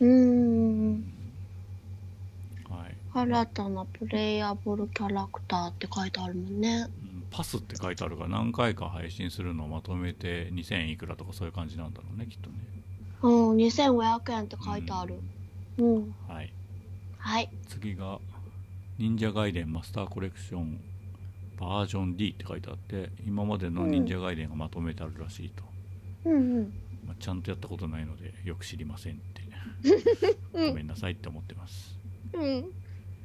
うん。はい、新たなプレイヤブルキャラクターって書いてあるもんね。うんパスって書いてあるから何回か配信するのをまとめて2000いくらとかそういう感じなんだろうねきっとねうん、2500円って書いてある。うん。うんはいはい。次が忍者ガイデンマスターコレクションバージョン D って書いてあって今までの忍者ガイデンがまとめてあるらしいと、うんうん。まあ、ちゃんとやったことないのでよく知りませんってうん ごめんなさいって思ってますうん。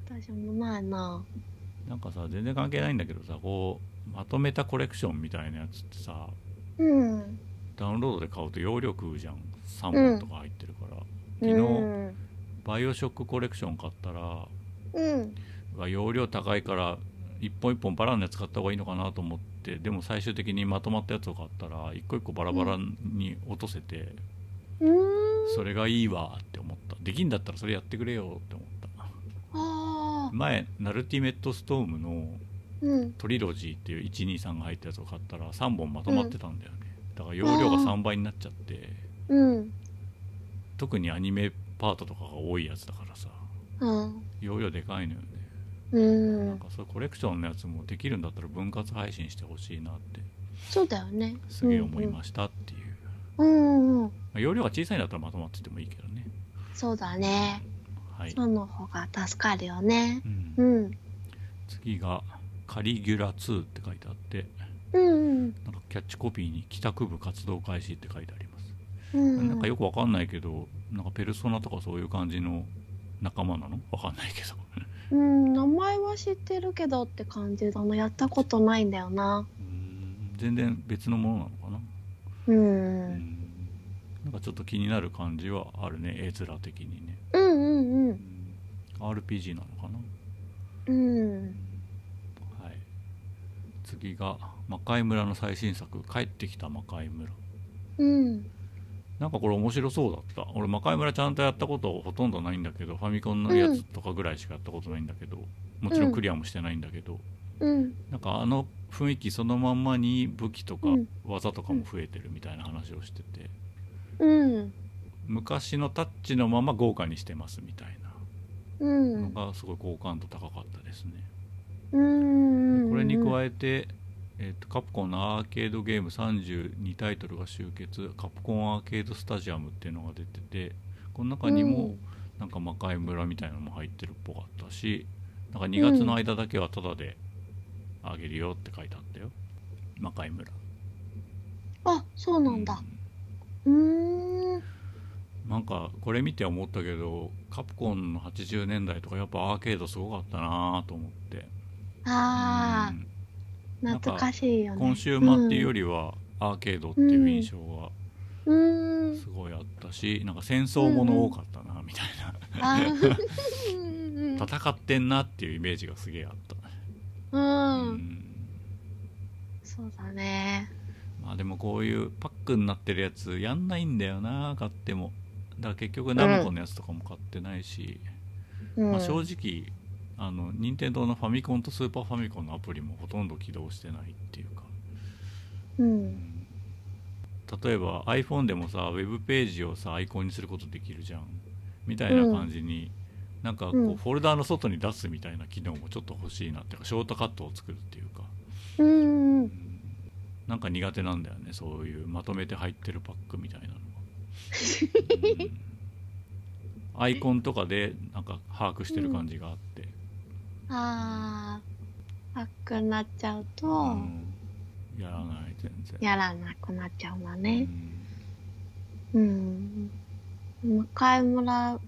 私もないな。なんかさ全然関係ないんだけどさこうまとめたコレクションみたいなやつってさうん。ダウンロードで買うと容量食うじゃん3本とか入ってるから、昨日うん。バイオショックコレクション買ったらうん。容量高いから一本一本バラのやつ買った方がいいのかなと思ってでも最終的にまとまったやつを買ったら一個一個バラバラに落とせて、うん。それがいいわって思ったできんだったらそれやってくれよって思った。前ナルティメットストームのうん。トリロジーっていう123が入ったやつを買ったら3本まとまってたんだよね、だから容量が3倍になっちゃってうん。特にアニメパートとかが多いやつだからさうん。容量でかいのよねうんなん。かそうコレクションのやつもできるんだったら分割配信してほしいなってそうだよね。すげえ思いましたっていう、うんうん。まあ容量が小さいんだったらまとまっててもいいけどねそうだね。はい、その方が助かるよねう。んうん。次が「カリギュラ2」って書いてあってうん。なんかキャッチコピーに「帰宅部活動開始」って書いてあります、うん。なんかよくわかんないけどなんかペルソナとかそういう感じの仲間なの？わかんないけどうん、名前は知ってるけどって感じだな。やったことないんだよな。うん全然別のものなのかな？う。うんんなんかちょっと気になる感じはあるね絵面的にね、うんうんうん。うん RPG なのかな？うんはい、次が魔界村の最新作「帰ってきた魔界村。うん」なんかこれ面白そうだった。俺魔界村ちゃんとやったことほとんどないんだけどファミコンのやつとかぐらいしかやったことないんだけど、もちろんクリアもしてないんだけど、うん。なんかあの雰囲気そのまんまに武器とかうん。技とかも増えてるみたいな話をしてて、うん。昔のタッチのまま豪華にしてますみたいなうん。のがすごい好感度高かったですね。うんこれに加えて、えーとカプコンのアーケードゲーム32タイトルが集結。カプコンアーケードスタジアムっていうのが出ててこの中にもなんか魔界村みたいなのも入ってるっぽかったしなんか2月の間だけはタダであげるよって書いてあったよ。魔界村。あそうなんだ。うーん。なんかこれ見て思ったけどカプコンの80年代とかやっぱアーケードすごかったなと思ってあうん。あ懐かしいよね。コンシューマーっていうよりはアーケードっていう印象がすごいあったしなんか戦争もの多かったなみたいな、戦ってんなっていうイメージがすげえあった、うん、ううん。ん、そうだね。まあでもこういうパックになってるやつやんないんだよな買っても。だから結局ナムコのやつとかも買ってないし、うん。まあ、正直あの任天堂のファミコンとスーパーファミコンのアプリもほとんど起動してないっていうか、ううん。ん例えば iPhone でもさウェブページをさアイコンにすることできるじゃん。みたいな感じに、なんかこうん。うフォルダーの外に出すみたいな機能もちょっと欲しいなっていうかショートカットを作るっていうか、うんうんなんか苦手なんだよねそういうまとめて入ってるパックみたいなのが、うん。アイコンとかでなんか把握してる感じがあって、あーパックになっちゃうと、うん。やらない全然。やらなくなっちゃうんだうねん。うん。向井村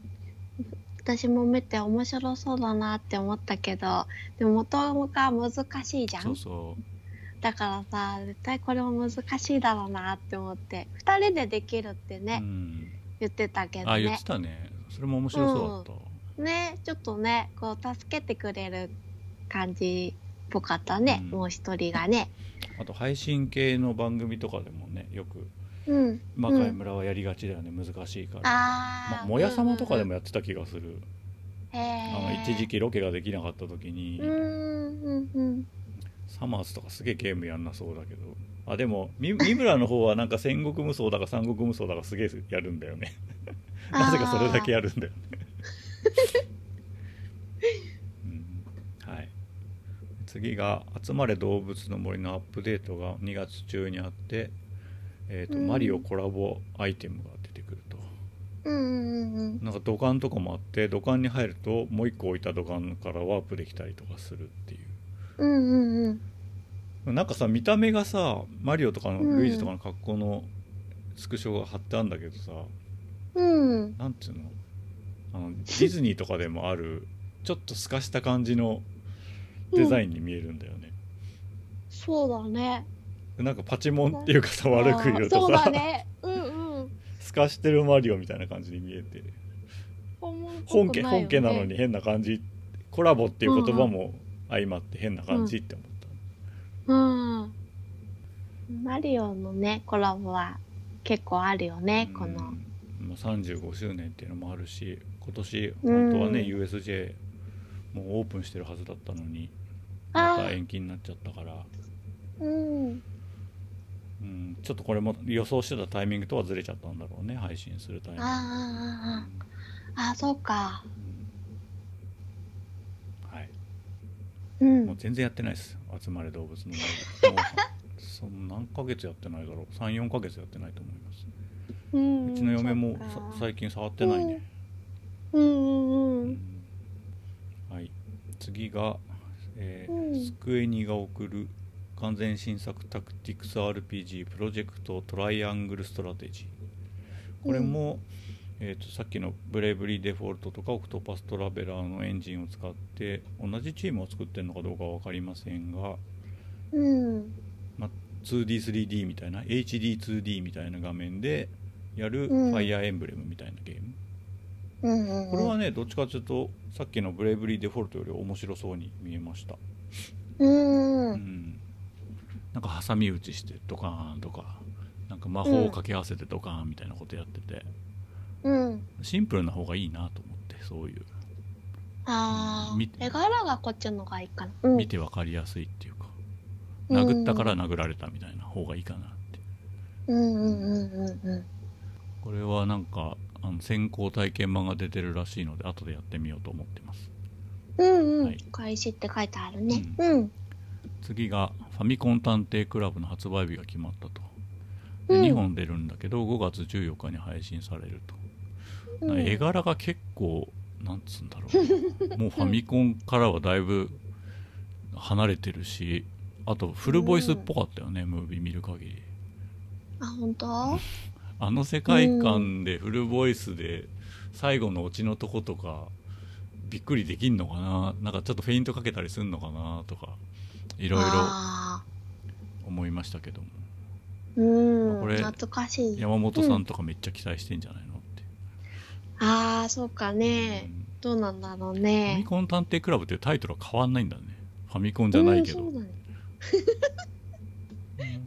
私も見て面白そうだなって思ったけどでも元が難しいじゃん。そうそだからさ絶対これも難しいだろうなって思って。2人でできるってう、ね、うん、言ってたけどあ言っねてたね。それも面白そうだった、ねちょっとねこう助けてくれる感じっぽかったね、うん。もう一人がね。あと配信系の番組とかでもねよくうん。魔界村はやりがちだよね、難しいから。あもやさまとかでもやってた気がする、へえあの一時期ロケができなかった時に、うんうんうんサマーズとかすげえゲームやんなそうだけど。あでもみ三村の方はなんか戦国無双だか三国無双だかすげえやるんだよね。なぜかそれだけやるんだよね、うん、はい。次が「集まれ動物の森」のアップデートが2月中にあって、えーとうん。マリオコラボアイテムが出てくると。うんうんうんなんか土管とかもあって土管に入るともう一個置いた土管からワープできたりとかするっていう。うんうんうん。なんかさ見た目がさマリオとかのルイージとかの格好のスクショが貼ってあるんだけどさ、うん。なんていうの？あのディズニーとかでもある ちょっと透かした感じのデザインに見えるんだよね、そうだね。なんかパチモンっていうかさ悪く言うとさうんうん。透かしてるマリオみたいな感じに見えて。本家本家なのに変な感じコラボっていう言葉も相まって変な感じって思った、うん。マリオのねコラボは結構あるよね、この。うん。まあ、35周年っていうのもあるし今年本当はね、うん USJ もうオープンしてるはずだったのにまた延期になっちゃったから、うん。うん、ちょっとこれも予想してたタイミングとはずれちゃったんだろうね配信するタイミング、あーあーあそうか。うん。はい、うん。もう全然やってないです集まれ動物の 森何ヶ月やってないだろう。34ヶ月やってないと思います。うん。うちの嫁も最近触ってないね、うんうんうん。はい、次が、えーうん。スクエニが送る完全新作タクティクス RPG プロジェクトトライアングルストラテジー。これも、えー、とさっきのブレイブリーデフォルトとかオクトパストラベラーのエンジンを使って同じチームを作ってるのかどうかは分かりませんが、うん。まあ、2D3D みたいな HD2D みたいな画面でやるフうん。ァイアーエンブレムみたいなゲーム、うんうんうん。これはねどっちかというとさっきのブレイブリーデフォルトより面白そうに見えましたう。うんんなんか挟み撃ちしてドカーンとかなんか魔法を掛け合わせてドカーンみたいなことやってて、うん。シンプルな方がいいなと思ってそういうあみあ。絵柄がこっちのがいいかな。うん。見て分かりやすいっていうか、うん殴ったから殴られたみたいな方がいいかなってうんうんうんうんうん。これはなんかあの先行体験版が出てるらしいので後でやってみようと思ってます。うんうん。はい。開始って書いてあるね。うん。次がファミコン探偵クラブの発売日が決まったと。で、うん。2本出るんだけど5月14日に配信されると、うん。絵柄が結構なんつうんだろう。もうファミコンからはだいぶ離れてるしあとフルボイスっぽかったよね、ムービー見る限り。あ、本当？あの世界観でフルボイスで最後のオチのとことかびっくりできんのかな？なんかちょっとフェイントかけたりすんのかな？とかいろいろあ思いましたけどもーうん。これ懐かしい。山本さんとかめっちゃ期待してんじゃないのって、ああ、そうかうね。んどうなんだろうファミね。コン探偵クラブっていうタイトルは変わんないんだねファミコンじゃないけど、うん。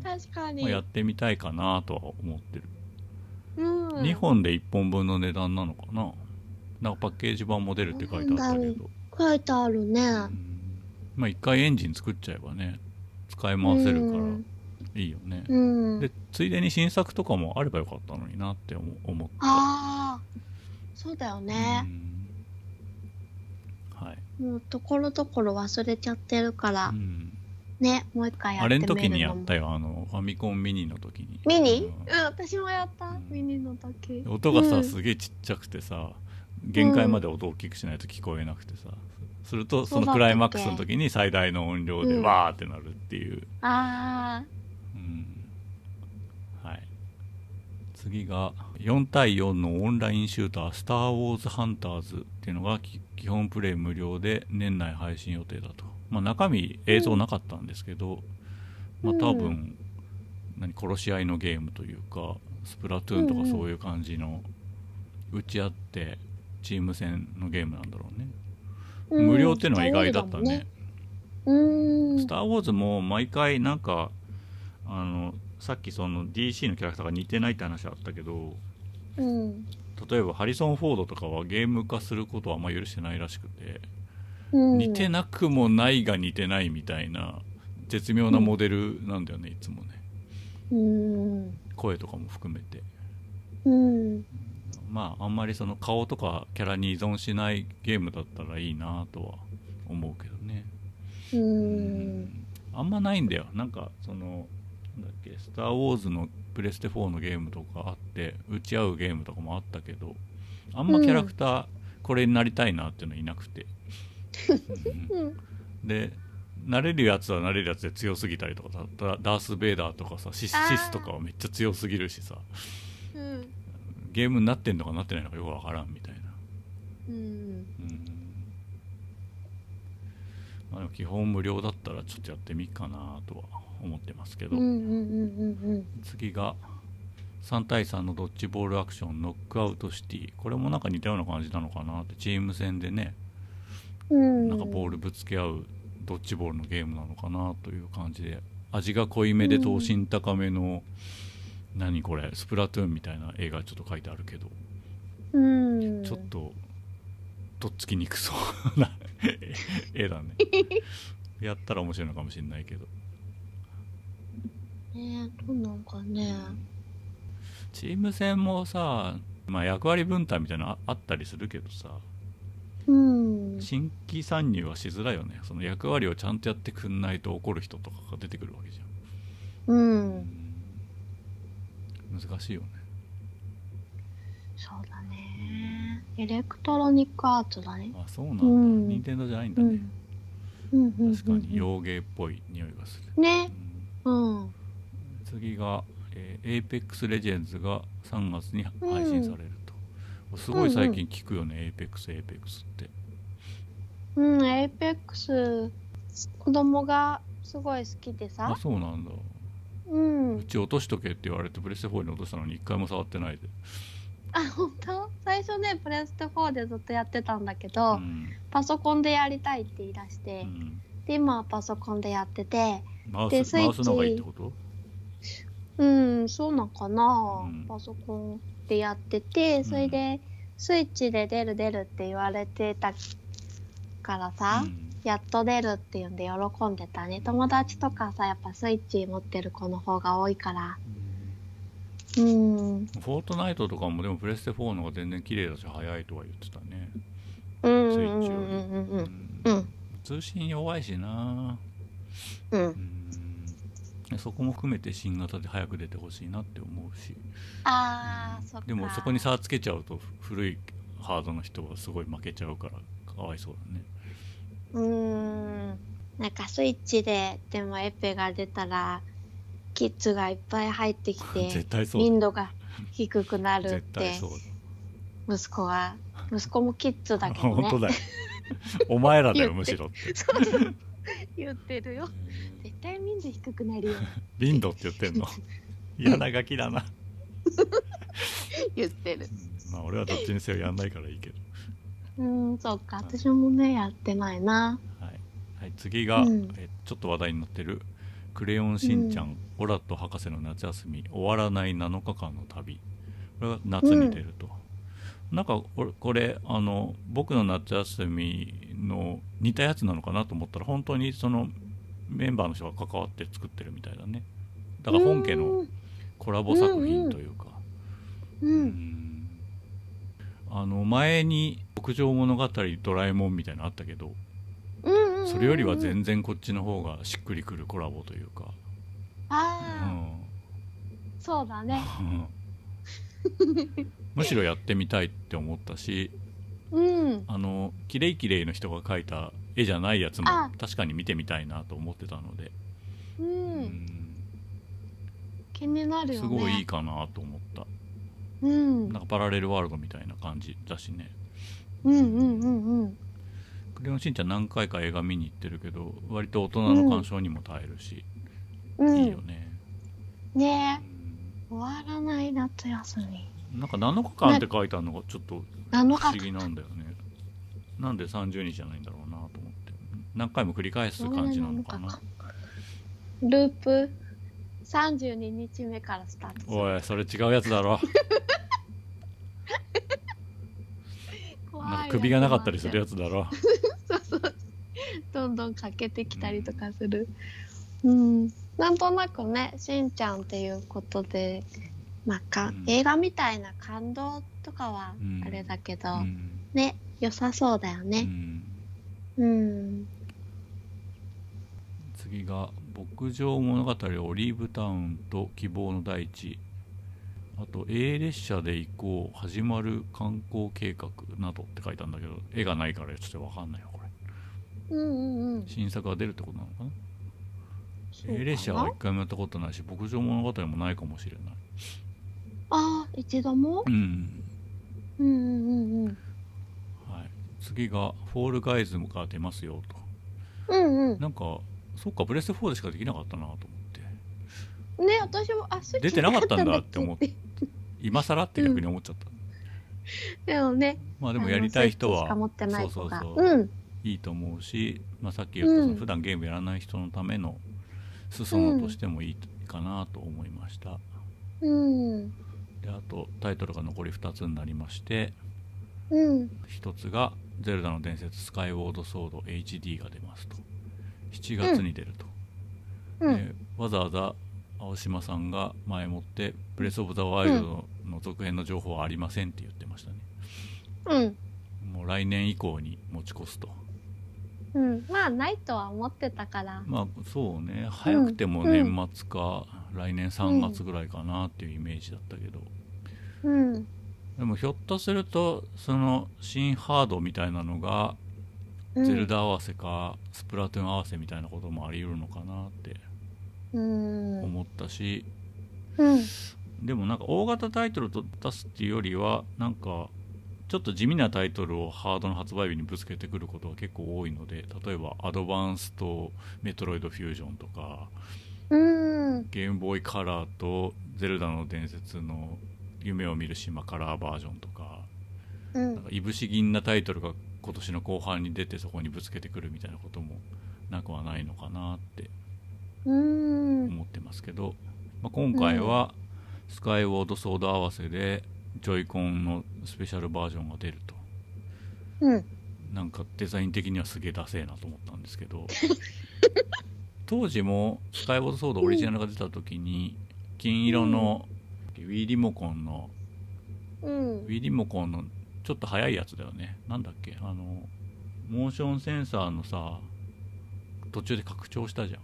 確かに。まあやってみたいかなとは思ってる、うん。2本で1本分の値段なのかな？なんかパッケージ版も出るって書いてあったけど、書いてあるね。うん。まあ一回エンジン作っちゃえばね使い回せるからうんいいよね、うん。でついでに新作とかもあればよかったのになって思思った。ああ、そうだようね。ん。はい、もうところどころ忘れちゃってるから、うんね、もう一回やあってみるのも。れの時にやったよ。あのファミコンミニの時に。ミニ？ううん、私もやった。うん。ミニの時。音がさ、うん。すげえちっちゃくてさ限界まで音を大きくしないと聞こえなくてさ、するとそのクライマックスの時に最大の音量でうん。わーってなるっていう、あうん。はい、次が4対4のオンラインシューター「スター・ウォーズ・ハンターズ」っていうのがき基本プレイ無料で年内配信予定だと、まあ、中身映像なかったんですけど、まあ、うん多分、何殺し合いのゲームというかスプラトゥーンとかそういう感じの打ち合ってチーム戦のゲームなんだろうね、あ。無料っていうのは意外だったね。うん。スター・ウォーズも毎回なんかあのさっきその DC のキャラクターが似てないって話あったけどうん。例えばハリソン・フォードとかはゲーム化することはあんま許してないらしくて、うん。似てなくもないが似てないみたいな絶妙なモデルなんだよね、いつもねうん。声とかも含めてうん。まああんまりその顔とかキャラに依存しないゲームだったらいいなとは思うけどねうん。あんまないんだよなんかそのなんだっけ「スター・ウォーズ」のプレステ4のゲームとかあって打ち合うゲームとかもあったけどあんまキャラクターこれになりたいなっていうのいなくて。で慣れるやつは慣れるやつで強すぎたりとかだダダース・ベイダーとかさシスシスとかはめっちゃ強すぎるしさうん。ゲームになってんのかなってないのかよくわからんみたいなうん。うんまあ、でも基本無料だったらちょっとやってみっかなとは思ってますけど。次が3対3のドッジボールアクションノックアウトシティこれもなんか似たような感じなのかなってチーム戦でねうん。なんかボールぶつけ合うドッジボールのゲームなのかなという感じで味が濃いめで等身高めの、何これスプラトゥーンみたいな絵がちょっと書いてあるけど、うん。ちょっととっつきにくそうな 絵だね。やったら面白いのかもしれないけど。ねどうなんかね。チーム戦もさ、まあ、役割分担みたいなのああったりするけどさうん。新規参入はしづらいよねその役割をちゃんとやってくんないと怒る人とかが出てくるわけじゃん、うん。難しいよねそうだね。エレクトロニックアーツだね。あそうなんだ、うん任天堂じゃないんだね、うん。確かに洋ゲーっぽい匂いがする、ね。うんうん。次が、えー、Apex Legends が3月に配信されると、すごい最近聞くよね、Apex Apex って。うん、 Apex、子供がすごい好きであさ。そうなんだ。うん。う。ち落としとけって言われてプレステ4に落としたのに一回も触ってないで。あ、本当？最初ねプレステ4でずっとやってたんだけど、うん。パソコンでやりたいって言い出しうて、ん。で今はパソコンでやってて。マウでスイッチスマウスの方がいいってこと？うんそうなんかな、うん。パソコンでやっててそれで、スイッチで出る出るって言われてたからさ、うん。やっと出るっていうんで喜んでたね。友達とかさやっぱスイッチ持ってる子の方が多いから。うん。フォートナイトとかもでもプレステ4の方が全然綺麗だし早いとは言ってたね。うんスイッチより。うんうん。うん。通信弱いしな。うん。うんそこも含めて新型で早く出てほしいなって思うし。あーそでもそこに差つけちゃうと古いハードの人はすごい負けちゃうからかわいそうだね。うーん。なんかスイッチででもエペが出たらキッズがいっぱい入ってきて 絶対そうだ。民度が低くなるって。そう息子は息子もキッズだだけどね。本当だよ。お前らだよ むしろって言ってるよ。絶対民度低くなるよ。リンドって言ってんの？嫌なガキだな、言ってる。うん。まあ俺はどっちにせよやんないからいいけど。うんそっか。私もねやってないな。はい、はい、次が、うん。えちょっと話題になってる「クレヨンしんちゃん、オラと博士の夏休み終わらない7日間の旅」これが夏に出ると、なんか俺これあの僕の夏休みの似たやつなのかなと思ったら本当にそのメンバーの人が関わって作ってるみたいだね。だから本家のコラボ作品というか、ううんん。あの前に「牧場物語ドラえもん」みたいなのあったけどうんうんそれよりは全然こっちの方がしっくりくるコラボというか、うああ、ん。そうだね むしろやってみたいって思ったしうん。あのキレイキレイの人が描いた絵じゃないやつもあ。確かに見てみたいなと思ってたので、ううん。ん気になるよすねごいいいかなと思った。うん。なんかパラレルワールドみたいな感じだしね。うんうんうんうん。クレヨンしんちゃん何回か映画見に行ってるけど割と大人の鑑賞にも耐えるし、うん。いいよね、ね。うん。え終わらない夏休みなんか7日間って書いてあるのがちょっと7日不思議なんだよね。なんで30日じゃないんだろうなと思って。何回も繰り返す感じなのかな。ループ？32日目からスタートおいそれ違うやつだろ。なんか首がなかったりするやつだろ。そうそう。どんどん欠けてきたりとかする。うん。なんとなくねしんちゃんっていうことでまあか、うん。映画みたいな感動とかはうん。あれだけど、うん。ね良さそうだようねん。うん。次が「牧場物語オリーブタウンと希望の大地」あと「A 列車で行こう始まる観光計画」などって書いたんだけど絵がないからちょっと分かんないよこれ。うんうんうん。新作が出るってことなのかな？A 列車は一回もやったことないし牧場物語もないかもしれないああ一度も？うん。うんうんうんうん。はい、次が「フォールガイズ」が出ますよと。うんうん。なんかそっかプレステ4でしかできなかったなと思って。ね私もあ出てなかったんだって思っって。今更って逆に思っちゃった、でもねまあでもやりたい人はそうそうそう。うん。いいと思うし、まあ、さっき言ったそのうん普段ゲームやらない人のための裾野としてもいいかなと思いました、うんであとタイトルが残り2つになりましてうん。1つが「ゼルダの伝説スカイウォードソード HD」が出ますと。7月に出ると、うん。でわざわざ青島さんが前もって「ブレス・オブ・ザ・ワイルド」の続編の情報はありませんって言ってましたね、うん。もう来年以降に持ち越すと。うん。まあないとは思ってたから。まあそうね。早くても年末か、来年3月ぐらいかなっていうイメージだったけど、うん。でもひょっとするとその新ハードみたいなのが、うんゼルダ合わせかスプラトゥーン合わせみたいなこともあり得るのかなってうん。思ったし、うん。でもなんか大型タイトルと出すっていうよりはなんかちょっと地味なタイトルをハードの発売日にぶつけてくることが結構多いので例えばアドバンスとメトロイドフュージョンとかうん。ゲームボーイカラーとゼルダの伝説の夢を見る島カラーバージョンとかうん。なんかいぶし銀なタイトルが今年の後半に出てそこにぶつけてくるみたいなこともなくはないのかなって思ってますけど、まあ、今回はスカイウォードソード合わせでジョイコンのスペシャルバージョンが出ると。うん。なんかデザイン的にはすげえダセえなと思ったんですけど 当時もスカイウォードソードオリジナルが出た時に金色の Wii リモコンのうん。Wii リモコンのちょっと速いやつだよね。なんだっけ？あのモーションセンサーのさ途中で拡張したじゃん。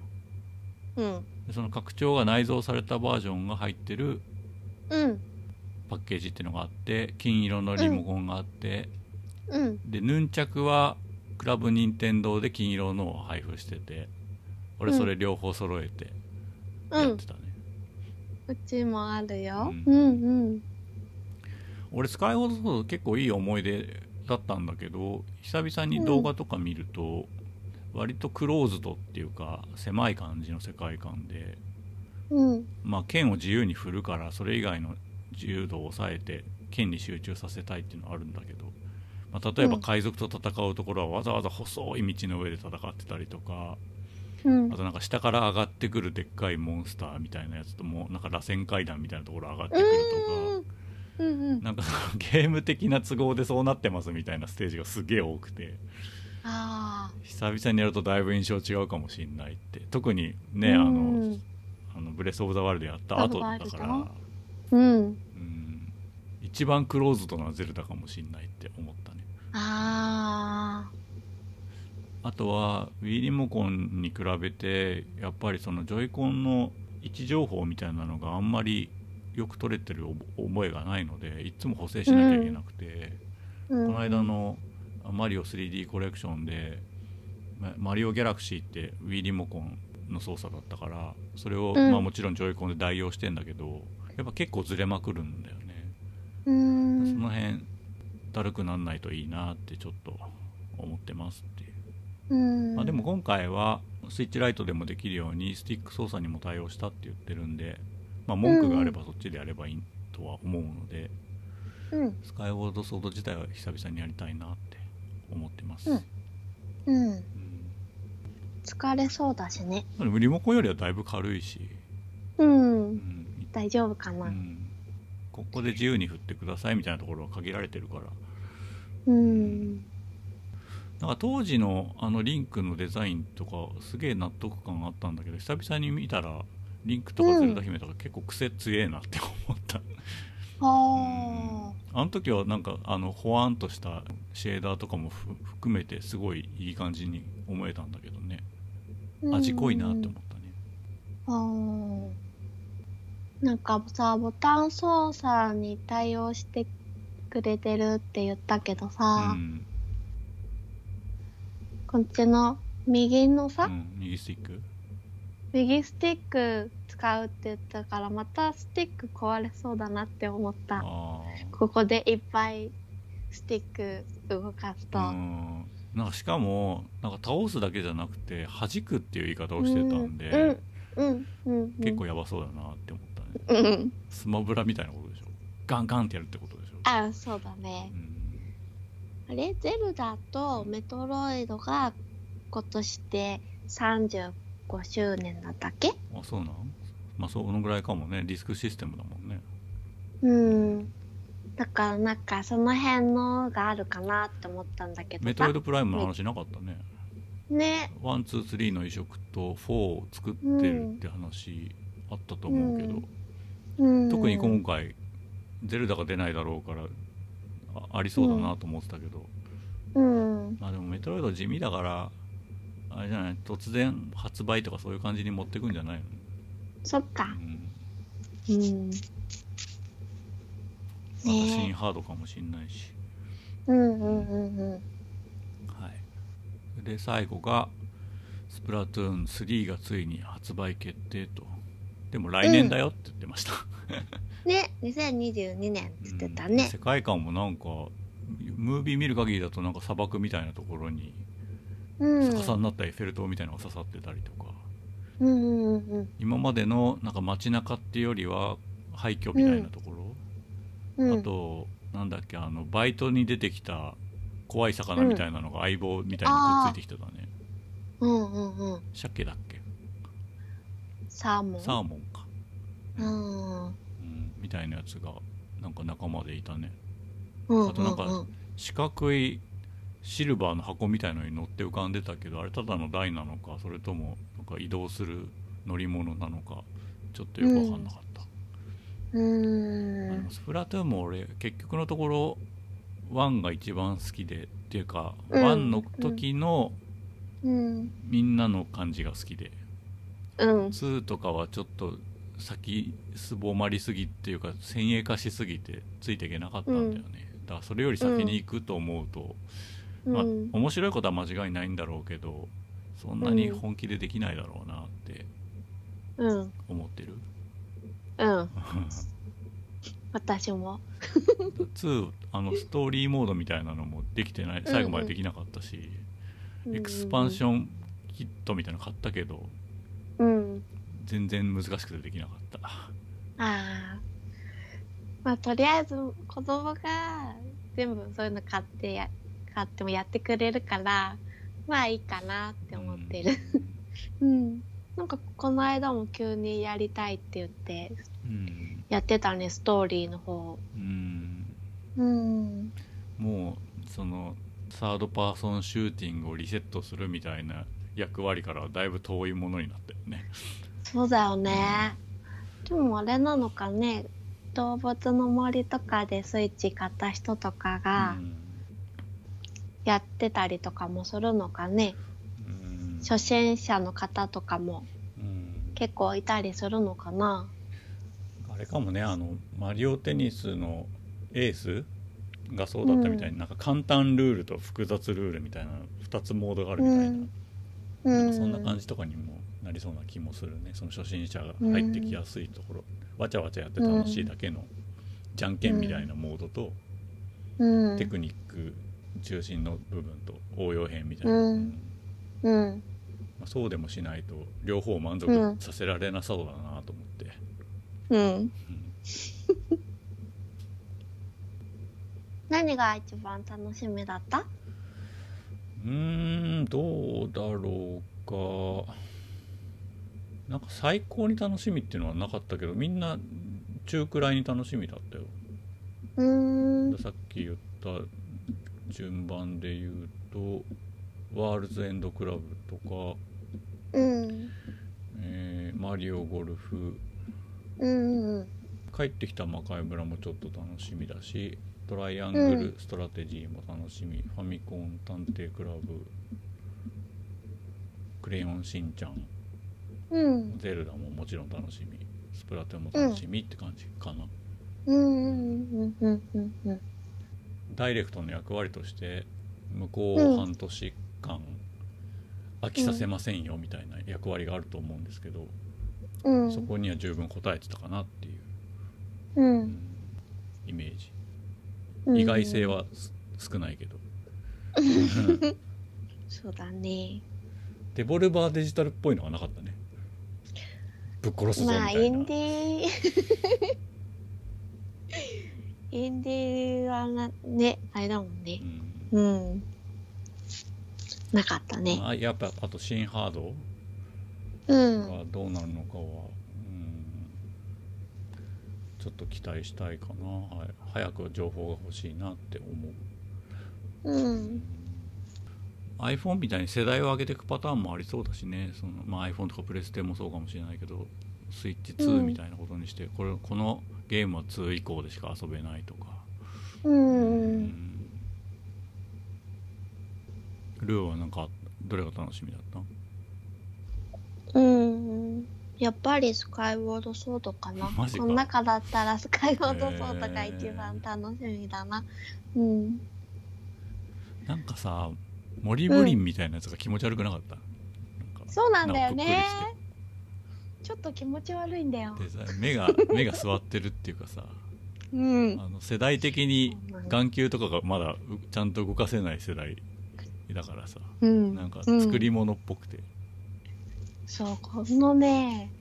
うん。でその拡張が内蔵されたバージョンが入ってるうん。パッケージっていうのがあって金色のリモコンがあって、うん。でヌンチャクはクラブ任天堂で金色のを配布してて俺それ両方揃えてうん。やってたね、うちもあるよ。ううんうん。俺スカイウォー結構いい思い出だったんだけど久々に動画とか見ると、割とクローズドっていうか狭い感じの世界観でうん。まあ剣を自由に振るからそれ以外の自由度を抑えて剣に集中させたいっていうのはあるんだけど、まあ、例えばうん。海賊と戦うところはわざわざ細い道の上で戦ってたりとかうん。あとなんか下から上がってくるでっかいモンスターみたいなやつともなんか螺旋階段みたいなところ上がってくるとか。うん。うんなんか ゲーム的な都合でそうなってますみたいなステージがすげえ多くてあ久々にやるとだいぶ印象違うかもしんないって。特にね、うん。あのあのブレス・オブ・ザ・ワールドやった後だから、うん。うん、一番クローズドなゼルダかもしんないって思ったね。ああとは Wii リモコンに比べてやっぱりそのジョイコンの位置情報みたいなのがあんまりよく取れてる覚えがないのでいつも補正しなきゃいけなくて、ここの間のマリオ 3D コレクションでまマリオギャラクシーって Wii リモコンの操作だったからそれを、うん。まあ、もちろんジョイコンで代用してんだけどやっぱ結構ずれまくるんだよね、うーん。その辺だるくなんないといいなってちょっと思ってますってまあ、でも今回はスイッチライトでもできるようにスティック操作にも対応したって言ってるんで、まあ、文句があればそっちでやればいいとは思うので、うん。スカイウォードソード自体は久々にやりたいなって思ってます、うん。うん。うん疲れそうだしね。でもリモコンよりはだいぶ軽いし、ううんん。大丈夫かな。うん。ここで自由に振ってくださいみたいなところは限られてるから。うんなんか当時のあのリンクのデザインとかすげえ納得感あったんだけど久々に見たらリンクとかゼルダ姫とか結構癖強えなって思った、ああの時はなんかあのほわんとしたシェーダーとかもふ含めてすごいいい感じに思えたんだけどね。あ味濃いなって思ったね。あー。なんかさボタン操作に対応してくれてるって言ったけどうさ、ん、こっちの右のさ、うん、右スティック？右スティック使うって言ったからまたスティック壊れそうだなって思った。あここでいっぱいスティック動かすと、ん。なんかしかもなんか倒すだけじゃなくて弾くっていう言い方をしてたんで、うんうん結構やばそうだなって思ったね、うん。スマブラみたいなことでしょ。ガンガンってやるってことでしょ、あそうだね。うんあれ？ゼルダとメトロイドが今年で35周年だったっけ？あそうなん？まあそのぐらいかもね。ディスクシステムだもんね。うん。だからなんかその辺のがあるかなって思ったんだけど。さメトロイドプライムの話なかったね。ね。 one two three の移植と4を作ってるって話あったと思うけど、うん。うん。特に今回ゼルダが出ないだろうからあありそうだなと思ってたけど、うん。まあでもメトロイド地味だからあれじゃない？突然発売とかそういう感じに持ってくんじゃないの、そっか。うん、うん。また新ねハードかもしんないし、うんうんうんうん。はい。で最後がスプラトゥーン3がついに発売決定とでも来年だよって言ってました、ね2022年って言ってたうん。ね世界観もなんかムービー見る限りだとなんか砂漠みたいなところにうん。逆さになったエッフェル塔みたいなのが刺さってたりとか、うんうんうん今までのなんか街中っていうよりは廃墟みたいなところ、うん。あとなんだっけあのバイトに出てきた怖い魚みたいなのが相棒みたいにくっついてきてたね、うん。うんうん。鮭だっけ？サーモン？サーモンか、うん。うん、みたいなやつがなんか仲間でいたねうんあとなんかうんうん四角いシルバーの箱みたいのに乗って浮かんでたけどあれただの台なのかそれともなんか移動する乗り物なのかちょっとよく分かんなかった、うーん。スプラトゥーンも俺結局のところ1が一番好きでっていうか、うん1の時のうん。みんなの感じが好きで、うん。2とかはちょっと先すぼまりすぎっていうか先鋭化しすぎてついていけなかったんだよね、だからそれより先に行くと思うと、まあうん。面白いことは間違いないんだろうけどそんなに本気でできないだろうなってうん。思ってる、うん。私も。2あのストーリーモードみたいなのもできてない最後までできなかったし、エクスパンション。ョンキットみたいなの買ったけどうん。全然難しくてできなかったああ。まあ、とりあえず子供が全部そういうの買ってや、買ってもやってくれるから、まあいいかなって思ってる。うん。なんかこの間も急にやりたいって言ってうん、やってたね、ストーリーの方。うん、うん。もうそのサードパーソンシューティングをリセットするみたいな役割からはだいぶ遠いものになったよね。そうだよね。でもあれなのかね、動物の森とかでスイッチ買った人とかがうん。やってたりとかもするのかね。うん。初心者の方とかもうん。結構いたりするのかな。あれかもねあのマリオテニスのエースがそうだったみたいに、なんか簡単ルールと複雑ルールみたいな2つモードがあるみたいな、うんなんかそんな感じとかにもなりそうな気もするね。その初心者が入ってきやすいところ、わちゃわちゃやって楽しいだけのじゃんけんみたいなモードと、うん。テクニック中心の部分と応用編みたいな、うん。うん。まあ、そうでもしないと両方満足うんさせられなそうだなと思って、うん。何が一番楽しみだった？うーんどうだろうかなんか最高に楽しみっていうのはなかったけどみんな中くらいに楽しみだったようーん。さっき言った順番で言うとワールズエンドクラブとか、うん。えーマリオゴルフうんうん。帰ってきた魔界村もちょっと楽しみだしトライアングルストラテジーも楽しみ、ファミコン探偵クラブクレヨンしんちゃんうん。ゼルダももちろん楽しみスプラトゥーンも楽しみって感じかな、うんうんうんうんうんダイレクトの役割として向こう半年間飽きさせませんよみたいな役割があると思うんですけど、うん。そこには十分応えてたかなっていう、う。うんんイメージうん意外性。はす少ないけど そうだね。デボルバーデジタルっぽいのがなかったねぶっ殺すぞみまあ、たいな、インディー。インディーはな、ね、あれだもんねう。んうん。なかったね。あやっぱあと新ハードうん。がどうなるのかは、うん、ちょっと期待したいかな、はい、早く情報が欲しいなって思う、うん。iPhone みたいに世代を上げていくパターンもありそうだしねその、まあ、iPhone とかプレステもそうかもしれないけどスイッチ2みたいなことにして、これこのゲームは2以降でしか遊べないとか、う。うんルーはなんかどれが楽しみだった？うん。やっぱりスカイウォードソードかな。かこの中だったらスカイウォードソードが一番楽しみだな。うん。なんかさ森ブリンみたいなやつが気持ち悪くなかった、なんかそうなんだよね。ちょっと気持ち悪いんだよ。目が 目が座ってるっていうかさうん。あの世代的に眼球とかがまだうちゃんと動かせない世代だからさうん。なんかうん作り物っぽくて、そう、このね、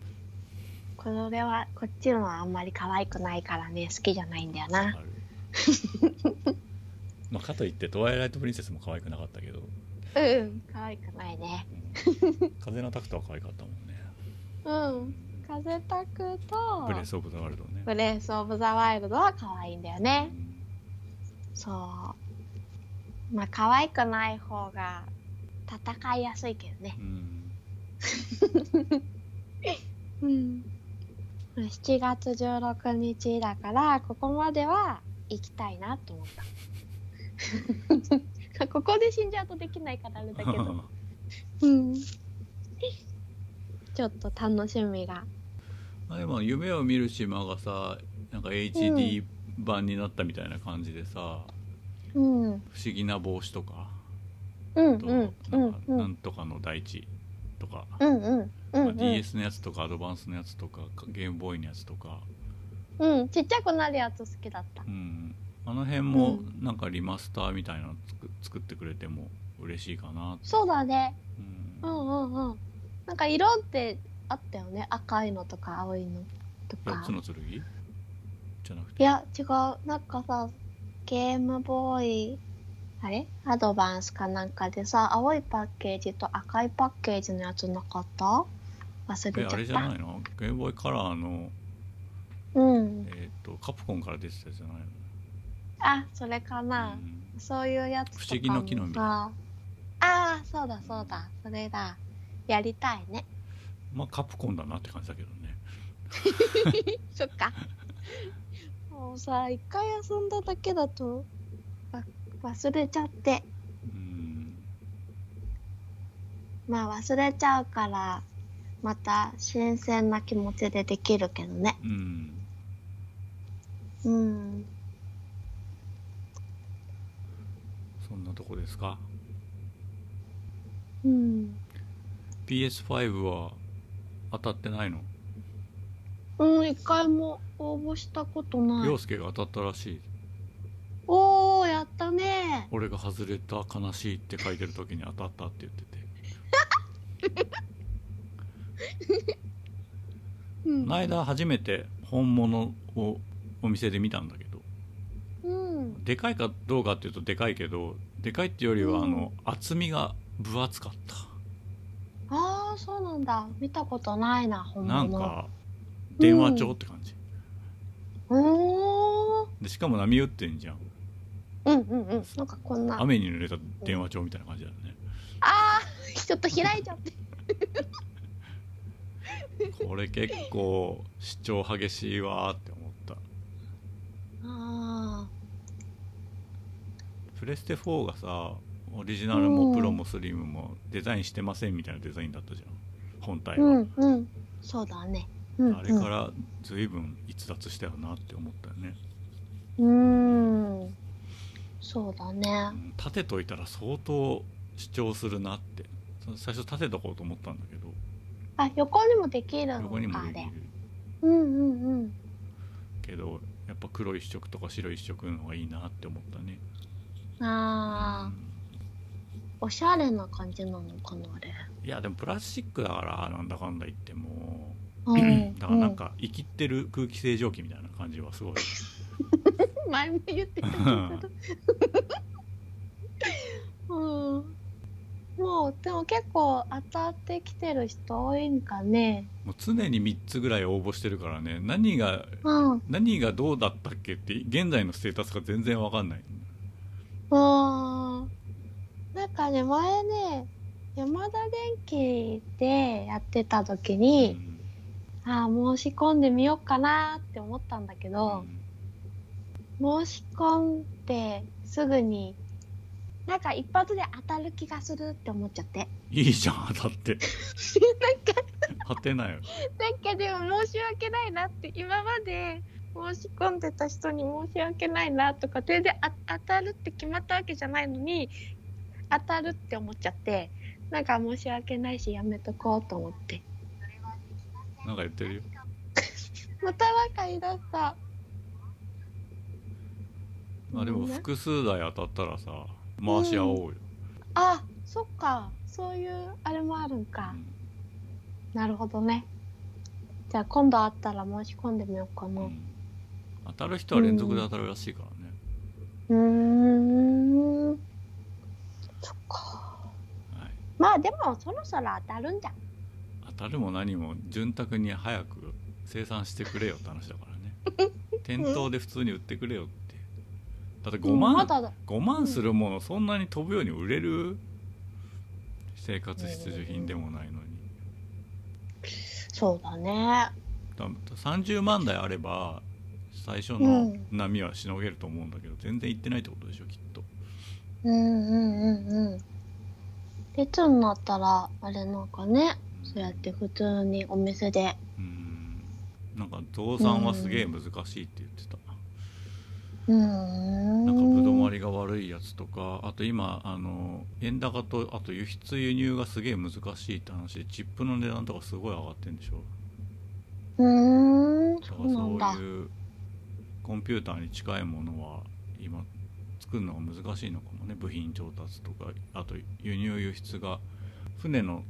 これは、こっちのはあんまり可愛くないからね、好きじゃないんだよな。まあかといってトワイライトプリンセスも可愛くなかったけど、うん可愛くないね。うん。風のタクトは可愛かったもんね。うん風タクとブレス・オブ・ザ・ワールドね。ブレスオブザワイルドは可愛いんだようねん。そう。まあ可愛くない方が戦いやすいけどね。うんうん。7月16日だからここまでは行きたいなと思った。ここで死んじゃうとできないからあれだけど。うん。ちょっと楽しみが。まあでも夢を見る島がさなんか HD 版になったみたいな感じでさ、うん。不思議な帽子とか。と、うんうんうなんかなんんとかの大地とか、うんうん。うまあん DS のやつとかアドバンスのやつとかゲームボーイのやつとか、うんちっちゃくなるやつ好きだった。うん、あの辺もうなんかリマスターみたいなの作作ってくれても嬉しいかなそうだね。ううんんうんうん。なんか色ってあったよね。赤いのとか青いのと4かつの剣じゃなくて？いや違う。なんかさゲームボーイあれ？アドバンスかなんかでさ青いパッケージと赤いパッケージのやつなかった？忘れちゃった。えあれじゃないの？ゲームボーイカラーの、うん。えー、とカプコンから出てたじゃないの、あそれかうな、ん。そういうやつ不思議の木の実。さああそうだそうだ。それだ。やりたいね。まあカプコンだなって感じだけどね。そっか。もうさ一回遊んだだけだとわ忘れちゃって。うん。まあ忘れちゃうからまた新鮮な気持ちでできるけどね。うん。うん。そんなとこですか？うん。PS5 は当たってないの？うん一回も応募したことない。陽介が当たったらしい。おーやったね。俺が外れた悲しいって書いてる時に当たったって言ってて。うん。この間初めて本物をお店で見たんだけど。うん。でかいかどうかっていうとでかいけどでかいっていうよりはうん。あの厚みが分厚かった。ああそうなんだ。見たことないな本物。なんか電話帳って感じ。おー。でしかも波打ってんじゃんうんうんうん。なんかこんな。雨に濡れた電話帳みたいな感じだよね。あーちょっと開いちゃって。これ結構主張激しいわーって思った。あプレステ4がさオリジナルもプロもスリムもデザインしてませんみたいなデザインだったじゃん。本体ーは、うんうん。そうだね。うんあれから随分逸脱したよなって思ったよね、うんうんそうだね。うん立てといたら相当主張するなって。そ最初立てとこうと思ったんだけど。あ横にもできるの横にもできる。うんうんうん。けどやっぱ黒一色とか白一色の方がいいなって思ったね。あー。おしゃれな感じなのかなあれ。いやでもプラスチックだからなんだかんだ言っても。うん。だからなんか生きってる空気清浄機みたいな感じはすごい。う ん前も言ってた気がするうん。もうでも結構当たってきてる人多いんかね。もう常に3つぐらい応募してるからね。何がうん。何がどうだったっけって現在のステータスが全然わかんない。うん。なんかね前ね山田電機でやってた時うに、ん。ああ申し込んでみようかなって思ったんだけど、申し込んですぐになんか一発で当たる気がするって思っちゃって。いいじゃん当たって。なんか当てなよ。なんかでも申し訳ないなって今まで申し込んでた人に申し訳ないなとか全然あ当たるって決まったわけじゃないのに当たるって思っちゃってなんか申し訳ないしやめとこうと思って。なんか言ってるよ。またなんか言い出した。まあでも複数台当たったらさ回し合おうよ、あそっか。そういうあれもあるんか、なるほどね。じゃあ今度会ったら申し込んでみようかな、うんうん。当たる人は連続で当たるらしいからね、うーん。そっか。はい、まあでもそろそろ当たるんじゃん。当たるも何も潤沢に早く生産してくれよって話だからね。店頭で普通に売ってくれよってだって5万、うんまだだ5万するものそんなに飛ぶように売れる？生活必需品でもないのにそうだね。だ30万台あれば最初うのん波はしのげると思うんだけど全然いってないってことでしょきっとうんうんうんうん。列になったら、あれなんかね、そうやって普通にお店で。うんなんか増産はすげえ難しいって言ってた。なんかぶどまりが悪いやつとかあと今あの円高とあと輸出輸入がすげえ難しいって話でチップの値段とかすごい上がってんでしょ。うーん、だからそう。いうコンピューターに近いものは今作るのが難しいのかもね。部品調達とかあと輸入輸出が船の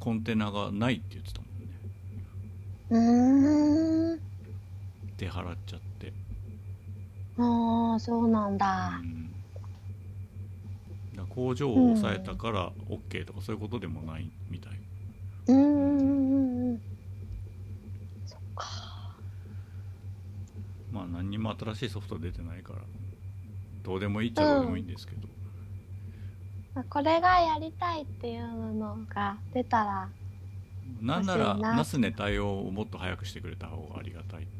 コンテナがないって言ってたもんね。うーん。出払っちゃってああ、そうなんだ。う。ん。だ工場を抑えたから OK とかそういうことでもないみたい。うん。うんうんうんうん。そっか。まあ何にも新しいソフト出てないからどうでもいいっちゃどうでもいいんですけど、これがやりたいっていうのが出たら、なんならナスネ対応をもっと早くしてくれた方がありがたい。って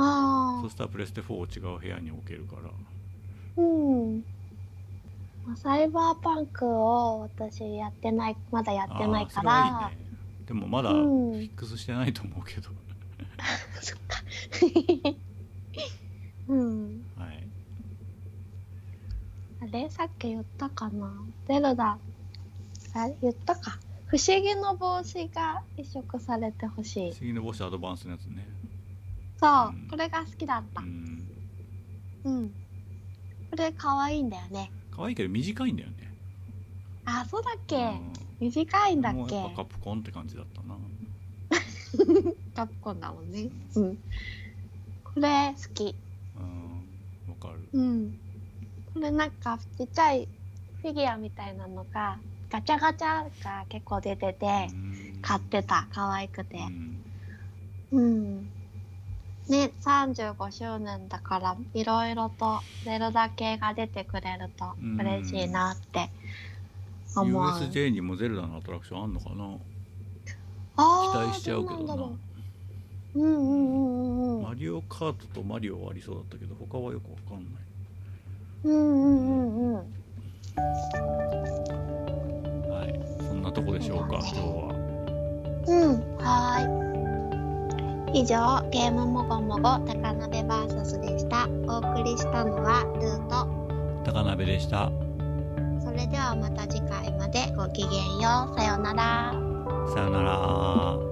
あそしたらプレステ4を違う部屋に置けるからあ、うん。まあサイバーパンクを私やってない、まだやってないかあら。いいねでもまだフうんィックスしてないと思うけど、そっか。うん。はいあれ？さっき言ったかな？ゼルダ。あ言ったか。不思議の帽子が移植されてほしい不。思議の帽子アドバンスのやつねそううん、これが好きだったう。んうん。これ可愛いんだよね。可愛いけど短いんだよねあ、そうだっけ？うん短いんだっもうけやっぱカプコンって感じだったな カプコンだもんね。うん。これ好き。うんわかるうん。これなんかちっちゃいフィギュアみたいなのがガチャガチャが結構出ててうん買ってた。可愛くてう。んうん。ね、35周年だからいろいろとゼルダ系が出てくれると嬉しいなって思う。USJ にもゼルダのアトラクションあんのかな？期待しちゃうけどなどうううんうんうんうんうん。マリオカートとマリオはありそうだったけど他はよくわかんないうんうんうんうん。はいそんなとこでしょうか今日はうん、はーい。以上、ゲームもごもご高鍋バーサスでした。お送りしたのはルート。高鍋でしたそれではまた次回までごきげんよう。さようなら。さよなら